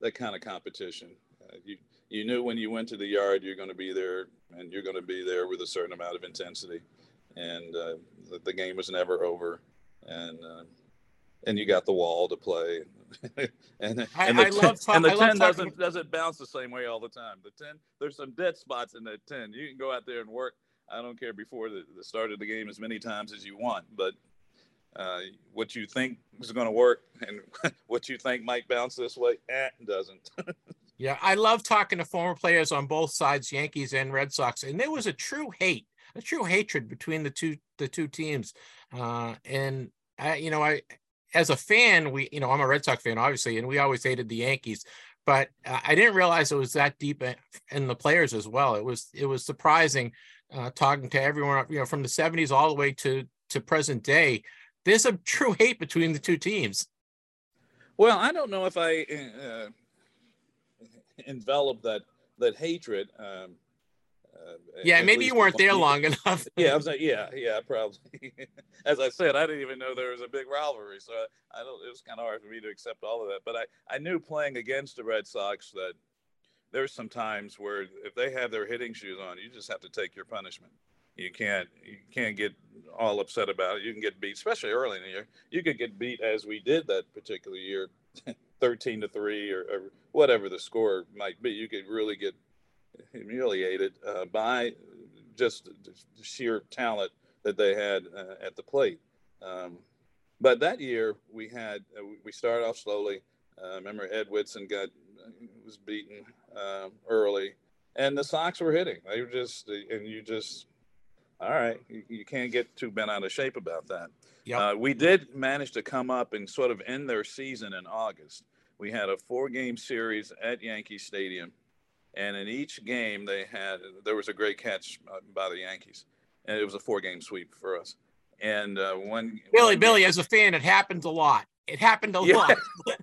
that kind of competition. Uh, you you knew when you went to the yard you're going to be there and you're going to be there with a certain amount of intensity, and uh, the, the, game was never over, and uh, and you got the wall to play. and, I, and the, I 10, love and the 10 doesn't doesn't bounce the same way all the time. The 10 there's some dead spots in that 10. You can go out there and work I don't care before the, the start of the game as many times as you want, but uh, what you think is going to work and what you think might bounce this way, eh, doesn't. yeah, I love talking to former players on both sides, Yankees and Red Sox, and there was a true hate, a true hatred between the two the two teams. Uh, and I, you know, I as a fan, we, you know, I'm a Red Sox fan, obviously, and we always hated the Yankees but I didn't realize it was that deep in the players as well. It was it was surprising uh, talking to everyone, you know, from the 70s all the way to to present day, there's a true hate between the two teams. Well, I don't know if I uh, enveloped that that hatred. Um, uh, yeah, maybe you weren't there long enough. yeah, I was like, yeah, yeah, probably. As I said, I didn't even know there was a big rivalry, so I, I don't. It was kind of hard for me to accept all of that. But I, I knew playing against the Red Sox that there's some times where if they have their hitting shoes on, you just have to take your punishment. You can't you can't get all upset about it. You can get beat, especially early in the year. You could get beat as we did that particular year, thirteen to three or, or whatever the score might be. You could really get humiliated uh, by just the sheer talent that they had uh, at the plate. Um, but that year we had uh, we started off slowly. Uh, remember Ed Whitson got was beaten uh, early, and the Sox were hitting. They were just, and you just, all right, you, you can't get too bent out of shape about that. Yep. Uh, we did manage to come up and sort of end their season in August. We had a four-game series at Yankee Stadium, and in each game they had there was a great catch uh, by the Yankees, and it was a four-game sweep for us. And uh, one Billy, one Billy, as a fan, it happens a lot. It happened a yeah. lot.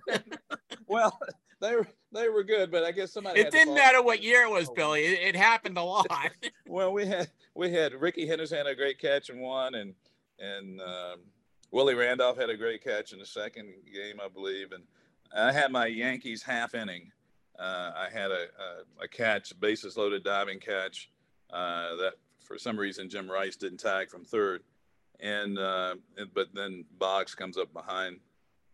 well, they were they were good, but I guess somebody. It didn't matter what year it was, oh. Billy. It, it happened a lot. well, we had we had Rickey Henderson had a great catch in one, and and um, Willie Randolph had a great catch in the second game, I believe, and I had my Yankees half inning. Uh, I had a, a, a catch, bases loaded diving catch uh, that for some reason Jim Rice didn't tag from third, and, uh, but then Boggs comes up behind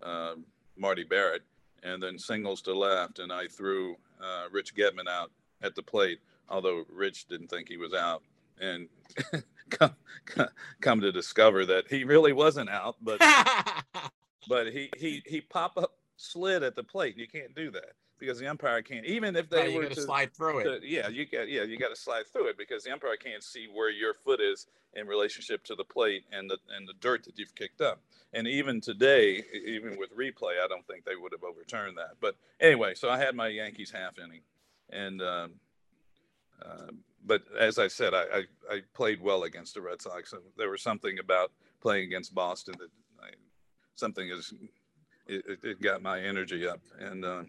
um, Marty Barrett and then singles to left, and I threw uh, Rich Gedman out at the plate, although Rich didn't think he was out, and come, come to discover that he really wasn't out, but but he he he pop up slid at the plate. You can't do that because the umpire can't. Even if they were to slide through it, yeah, you got yeah you got to slide through it because the umpire can't see where your foot is in relationship to the plate and the and the dirt that you've kicked up. And even today, even with replay, I don't think they would have overturned that. But anyway, so I had my Yankees half inning, and um, uh, but as I said, I, I, I played well against the Red Sox, and there was something about playing against Boston that I, something is it, it, got my energy up and. Uh,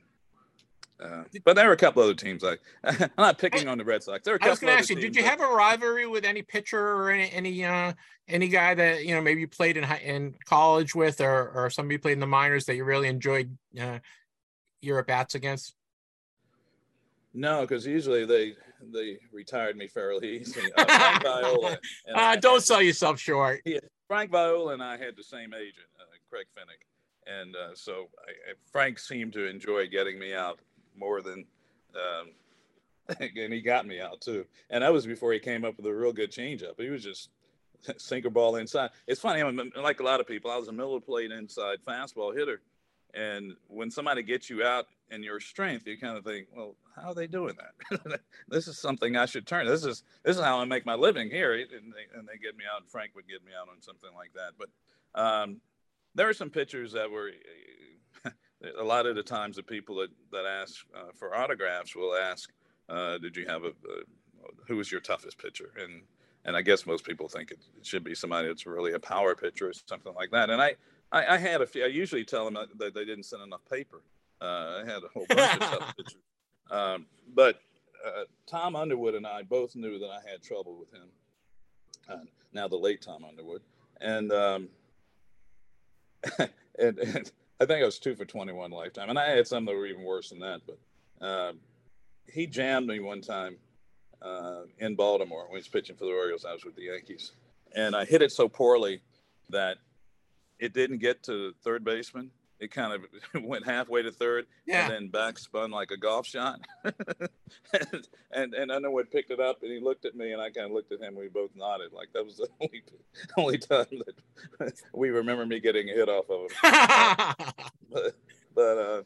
uh, but there were a couple other teams. Like I'm not picking on the Red Sox. There were a couple I was going to ask you, did you have a rivalry with any pitcher or any any uh, any guy that you know maybe you played in high, in college with, or or somebody played in the minors that you really enjoyed uh, your at bats against? No, because usually they they retired me fairly easy. Uh, Frank Viola. Uh, don't sell yourself short. Yeah, Frank Viola and I had the same agent, uh, Craig Finnick, and uh, so I, Frank seemed to enjoy getting me out more than, um, and he got me out too. And that was before he came up with a real good changeup. He was just sinker ball inside. It's funny. I'm like a lot of people. I was a middle plate inside fastball hitter, and when somebody gets you out in your strength, you kind of think, well, how are they doing that? this is something I should turn. This is this is how I make my living here. And they, and they get me out, and Frank would get me out on something like that. But um, there are some pictures that were. A lot of the times, the people that that ask uh, for autographs will ask, uh, "Did you have a, a who was your toughest pitcher?" And and I guess most people think it, it should be somebody that's really a power pitcher or something like that. And I I, I had a few. I usually tell them that they didn't send enough paper. Uh, I had a whole bunch of tough pitchers. Um, but uh, Tom Underwood and I both knew that I had trouble with him. Uh, now the late Tom Underwood, and, um, and, and I think I was two for twenty-one lifetime, and I had some that were even worse than that. But uh, he jammed me one time uh, in Baltimore when he was pitching for the Orioles. I was with the Yankees, and I hit it so poorly that it didn't get to third baseman. It kind of went halfway to third Yeah. and then back spun like a golf shot. and, and and Underwood picked it up and he looked at me and I kind of looked at him. We both nodded like that was the only only time that we remember me getting a hit off of him. But but uh,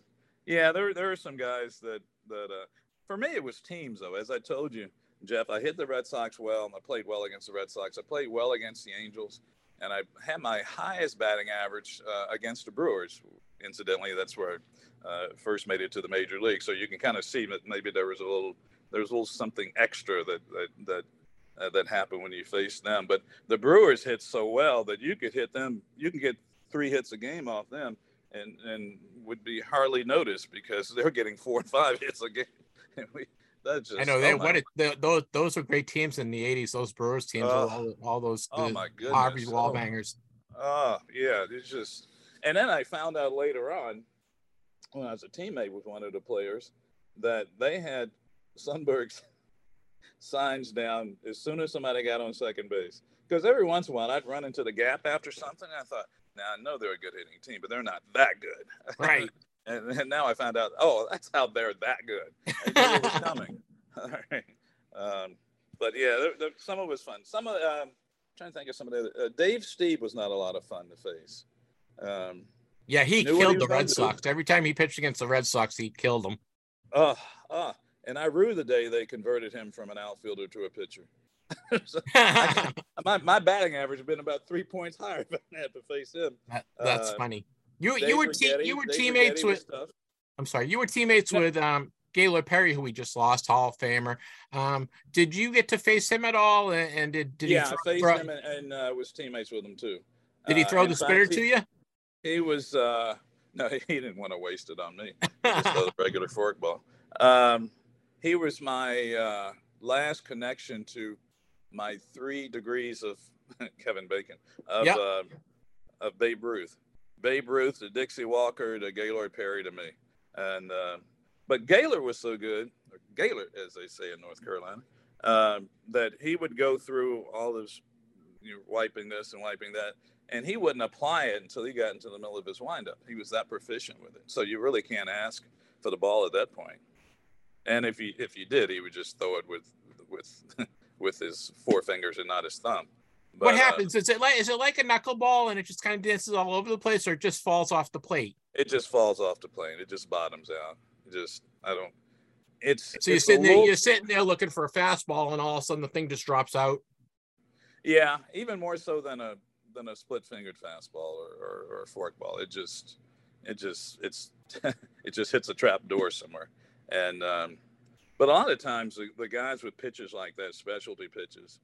yeah, there there are some guys that that uh, for me it was teams though. As I told you, Jeff, I hit the Red Sox well and I played well against the Red Sox. I played well against the Angels and I had my highest batting average uh, against the Brewers. Incidentally, that's where I uh, first made it to the major league. So you can kind of see that maybe there was a little there was a little something extra that that that uh, that happened when you faced them. But the Brewers hit so well that you could hit them. You can get three hits a game off them, and and would be hardly noticed because they're getting four and five hits a game. And we, that's just I know oh they oh my- what it, the, those those were great teams in the '80s. Those Brewers teams, Oh. all, all those Oh my Harvey goodness. wall Oh. bangers. Oh, yeah. It's just, and then I found out later on when I was a teammate with one of the players that they had Sundberg's signs down as soon as somebody got on second base. Because every once in a while I'd run into the gap after something. And I thought, now I know they're a good hitting team, but they're not that good. Right. and, and now I found out, oh, that's how they're that good. It was coming. All right. Um, but yeah, there, there, some of it was fun. Some of um, trying to think of some of the other, uh, Dave Stieb was not a lot of fun to face. Um, Yeah, he killed the Red. Sox. Every time he pitched against the Red Sox, he killed them. uh, uh, and I rue the day they converted him from an outfielder to a pitcher. So, I- my, my batting average has been about three points higher if I had to face him. That- that's Uh, funny. You you were te- you were teammates with. I'm sorry, you were teammates with um Gaylord Perry, who we just lost, Hall of Famer. Um, did you get to face him at all? And, and did did yeah, he I throw, faced him and, and uh, was teammates with him too. did he Uh, throw in the spitter he- to you? He was uh no, he didn't want to waste it on me. Just the regular forkball. Um, he was my uh, last connection to my three degrees of Kevin Bacon of Yep. uh, of Babe Ruth. Babe Ruth to Dixie Walker to Gaylord Perry to me, and uh, but Gaylor was so good, or Gaylor as they say in North Carolina, um, that he would go through all this, you know, wiping this and wiping that, and he wouldn't apply it until he got into the middle of his windup. He was that proficient with it. So you really can't ask for the ball at that point. And if you if you did, he would just throw it with with with his four fingers and not his thumb. What But, uh, happens? Is it like is it like a knuckleball and it just kind of dances all over the place, or it just falls off the plate? it just falls off the plane. It just bottoms out. It just I don't. It's So you're it's sitting there, little- you're sitting there looking for a fastball, and all of a sudden the thing just drops out. Yeah, even more so than a than a split fingered fastball or, or, or a forkball. It just it just it's it just hits a trap door somewhere. And um, but a lot of times the, the guys with pitches like that, specialty pitches,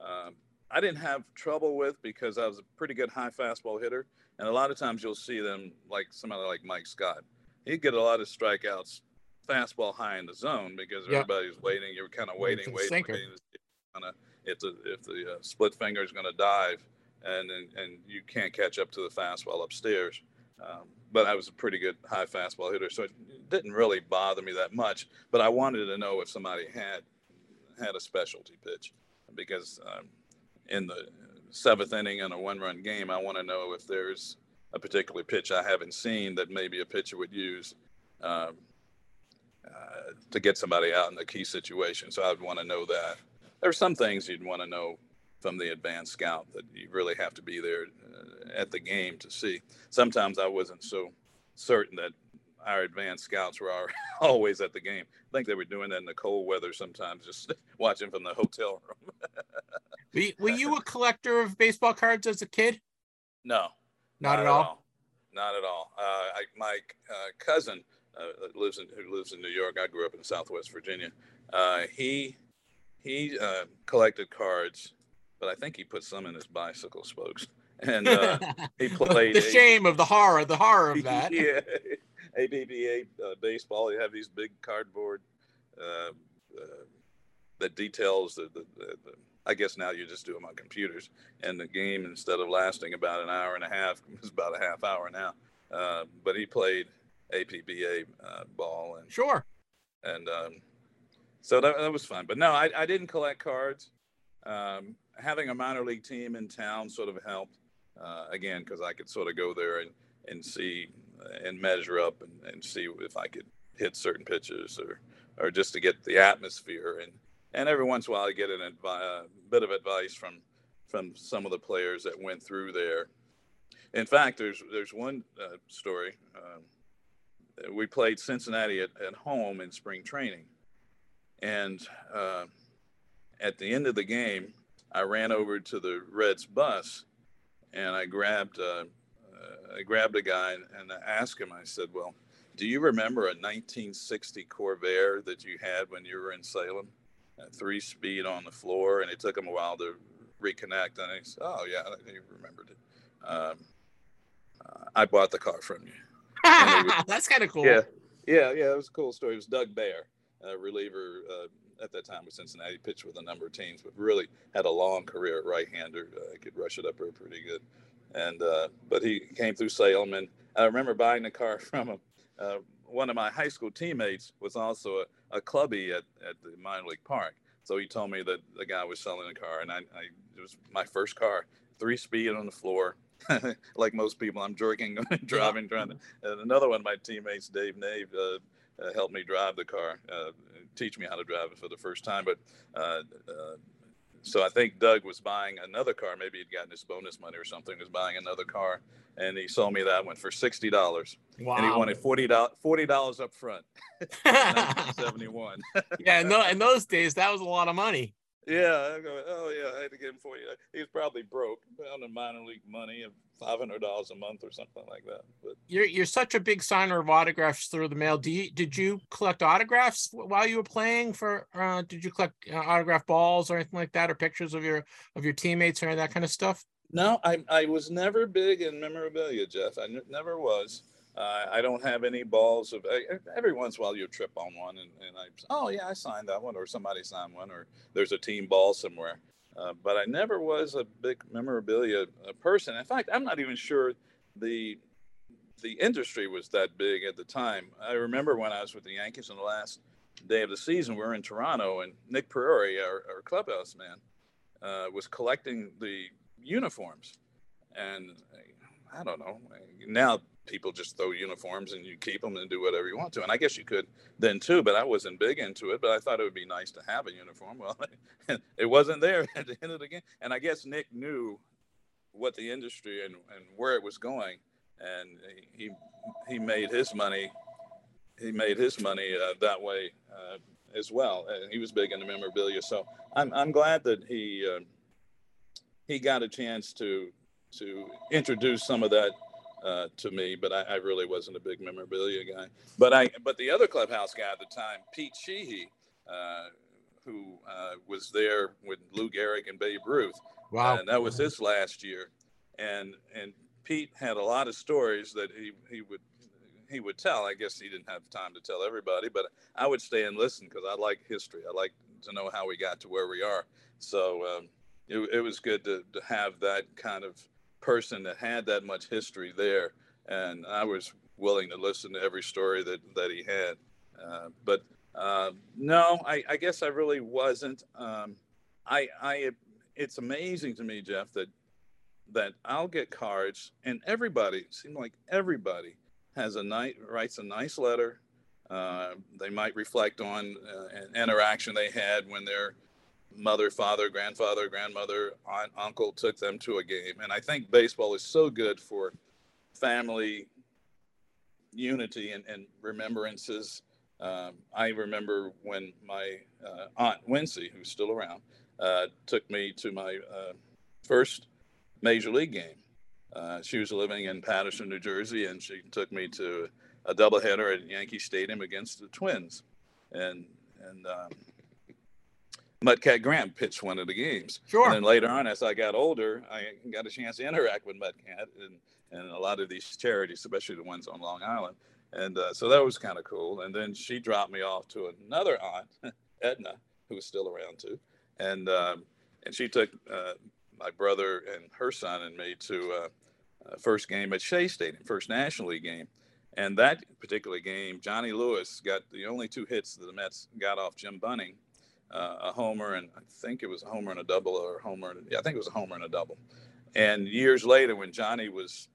um, I didn't have trouble with because I was a pretty good high fastball hitter. And a lot of times you'll see them like somebody like Mike Scott. He'd get a lot of strikeouts, fastball high in the zone because Yep. everybody's waiting. You're kind of Waiting waiting, waiting, sinker. waiting to see if, if the if the uh, split finger is going to dive, and, and and you can't catch up to the fastball upstairs. Um, but I was a pretty good high fastball hitter, so it didn't really bother me that much. But I wanted to know if somebody had had a specialty pitch because um, in the seventh inning in a one-run game, I want to know if there's a particular pitch I haven't seen that maybe a pitcher would use um, uh, to get somebody out in a key situation. So I'd want to know that. There's some things you'd want to know from the advanced scout that you really have to be there uh, at the game to see. Sometimes I wasn't so certain that our advanced scouts were always at the game. I think they were doing that in the cold weather sometimes, just watching from the hotel room. were, you, were you a collector of baseball cards as a kid? No, not, not at, all? all? Not at all. Uh, I, my uh, cousin uh, lives in who lives in New York. I grew up in Southwest Virginia. Uh, he he uh, collected cards, but I think he put some in his bicycle spokes. And uh, he played the, shame of the horror, the horror of that. yeah, APBA uh, baseball. You have these big cardboard that details the, the, the, the I guess now you just do them on computers. And the game, instead of lasting about an hour and a half, was about a half hour now. Uh, but he played APBA uh, ball and sure, and um, so that, that was fun. But no, I, I didn't collect cards. Um, having a minor league team in town sort of helped uh, again because I could sort of go there and and see uh, and measure up and, and see if I could hit certain pitches or or just to get the atmosphere and and every once in a while I get an advi- a bit of advice from from some of the players that went through there. In fact, there's there's one uh, story. Um, we played Cincinnati at, at home in spring training, and uh, at the end of the game, I ran over to the Reds bus, and I grabbed uh, I grabbed a guy and, and I asked him. I said, "Well, do you remember a 1960 Corvair that you had when you were in Salem?" three speed on the floor, and it took him a while to reconnect. And he said, "Oh yeah, he remembered it. Um, uh, I bought the car from you." Was, That's kind of cool. Yeah, yeah, yeah. It was a cool story. It was Doug Bair, a reliever uh, at that time with Cincinnati. Pitched with a number of teams, but really had a long career at right-hander. Uh, could rush it up pretty good. And uh, but he came through Salem, and I remember buying the car from him. Uh, one of my high school teammates was also a, a clubby at, at the minor league park. So he told me that the guy was selling a car, and I, I it was my first car, three speed on the floor. like most people, I'm jerking, driving, trying to. And another one of my teammates, Dave Nave, uh, uh, helped me drive the car, uh, teach me how to drive it for the first time. But uh, uh, so I think Doug was buying another car. Maybe he'd gotten his bonus money or something. Was buying another car, and he sold me that one for sixty dollars. Wow! And he wanted forty dollars forty dollars up front. Seventy one. yeah, no, in those days that was a lot of money. Yeah, I go, oh yeah, I had to get him forty. He's probably broke, found a minor league money of five hundred dollars a month or something like that. But you're you're such a big signer of autographs through the mail. Do you did you collect autographs while you were playing? For uh, did you collect uh, autograph balls or anything like that, or pictures of your of your teammates or that kind of stuff? No, I I was never big in memorabilia, Jeff. I n- never was. Uh, I don't have any balls of every once in a while you trip on one and, and I oh yeah I signed that one or somebody signed one or there's a team ball somewhere. Uh, but I never was a big memorabilia uh, person. In fact I'm not even sure the the industry was that big at the time. I remember when I was with the Yankees on the last day of the season we were in Toronto and Nick Priore our, our clubhouse man uh, was collecting the uniforms. And I don't know now people just throw uniforms and you keep them and do whatever you want to. And I guess you could then too, but I wasn't big into it. But I thought it would be nice to have a uniform. Well, it wasn't there at the end of the game. And I guess Nick knew what the industry and, and where it was going, and he he made his money. He made his money uh, that way uh, as well. And he was big into memorabilia, so I'm I'm glad that he uh, he got a chance to to introduce some of that uh, to me, but I, I, really wasn't a big memorabilia guy. But I, but the other clubhouse guy at the time, Pete Sheehy, uh, who uh, was there with Lou Gehrig and Babe Ruth. Wow, and that was his last year, and and Pete had a lot of stories that he he would he would tell. I guess he didn't have time to tell everybody, but I would stay and listen because I like history. I like to know how we got to where we are. So um, it, it was good to, to have that kind of person that had that much history there, and I was willing to listen to every story that that he had. Uh, but Uh, no, I, I, guess I really wasn't. Um, I, I, it's amazing to me, Jeff, that that I'll get cards, and everybody seems like everybody has a night writes a nice letter. Uh, they might reflect on uh, an interaction they had when their mother, father, grandfather, grandmother, aunt, uncle took them to a game. And I think baseball is so good for family unity and, and remembrances. Um, I remember when my uh, aunt Wincy, who's still around, uh, took me to my uh, first major league game. Uh, she was living in Paterson, New Jersey, and she took me to a doubleheader at Yankee Stadium against the Twins, and and um, Mudcat Grant pitched one of the games. Sure. And then later on, as I got older, I got a chance to interact with Mudcat and and a lot of these charities, especially the ones on Long Island. And uh, so that was kind of cool. And then she dropped me off to another aunt, Edna, who was still around too. And um, and she took uh, my brother and her son and me to uh, uh, first game at Shea Stadium, first National League game. And that particular game, Johnny Lewis got the only two hits that the Mets got off Jim Bunning, uh, a homer and I think it was a homer and a double or a homer. And, yeah, I think it was a homer and a double. And years later, when Johnny was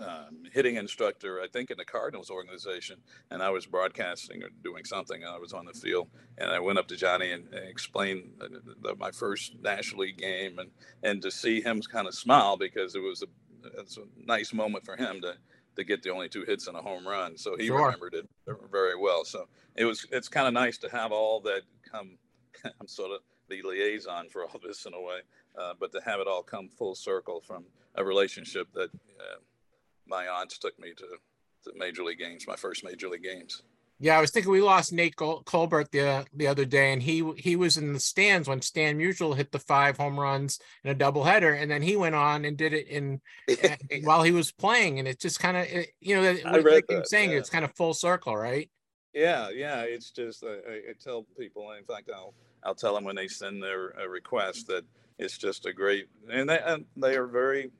um, hitting instructor, I think in the Cardinals organization, and I was broadcasting or doing something, and I was on the field, and I went up to Johnny and, and explained the, the, my first National League game, and and to see him kind of smile because it was a, it's a nice moment for him to to get the only two hits and a home run, so he sure. remembered it very well. So it was it's kind of nice to have all that I'm sort of the liaison for all this in a way, uh, but to have it all come full circle from a relationship that. Uh, my aunts took me to, to major league games, my first major league games. Yeah, I was thinking we lost Nate Col- Colbert the the other day, and he he was in the stands when Stan Musial hit the five home runs in a doubleheader, and then he went on and did it in while he was playing, and it just kind of you know I read that, saying yeah. it's kind of full circle, right? Yeah, yeah, it's just I, I, tell people, in fact, I'll I'll tell them when they send their request that it's just a great, and they and they are very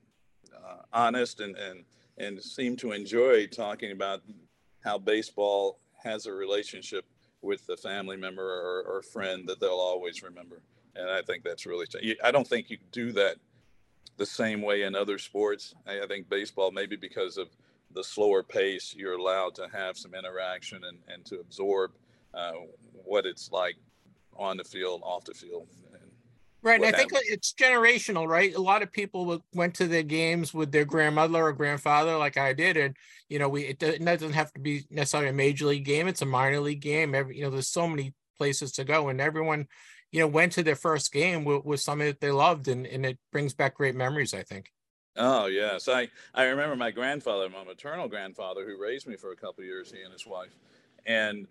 uh, honest and and and seem to enjoy talking about how baseball has a relationship with the family member or, or friend that they'll always remember. And I think that's really, I don't think you do that the same way in other sports. I, I think baseball, maybe because of the slower pace, you're allowed to have some interaction and, and to absorb uh, what it's like on the field, off the field. Right. And I think it's generational, right? A lot of people went to the games with their grandmother or grandfather, like I did. And, you know, we, it doesn't have to be necessarily a major league game. It's a minor league game. Every, you know, there's so many places to go and everyone, you know, went to their first game with, with something that they loved and, and it brings back great memories, I think. Oh yes. I, I remember my grandfather, my maternal grandfather who raised me for a couple years, he and his wife, and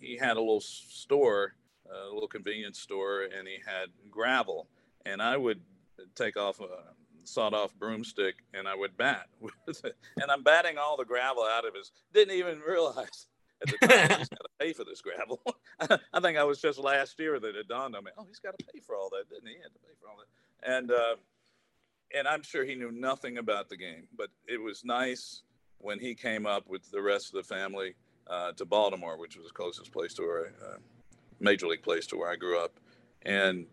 he had a little store a little convenience store, and he had gravel, and I would take off a sawed-off broomstick and I would bat and I'm batting all the gravel out of his. Didn't even realize at the time he's got to pay for this gravel. I think I was just last year that it dawned on me. Oh, he's got to pay for all that, didn't he? He had to pay for all that, and uh, and I'm sure he knew nothing about the game, but it was nice when he came up with the rest of the family uh, to Baltimore, which was the closest place to where I, uh, major league place to where I grew up, and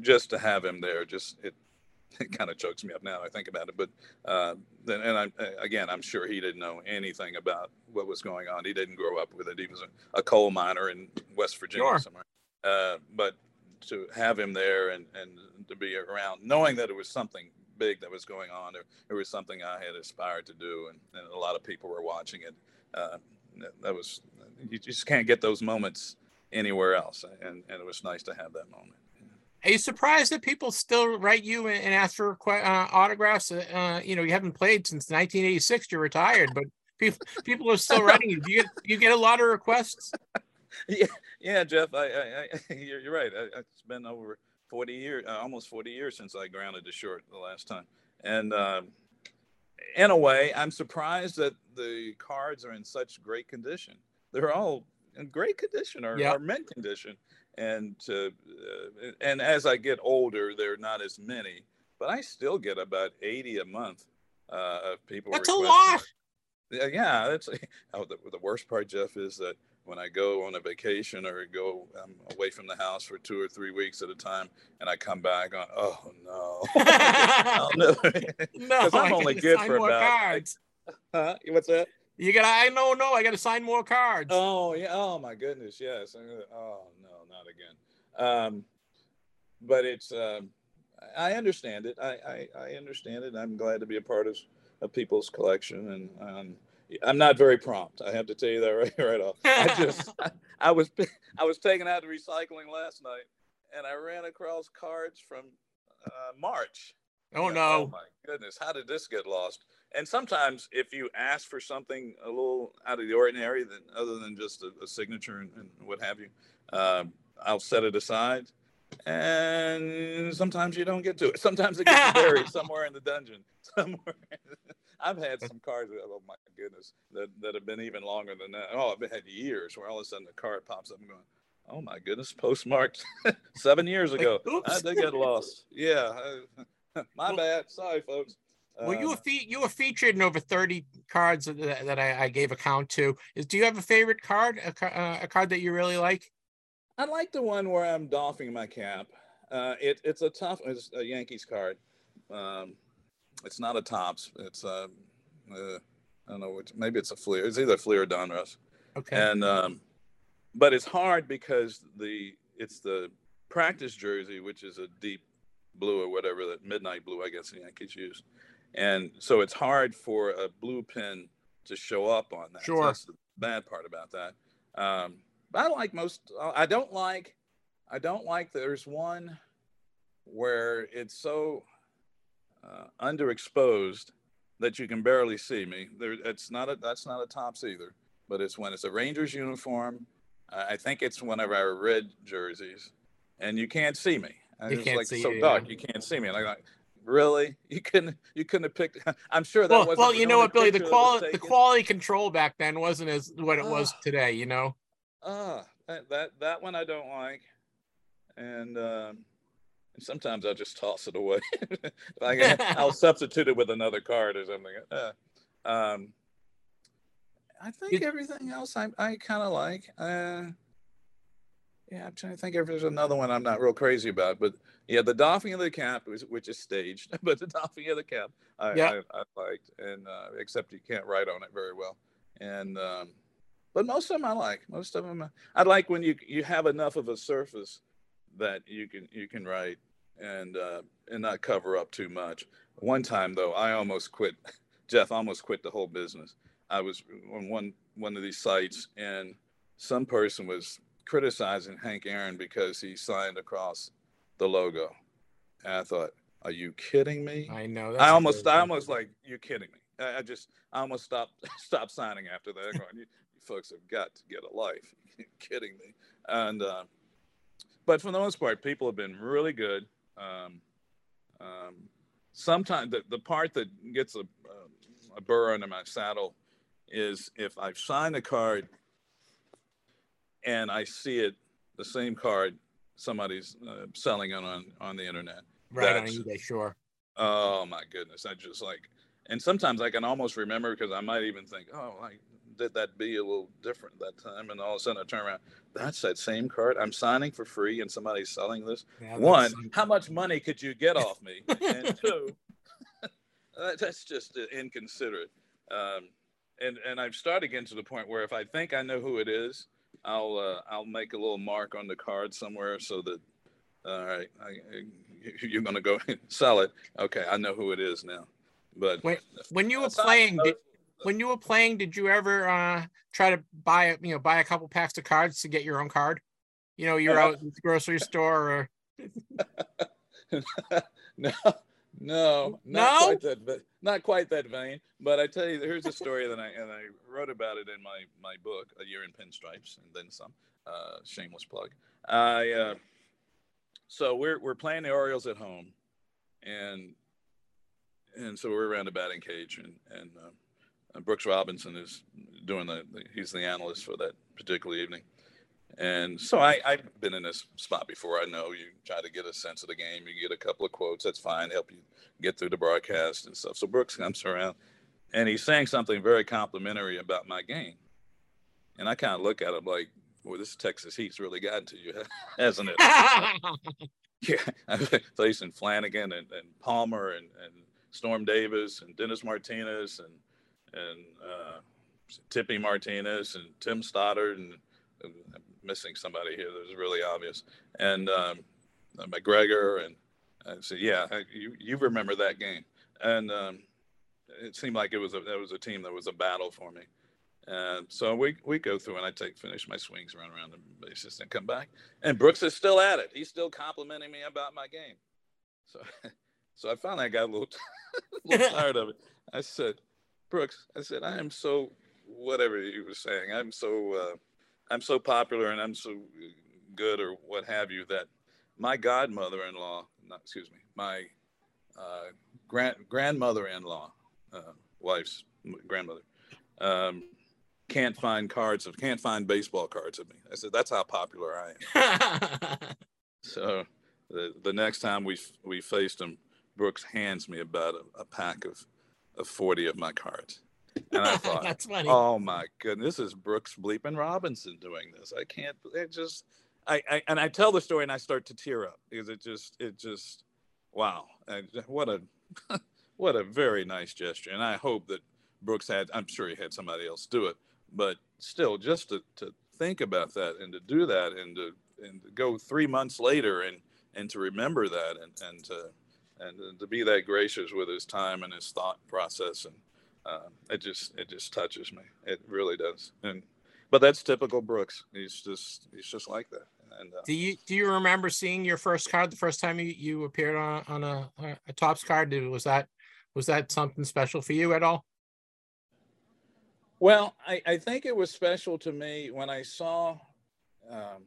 just to have him there, just it, it kind of chokes me up now. I think about it, but uh, then and I again, I'm sure he didn't know anything about what was going on. He didn't grow up with it. He was a, a coal miner in West Virginia sure. somewhere. Uh, but to have him there and and to be around, knowing that it was something big that was going on, it was something I had aspired to do, and, and a lot of people were watching it. Uh, that was you just can't get those moments anywhere else. And, and it was nice to have that moment. Are you surprised that people still write you and ask for uh, autographs? Uh, you know, you haven't played since 1986. You're retired, but people people are still writing you. Do you get you get a lot of requests? yeah, yeah, Jeff. I, I, I you're, you're, right. I, it's been over 40 years, uh, almost 40 years since I grounded the short the last time, and um, in a way, I'm surprised that the cards are in such great condition. They're all in great condition or, yep. or mint condition. And uh, and as I get older, there are not as many, but I still get about 80 a month uh, of people. That's a lot. Yeah, that's oh, the, the worst part, Jeff, is that when I go on a vacation or go I'm away from the house for two or three weeks at a time, and I come back on, oh no, oh, no, no, I'm only good for about. cards. Huh? What's that? You gotta. I know. No, I gotta sign more cards. Oh yeah. Oh my goodness. Yes. Oh no, not again. Um, but it's. Um, I understand it. I, I, I understand it. I'm glad to be a part of of people's collection, and um, I'm not very prompt. I have to tell you that right right off. I just I, was I was taken out to recycling last night, and I ran across cards from uh, March. Oh no! Oh my goodness! How did this get lost? And sometimes, if you ask for something a little out of the ordinary, than other than just a, a signature and, and, what have you, uh, I'll set it aside. And sometimes you don't get to it. Sometimes it gets buried somewhere in the dungeon. Somewhere. I've had some cards. Oh my goodness, that, that have been even longer than that. Oh, I've had years where all of a sudden the card pops up and going, "Oh my goodness, postmarked seven years ago. Like, I did get lost. Yeah, my well, bad. Sorry, folks." Well, you were fe- you were featured in over thirty cards that, that I, I, gave a count to. Is do you have a favorite card, a, uh, a, card that you really like? I like the one where I'm doffing my cap. Uh, it, it's a tough, it's a Yankees card. Um, it's not a Topps. It's a, uh, uh, I don't know which. Maybe it's a Fleer. It's either Fleer or Donruss. Okay. And um, but it's hard because the it's the practice jersey, which is a deep blue or whatever that midnight blue, I guess the Yankees use and so it's hard for a blue pin to show up on that. Sure. So that's the bad part about that. Um, but I like most. I don't like. I don't like. There's one where it's so uh, underexposed that you can barely see me. There, it's not a. That's not a Topps either. But it's when it's a Rangers uniform. Uh, I think it's one of our red jerseys, and you can't see me. And you it's can't like see so you, dark, yeah. you can't see me. And I'm like, really? You couldn't you couldn't have picked I'm sure that well, wasn't well, you know what, Billy, the was quality the quality control back then wasn't as what it was today. You know. Ah, that, that that one I don't like. And um and sometimes I'll just toss it away. I can- I'll substitute it with another card or something. Uh, um, I think everything else I, I kind of like. Uh, yeah, I'm trying to think if there's another one I'm not real crazy about, but yeah, the doffing of the cap, which, which is staged, but the doffing of the cap, I, Yeah. I, I liked, and uh, except you can't write on it very well, and um, but most of them I like. Most of them I like when you you have enough of a surface that you can you can write and uh, and not cover up too much. One time though, I almost quit. Jeff almost quit the whole business. I was on one one of these sites, and some person was criticizing Hank Aaron because he signed across the logo. And I thought, are you kidding me? I know. I almost. I almost like, you're kidding me. I, I just, I almost stopped, stopped signing after that. Going, you, you folks have got to get a life. Kidding me. And, uh, but for the most part, people have been really good. Um, um, sometimes the, the part that gets a, a burr under my saddle is if I've signed a card and I see it, the same card, somebody's uh, selling it on, on the internet. right on eBay. Sure. Oh my goodness. I just like, and sometimes I can almost remember because I might even think, oh, I did that be a little different that time. And all of a sudden I turn around, that's that same card. I'm signing for free and somebody's selling this. Yeah, One, how much money could you get off me? and two, that's just uh, inconsiderate. Um, and and I've started getting to the point where if I think I know who it is, I'll uh, I'll make a little mark on the card somewhere so that all right, I, I- you're gonna go sell it. Okay, I know who it is now. But Wait, when you were playing, did, when you were playing, did you ever uh, try to buy a- you know buy a couple packs of cards to get your own card? You know, you're out at the grocery store or no, no, No? not quite that, va- not quite that vain. But I tell you, here's a story that I and I wrote about it in my my book, A Year in Pinstripes, and then some. Uh, shameless plug. I uh, so we're we're playing the Orioles at home, and and so we're around the batting cage, and and uh, Brooks Robinson is doing the, the he's the analyst for that particular evening. And so I, I've been in this spot before. I know you try to get a sense of the game. You get a couple of quotes. That's fine. Help you get through the broadcast and stuff. So Brooks comes around and he's saying something very complimentary about my game. and I kind of look at him like, "Well, this Texas heat's really gotten to you, hasn't it?" yeah, facing Flanagan and, and Palmer and, and Storm Davis and Dennis Martinez and and uh, Tippy Martinez and Tim Stoddard and, I'm missing somebody here that was really obvious and um, McGregor and I said, yeah, you you remember that game and um, it seemed like it was a that was a team that was a battle for me. And so we we go through and I take finish my swings, run around the bases, and come back. And Brooks is still at it. He's still complimenting me about my game. So so I finally got a little, a little tired of it. I said, Brooks, I said, I am so whatever you were saying. I'm so uh, I'm so popular and I'm so good or what have you that my godmother-in-law, not excuse me, my uh, grand grandmother-in-law, uh, wife's grandmother, um, can't find cards of can't find baseball cards of me. I said that's how popular I am. so the the next time we we faced him, Brooks hands me about a, a pack of of forty of my cards. And I thought, That's funny. oh my goodness, this is Brooks Bleeping Robinson doing this. I can't. It just, I, I, and I tell the story and I start to tear up because it just, it just, wow, what a, what a very nice gesture. And I hope that Brooks had, I'm sure he had somebody else do it, but still, just to, to think about that and to do that and to, and to go three months later and, and to remember that and, and to, and to be that gracious with his time and his thought process and uh, it just it just touches me. It really does. And but that's typical Brooks. He's just he's just like that. And uh, Do you do you remember seeing your first card the first time you, you appeared on on a, a Topps card? Did, was that was that something special for you at all? well, I, I think it was special to me when I saw um,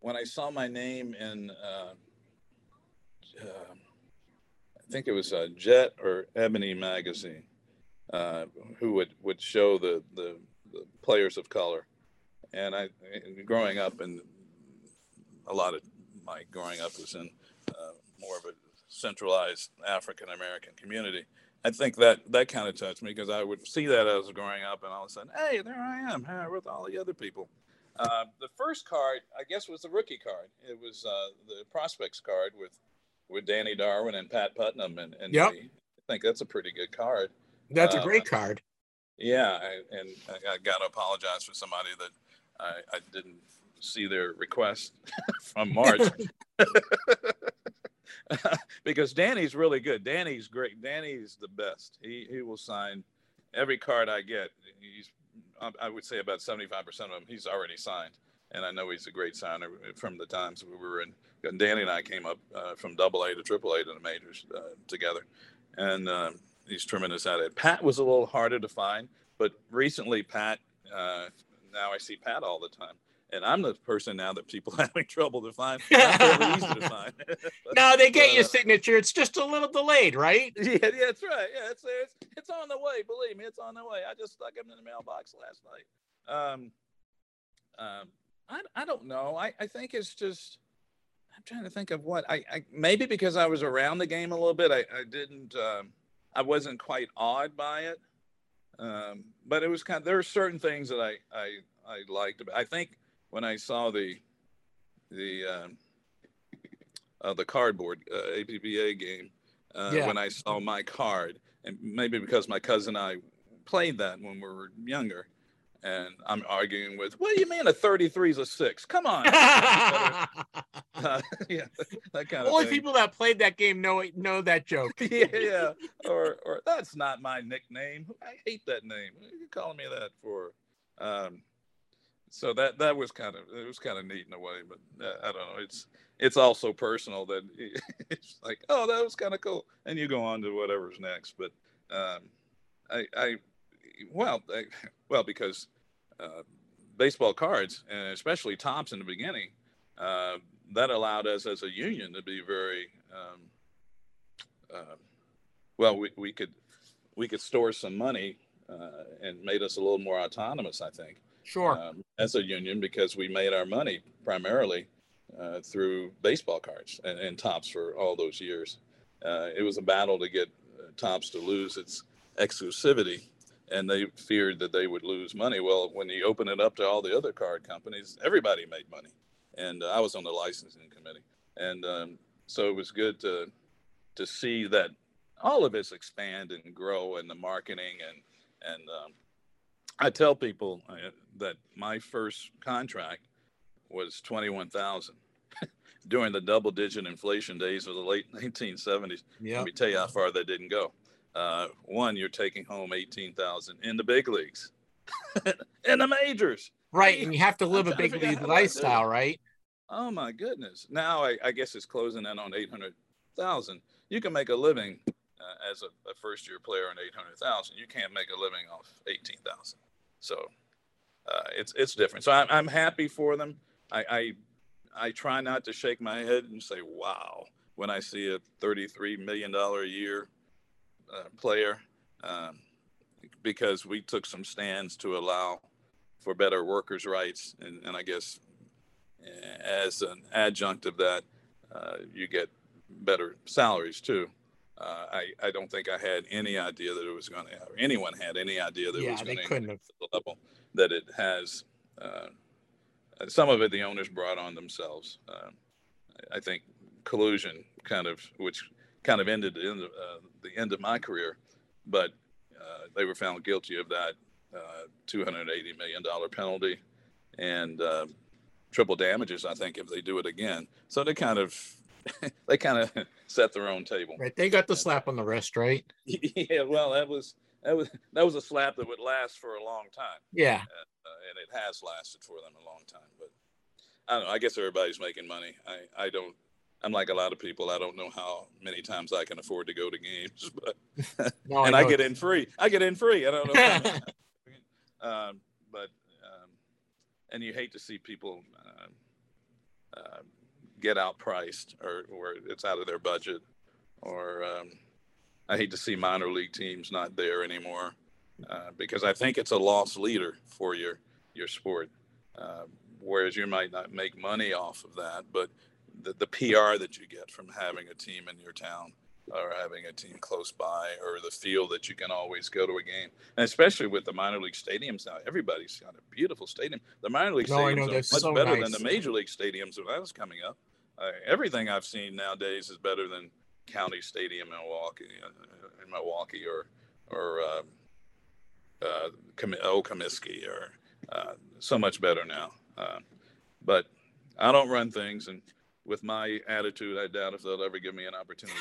when I saw my name in uh, uh, I think it was uh, Jet or Ebony magazine, uh, who would would show the, the the players of color, and I growing up and a lot of my growing up was in uh, more of a centralized African American community. I think that that kind of touched me because I would see that as growing up, and all of a sudden, hey, there I am with all the other people. Uh, the first card, I guess, was the rookie card. It was uh, the prospects card with with Danny Darwin and Pat Putnam, and, and Yep. me. I think that's a pretty good card. That's a Uh, great card. Yeah, I, and I, I got to apologize for somebody that I, I didn't see their request from March because Danny's really good. Danny's great. Danny's the best. He he will sign every card I get. He's I- I would say about seventy five percent of them he's already signed, and I know he's a great signer from the times we were in. and Danny and I came up uh, from Double A to Triple A to the majors uh, together, and. Um, he's tremendous at it. Pat was a little harder to find, but recently Pat, uh, now I see Pat all the time. And I'm the person now that people are having trouble to find. To find. No, they get your uh, signature. It's just a little delayed, right? yeah, yeah, that's right. Yeah, it's, it's it's on the way. Believe me, it's on the way. I just stuck him in the mailbox last night. Um, um, I I don't know. I I think it's just. I'm trying to think of what I, I maybe because I was around the game a little bit. I I didn't. Um, I wasn't quite awed by it. Um, but it was kind of there are certain things that I I I liked. I think when I saw the the um, uh, the cardboard uh, APBA game uh, Yeah. when I saw my card, and maybe because my cousin and I played that when we were younger, and I'm arguing with, what do you mean a 33 is a six? Come on. Uh, yeah, that kind of Only thing. people that played that game know know that joke. yeah, yeah. Or, or that's not my nickname. I hate that name. What are you calling me that for? Um, so that that was kind of it was kind of neat in a way, but uh, I don't know. It's it's also personal that it's like, oh, that was kind of cool, and you go on to whatever's next. But um, I, I, well, well, because uh, baseball cards and especially Topps in the beginning, uh, that allowed us as a union to be very um, uh, well. We, we could we could store some money uh, and made us a little more autonomous. I think Sure. um, as a union because we made our money primarily uh, through baseball cards and, and Topps for all those years. Uh, it was a battle to get uh, Topps to lose its exclusivity, and they feared that they would lose money. Well, when you open it up to all the other card companies, everybody made money, and uh, I was on the licensing committee, and um, so it was good to to see that all of this expand and grow, and the marketing and and um, I tell people uh, that my first contract was twenty one thousand during the double digit inflation days of the late 1970s. Yeah. Let me tell you how far that didn't go. Uh, one, you're taking home 18,000 in the big leagues, in the majors. Right. And you have to live a I big league lifestyle, right? Oh my goodness. Now I, I guess it's closing in on 800,000. You can make a living uh, as a, a first year player on 800,000. You can't make a living off 18,000. So uh, it's, it's different. So I'm, I'm happy for them. I, I, I try not to shake my head and say, wow, when I see a $33 million a year uh, player, um, because we took some stands to allow for better workers' rights. And, and I guess uh, as an adjunct of that, uh, you get better salaries too. Uh, I, I don't think I had any idea that it was going to, or anyone had any idea that it was going to have. the level that it has. Uh, some of it the owners brought on themselves. Uh, I think collusion kind of, which kind of ended in the, uh, the end of my career, but uh, they were found guilty of that uh, $280 million penalty and uh, triple damages. I think if they do it again, so they kind of they kind of set their own table. Right. They got the slap on the wrist, right? yeah, well, that was that was that was a slap that would last for a long time Yeah. uh, and it has lasted for them a long time. But I don't know. I guess everybody's making money. I, I don't. I'm like a lot of people. I don't know how many times I can afford to go to games, but No, and I, know get in free. I get in free. I don't know. um, but um, and you hate to see people uh, uh, get outpriced or or it's out of their budget, or um, I hate to see minor league teams not there anymore uh, because I think it's a lost leader for your your sport. Uh, whereas you might not make money off of that, but the, the PR that you get from having a team in your town or having a team close by or the feel that you can always go to a game. And especially with the minor league stadiums now, everybody's got a beautiful stadium. The minor league No, stadiums know, are much so better nice. than the major league stadiums when I was coming up. Uh, everything I've seen nowadays is better than County Stadium in Milwaukee, uh, in Milwaukee or or uh, uh, Old Comiskey or uh, so much better now. Uh, but I don't run things, and with my attitude, I doubt if they'll ever give me an opportunity.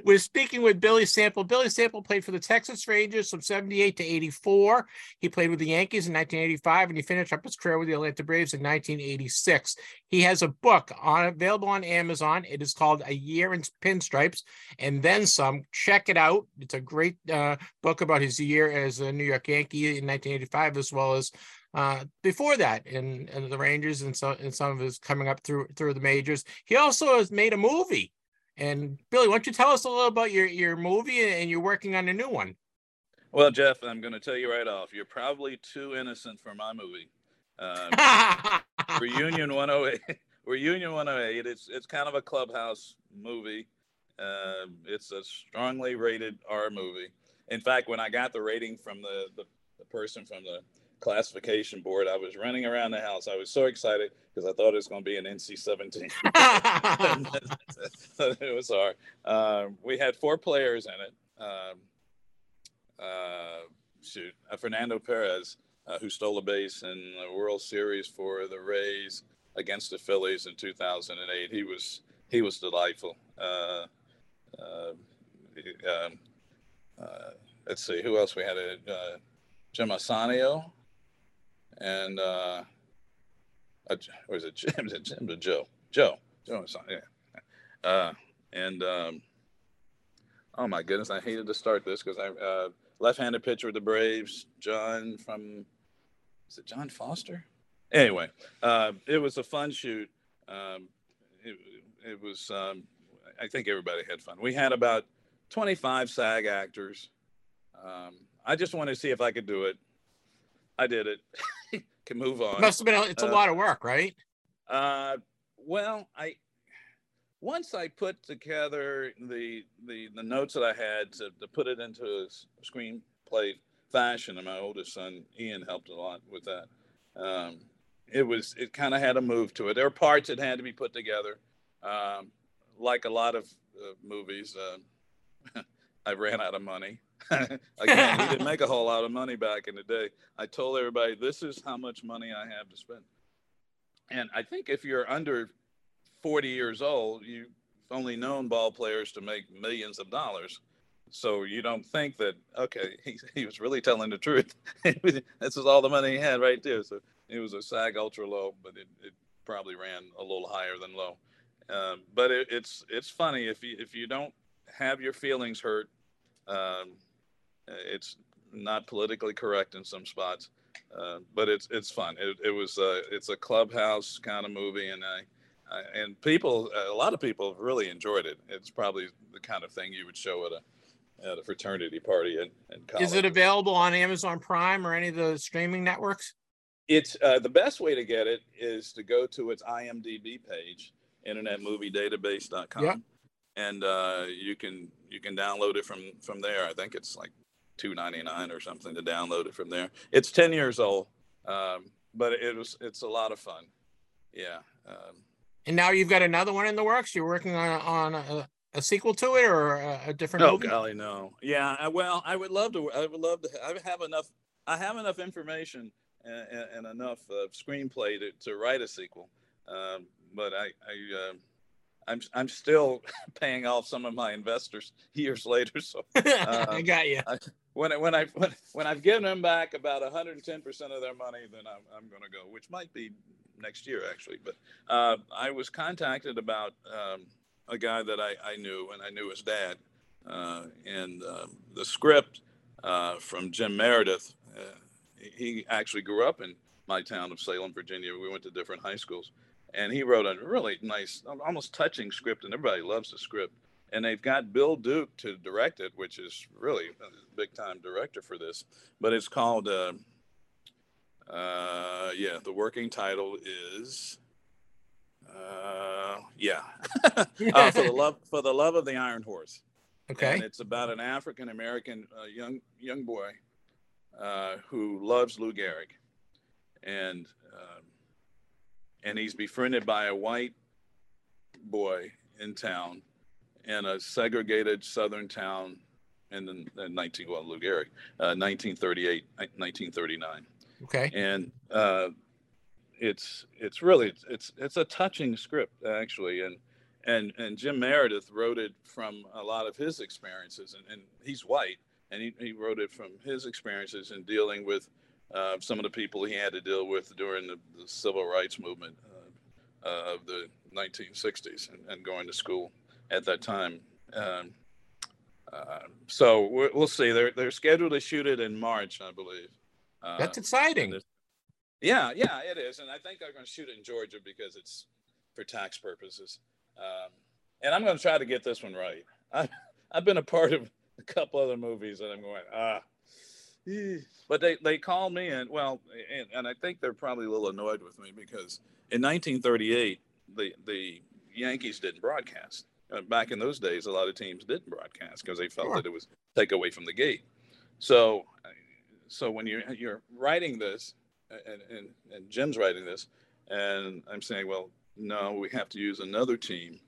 We're speaking with Billy Sample. Billy Sample played for the Texas Rangers from 78 to 84. He played with the Yankees in 1985 and he finished up his career with the Atlanta Braves in 1986. He has a book on available on Amazon. It is called A Year in Pinstripes and Then Some. Check it out. It's a great uh, book about his year as a New York Yankee in 1985 as well as uh, before that in, in the Rangers and so and some of his coming up through through the majors. He also has made a movie. And Billy, why don't you tell us a little about your your movie and you're working on a new one? well, Jeff, I'm going to tell you right off, you're probably too innocent for my movie. Um, Reunion 108. Reunion 108. It's it's kind of a clubhouse movie. Uh, it's a strongly rated R movie. In fact, when I got the rating from the, the, the person from the classification board, I was running around the house. I was so excited because I thought it was going to be an NC 17. it was R. Um, we had four players in it. Um, uh, shoot, uh, Fernando Perez, uh, who stole a base in the World Series for the Rays against the Phillies in 2008. He was he was delightful. Uh, uh, he- um, uh, let's see who else we had. Uh, Jim Ausanio and uh, or is it Jim? Is it Jim or Joe? Joe. Joe. Yeah. Uh, and um, oh my goodness, I hated to start this because I uh, left-handed pitcher with the Braves, John from is it John Foster? Anyway, uh, it was a fun shoot. Um, it, it was. Um, I think everybody had fun. We had about 25 SAG actors. Um, I just wanted to see if I could do it. I did it. Can move on. Must have been a, it's a Uh, lot of work, right? Uh, well, I once I put together the the, the notes that I had to, to put it into a screenplay fashion, and my oldest son Ian helped a lot with that. Um, it was it kind of had a move to it. There were parts that had to be put together, um, like a lot of uh, movies. Uh, I ran out of money. Again, we didn't make a whole lot of money back in the day. I told everybody, this is how much money I have to spend. And I think if you're under 40 years old, you've only known ball players to make millions of dollars. So you don't think that, okay, he, he was really telling the truth. this is all the money he had right there. So it was a SAG ultra low, but it, it probably ran a little higher than low. Um, but it, it's it's funny if you if you don't have your feelings hurt, um, it's not politically correct in some spots, uh, but it's it's fun. It, it was uh, it's a clubhouse kind of movie, and I, I, and people a lot of people have really enjoyed it. It's probably the kind of thing you would show at a at a fraternity party in. Is it available on Amazon Prime or any of the streaming networks? It's uh, the best way to get it is to go to its IMDb page, InternetMovieDatabase.com, Yep. And uh, you can you can download it from from there. I think it's like two ninety nine or something to download it from there. It's ten years old, um, but it was it's a lot of fun. Yeah. Um, And now you've got another one in the works. You're working on on a, a sequel to it or a, a different oh movie? golly, no. Yeah. I, well, I would love to. I would love to. I have enough. I have enough information and, and, and enough uh, screenplay to, to write a sequel. Um, but I, I uh, I'm I'm still paying off some of my investors years later. So I got you. I, when I, when I when, when I've given them back about 110 percent of their money, then I'm I'm going to go, which might be next year actually. But uh, I was contacted about um, a guy that I, I knew, and I knew his dad, uh, and um, the script uh, from Jim Meredith. Uh, he actually grew up in my town of Salem, Virginia. We went to different high schools, and he wrote a really nice, almost touching script, and everybody loves the script. And they've got Bill Duke to direct it, which is really a big time director for this. But it's called, uh, uh, yeah, the working title is, uh, yeah, uh, for the love for the love of the Iron Horse. Okay. And it's about an African American uh, young young boy uh, who loves Lou Gehrig, and um, and he's befriended by a white boy in town in a segregated southern town in the in 19 well Lou Gehrig, uh, 1938 1939 Okay. and uh, it's it's really it's it's a touching script actually. And and and Jim Meredith wrote it from a lot of his experiences. And, and he's white and he, he wrote it from his experiences in dealing with uh, some of the people he had to deal with during the, the civil rights movement uh, uh, of the 1960s and, and, going to school at that time. Um, uh, so we will see. They're they're scheduled to shoot it in March, I believe. Uh, That's exciting. Yeah, yeah, it is, and I think I'm going to shoot it in Georgia because it's for tax purposes. Um, and I'm going to try to get this one right. I, I've been a part of a couple other movies, and I'm going ah. But they, they called me and well, and, and I think they're probably a little annoyed with me because in 1938 the the Yankees didn't broadcast. Uh, back in those days, a lot of teams didn't broadcast because they felt Sure. that it was take away from the gate. So, so when you're you're writing this, and, and and Jim's writing this, and I'm saying, well, no, we have to use another team,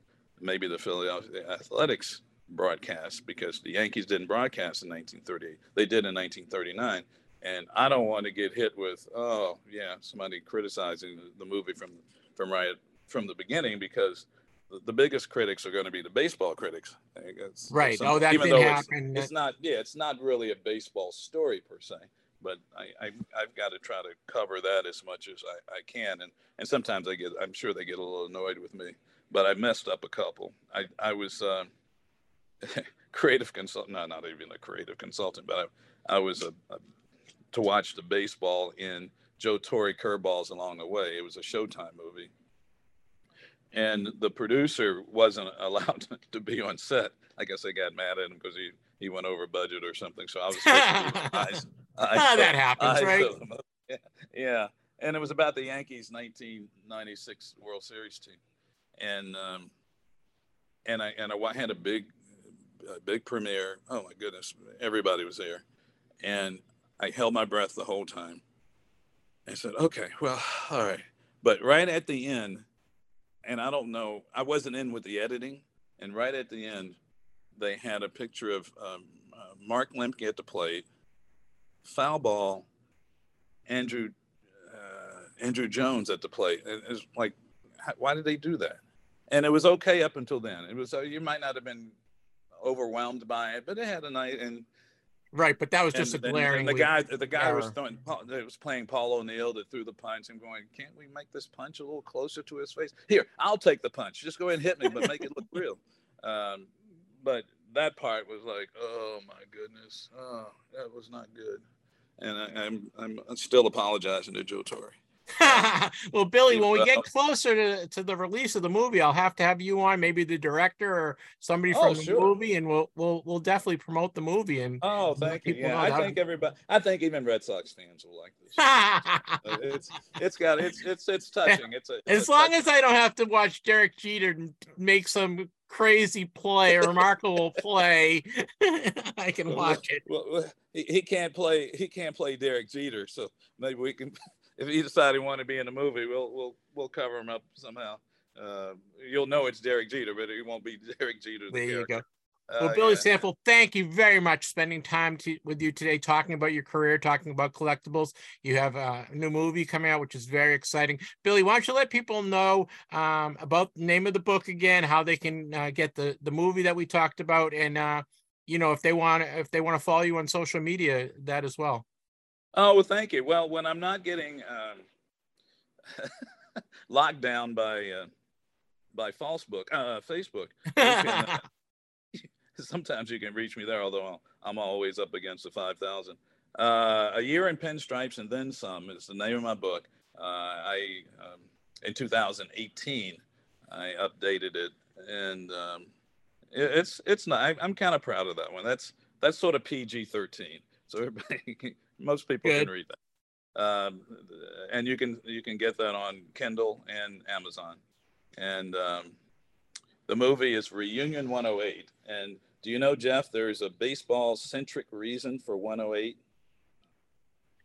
maybe the Philadelphia Athletics broadcast because the Yankees didn't broadcast in 1938. They did in 1939. And I don't want to get hit with, oh yeah, somebody criticizing the movie from from right from the beginning because the, the biggest critics are going to be the baseball critics. I guess. Right. Some- oh, that even didn't though it's- happen. It's not. Yeah, it's not really a baseball story per se. But I, I I've got to try to cover that as much as I, I can, and and sometimes I get I'm sure they get a little annoyed with me, but I messed up a couple. I I was uh, creative consultant, no, not even a creative consultant, but I, I was a, a to watch the baseball in Joe Torre curveballs along the way. It was a Showtime movie, and the producer wasn't allowed to be on set. I guess they got mad at him because he he went over budget or something. So I was supposed to be eyes, eyes Ah, that happens, right? fill them up. Yeah, yeah, and it was about the Yankees 1996 World Series team, and um, and I and I had a big a big premiere. Oh my goodness, everybody was there. and I held my breath the whole time. I said, "Okay, well, all right." But right at the end, and I don't know, I wasn't in with the editing, and right at the end, they had a picture of um, uh, Mark Lemke at the plate, foul ball, Andrew uh, Andruw Jones at the plate. And it's like, why did they do that? And it was okay up until then. It was uh, you might not have been overwhelmed by it, but it had a night and Right, but that was just and, a glaring. And the guy, the guy error. was throwing, that was playing Paul O'Neill that threw the punch and going, can't we make this punch a little closer to his face? Here, I'll take the punch. Just go ahead and hit me, but make it look real. Um, but that part was like, oh my goodness, oh, that was not good. And I, I'm, I'm still apologizing to Joe Torre. well, Billy, when we get closer to, to the release of the movie, I'll have to have you on, maybe the director or somebody Oh, from sure. the movie, and we'll we'll we'll definitely promote the movie. And Oh, thank you. Yeah, I think everybody, I think even Red Sox fans will like this. Uh, it's, it's got, it's, it's, it's touching. It's a, it's as long touching- as I don't have to watch Derek Jeter make some crazy play, a remarkable play, I can watch it. Well, well, he, he can't play. He can't play Derek Jeter. So maybe we can, if he decided he wanted to be in the movie, we'll we'll we'll cover him up somehow. Uh, you'll know it's Derek Jeter, but it won't be Derek Jeter. the There you character. go. Uh, Well, Billy yeah. Sample, thank you very much spending time to, with you today, talking about your career, talking about collectibles. You have a new movie coming out, which is very exciting. Billy, why don't you let people know um, about the name of the book again, how they can uh, get the the movie that we talked about, and uh, you know if they want if they want to follow you on social media, that as well. Oh well, thank you. Well, when I'm not getting um, locked down by uh, by false book, uh, Facebook, you can, uh, sometimes you can reach me there. Although I'm always up against the five thousand. Uh, a year in pinstripes and then some is the name of my book. Uh, I um, in 2018 I updated it, and um, it, it's it's not. I, I'm kind of proud of that one. That's that's sort of PG-13, so everybody, most people Good. can read that. Um, and you can you can get that on Kindle and Amazon. And um, the movie is Reunion 108. And do you know, Jeff? There's a baseball centric reason for 108.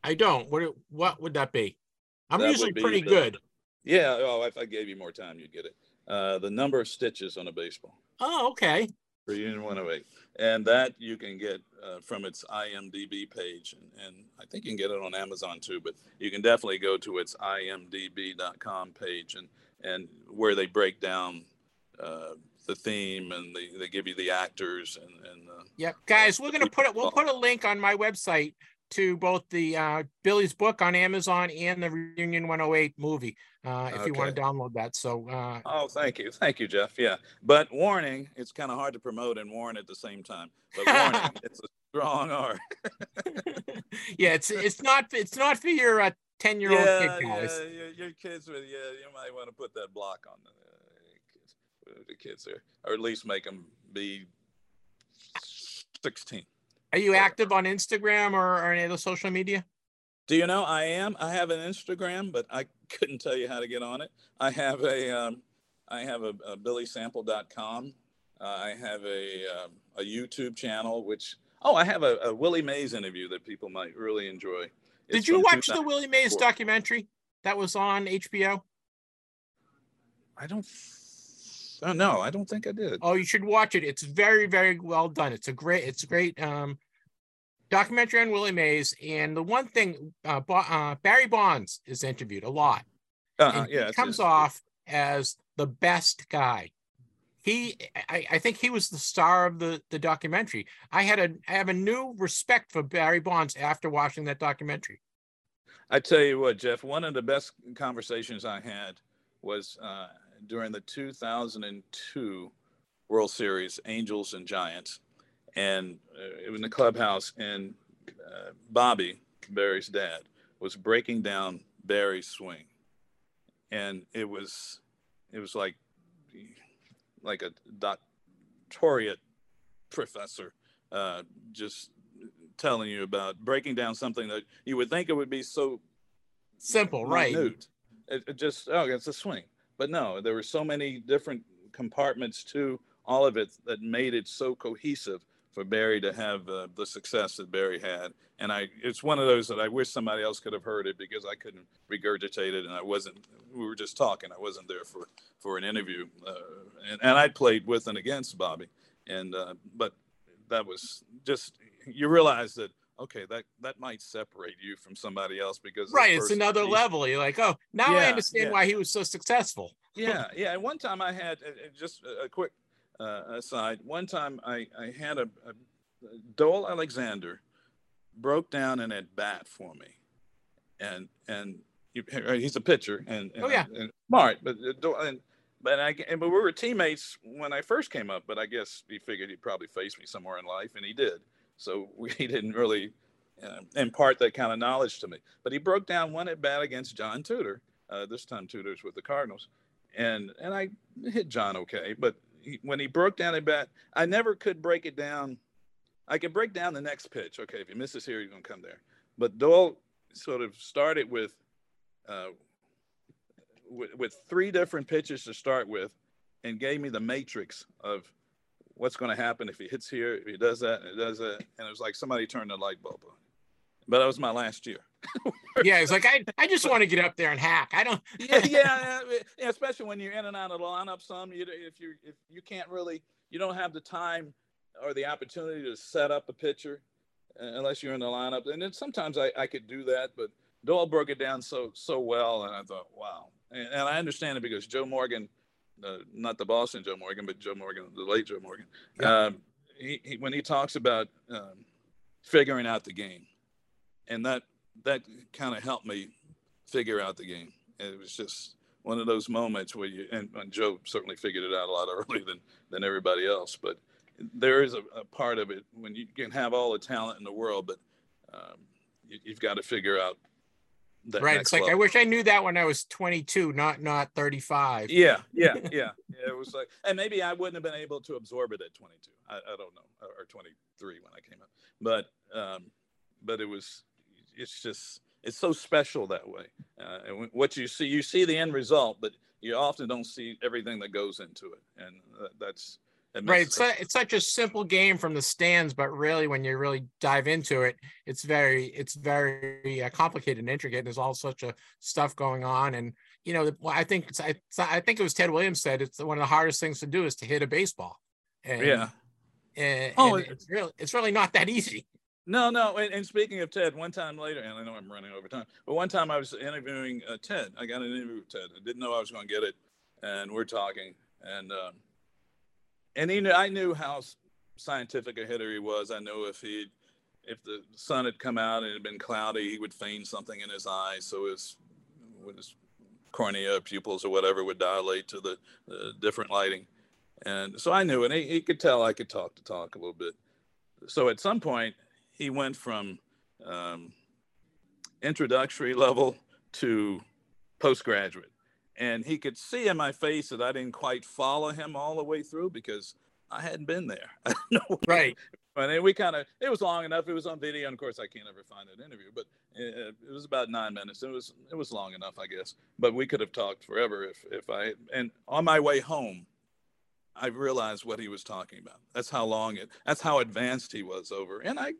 I don't. What what would that be? I'm That usually pretty the- good. Yeah. Oh, if I gave you more time, you'd get it. Uh, the number of stitches on a baseball. Oh, okay. Reunion 108. And that you can get uh, from its IMDb page. And, and I think you can get it on Amazon too, but you can definitely go to its imdb.com page and, and where they break down uh, the theme and they, they give you the actors and, and uh, Yep, guys, we're gonna put it. We'll put a link on my website to both the uh, Billy's book on Amazon and the Reunion 108 movie, uh, if you want to download that. So, uh, Oh, thank you. Thank you, Jeff. Yeah. But warning, it's kind of hard to promote and warn at the same time. But warning, it's a strong R. yeah, it's it's not it's not for your uh, 10 year old yeah, kid, guys. yeah, your, your kids with yeah, you might want to put that block on the uh, kids, the kids there, or at least make them be sixteen. Are you active on Instagram or, or any other social media? Do you know I am? I have an Instagram, but I couldn't tell you how to get on it. I have a um, I have a, a BillySample.com. Uh, I have a um, a YouTube channel, which oh, I have a, a Willie Mays interview that people might really enjoy. Did you watch the Willie Mays documentary that was on HBO? I don't. Oh no, I don't think I did. Oh, you should watch it. It's very, very well done. It's a great, it's a great um, documentary on Willie Mays. And the one thing, uh, uh, Barry Bonds is interviewed a lot. Uh-huh, yeah, he comes off as the best guy. He, I, I think he was the star of the the documentary. I had a, I have a new respect for Barry Bonds after watching that documentary. I tell you what, Jeff, one of the best conversations I had was uh, during the 2002 World Series, Angels and Giants. And uh, it was in the clubhouse, and uh, Bobby, Barry's dad, was breaking down Barry's swing. And it was, it was like, like a doctorate professor uh, just telling you about breaking down something that you would think it would be so Simple, right? minute. It, it just oh, it's a swing. But no, there were so many different compartments to all of it that made it so cohesive for Barry to have uh, the success that Barry had. And I, it's one of those that I wish somebody else could have heard it because I couldn't regurgitate it, and I wasn't. We were just talking. I wasn't there for for an interview, uh, and and I played with and against Bobby, and uh, but that was just you realize that okay, that that might separate you from somebody else because right, it's another level. You're like, oh, now yeah, I understand yeah. why he was so successful. yeah, yeah. And one time I had uh, uh just a quick uh, aside. One time I I had a, a Doyle Alexander broke down an at bat for me, and and he's a pitcher and, and oh yeah, and smart, but uh, and but I and, but we were teammates when I first came up. But I guess he figured he'd probably face me somewhere in life, and he did. So we, he didn't really uh, impart that kind of knowledge to me. But he broke down one at bat against John Tudor. Uh, this time Tudor's with the Cardinals, and and I hit John okay. But he, when he broke down a bat, I never could break it down I could break down the next pitch. Okay, if you miss this here, you're gonna come there. But Doyle sort of started with, uh, with, with three different pitches to start with, and gave me the matrix of what's going to happen if he hits here, if he does that, and it does that, and it was like somebody turned the light bulb on. But that was my last year. yeah, it's like I, I just want to get up there and hack. I don't. yeah, yeah, yeah, especially when you're in and out of the lineup. Some you if you if you can't really you don't have the time or the opportunity to set up a pitcher uh, unless you're in the lineup. And then sometimes I, I could do that, but Doyle broke it down so so well, and I thought, wow. And, and I understand it because Joe Morgan, uh, not the Boston Joe Morgan, but Joe Morgan, the late Joe Morgan, yeah. um, he, he, when he talks about um, figuring out the game, and that that kind of helped me figure out the game. It was just one of those moments where you and, and Joe certainly figured it out a lot earlier than than everybody else, but there is a, a, part of it when you can have all the talent in the world, but um, you, have got to figure out that. Right. It's like level. I wish I knew that when I was 22, not not 35. Yeah, yeah, yeah. It was like, and maybe I wouldn't have been able to absorb it at 22. I, I don't know, or 23 when I came up, but um, but it was. It's just it's so special that way. Uh, and what you see, you see the end result, but you often don't see everything that goes into it, and that's right it's, a, it's such a simple game from the stands but really when you really dive into it it's very it's very uh, complicated and intricate there's all such a stuff going on and you know i think it's, it's, i think it was ted williams said it's one of the hardest things to do is to hit a baseball and, yeah. and, oh and it's really it's really not that easy. No no and, and, speaking of ted one time later and i know i'm running over time but one time i was interviewing uh, ted. I got an interview with ted. I didn't know i was going to get it and we're talking and um, and he knew, I knew how scientific a hitter he was. I knew if he, if the sun had come out and it had been cloudy, he would feign something in his eyes, so his, his cornea, pupils, or whatever would dilate to the, the different lighting. And so I knew, and he, he could tell I could talk to talk a little bit. So at some point, he went from um, introductory level to postgraduate and he could see in my face that I didn't quite follow him all the way through because I hadn't been there. Know. Right. And we kind of, it was long enough. It was on video. And of course, I can't ever find that interview, but it, it, was about nine minutes. It was, it was long enough, I guess. But we could have talked forever if, if I, and on my way home, I realized what he was talking about. That's how long it, that's how advanced he was over. And I,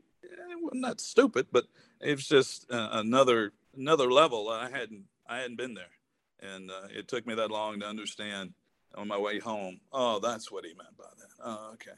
I'm not stupid, but it was just uh, another, another level. I hadn't, I hadn't been there and uh, it took me that long to understand on my way home. Oh, that's what he meant by that. Oh, okay.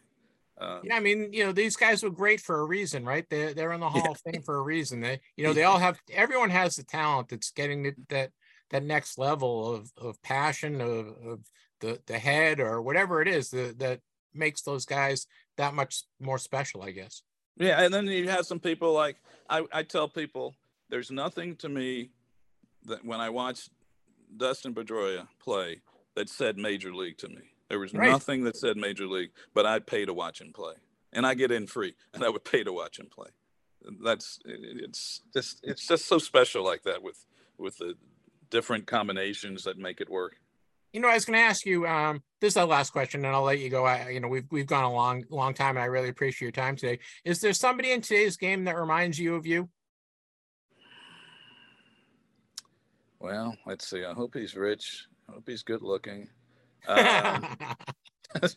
Uh, yeah, I mean, you know, these guys were great for a reason, right? They're they're in the Hall yeah. of Fame for a reason. They, you know, they all have. Everyone has the talent that's getting the, that that next level of of passion of, of the the head or whatever it is that that makes those guys that much more special, I guess. Yeah, and then you have some people like I, I tell people there's nothing to me that when I watch Dustin Pedroia play that said major league to me. There was right. nothing that said major league, but I'd pay to watch him play, and I get in free, and I would pay to watch him play. That's it's just it's just so special like that with with the different combinations that make it work. You know, I was going to ask you. Um, this is the last question, and I'll let you go. I, you know, we've we've gone a long long time, and I really appreciate your time today. Is there somebody in today's game that reminds you of you? Well, let's see. I hope he's rich. I hope he's good looking. Um,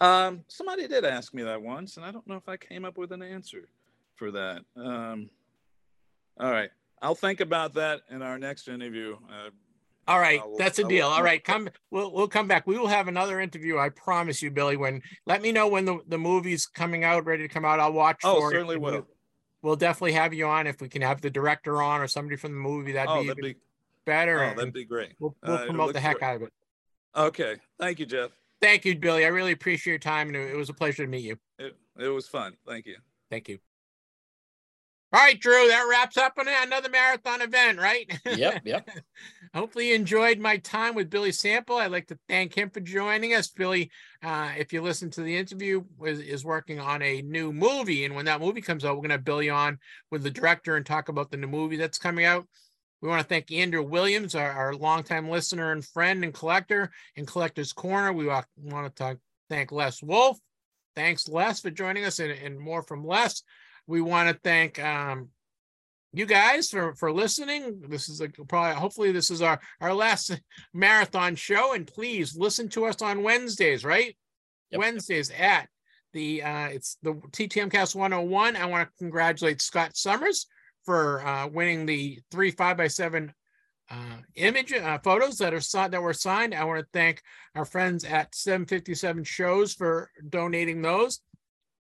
Um, somebody did ask me that once, and I don't know if I came up with an answer for that. Um, all right, I'll think about that in our next interview. Uh, All right, I'll- that's a deal. All right, come. We'll we'll come back. We will have another interview. I promise you, Billy. When let me know when the the movie's coming out, ready to come out. I'll watch. Oh, certainly will. We'll, we'll definitely have you on if we can have the director on or somebody from the movie. That'd oh, be, that'd be better. oh, that'd be great. we'll uh, we'll it'll promote the heck great. out of it. Okay, thank you, Jeff. Thank you, Billy. I really appreciate your time, and it, it was a pleasure to meet you. It, it was fun. Thank you. Thank you. All right, Drew. That wraps up on another marathon event, right? Yep, yep. Hopefully, you enjoyed my time with Billy Sample. I'd like to thank him for joining us. Billy, uh, if you listen to the interview, is, is working on a new movie. And when that movie comes out, we're going to have Billy on with the director and talk about the new movie that's coming out. We want to thank Andrew Williams, our, our longtime listener and friend and collector in Collector's Corner. We want to talk, thank Les Wolf. Thanks, Les, for joining us and, and more from Les. We want to thank um, you guys for for listening. This is a, probably hopefully this is our our last marathon show, and please listen to us on Wednesdays, right? Yep. Wednesdays at the uh it's the TTM Cast 101. I want to congratulate Scott Summers for uh winning the three five by seven uh image uh, photos that are that were signed. I want to thank our friends at 757 shows for donating those.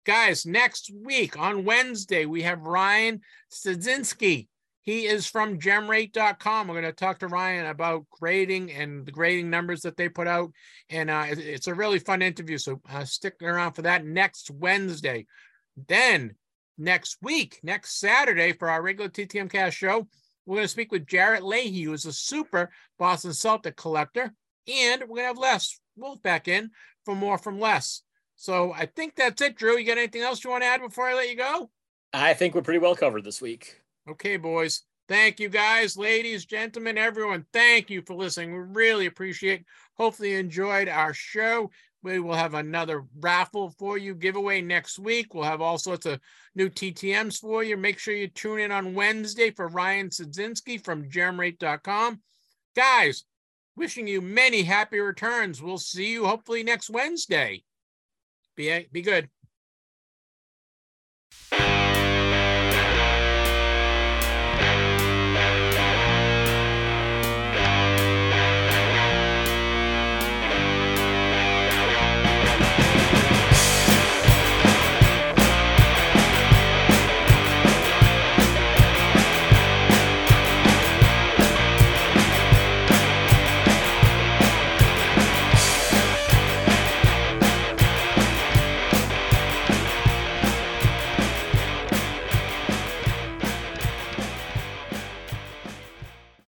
Guys, next week on Wednesday, we have Ryan Stadzinski. He is from gemrate.com. We're going to talk to Ryan about grading and the grading numbers that they put out. And uh, it's a really fun interview. So uh, stick around for that next Wednesday. Then next week, next Saturday, for our regular TTM Cast show, we're going to speak with Jarrett Leahy, who is a super Boston Celtic collector. And we're going to have Les Wolf back in for more from Les. So I think that's it, Drew. You got anything else you want to add before I let you go? I think we're pretty well covered this week. Okay, boys. Thank you, guys, ladies, gentlemen, everyone. Thank you for listening. We really appreciate. Hopefully, you enjoyed our show. We will have another raffle for you giveaway next week. We'll have all sorts of new TTMs for you. Make sure you tune in on Wednesday for Ryan Sadzinski from gemrate.com. Guys, wishing you many happy returns. We'll see you hopefully next Wednesday. Be, be good.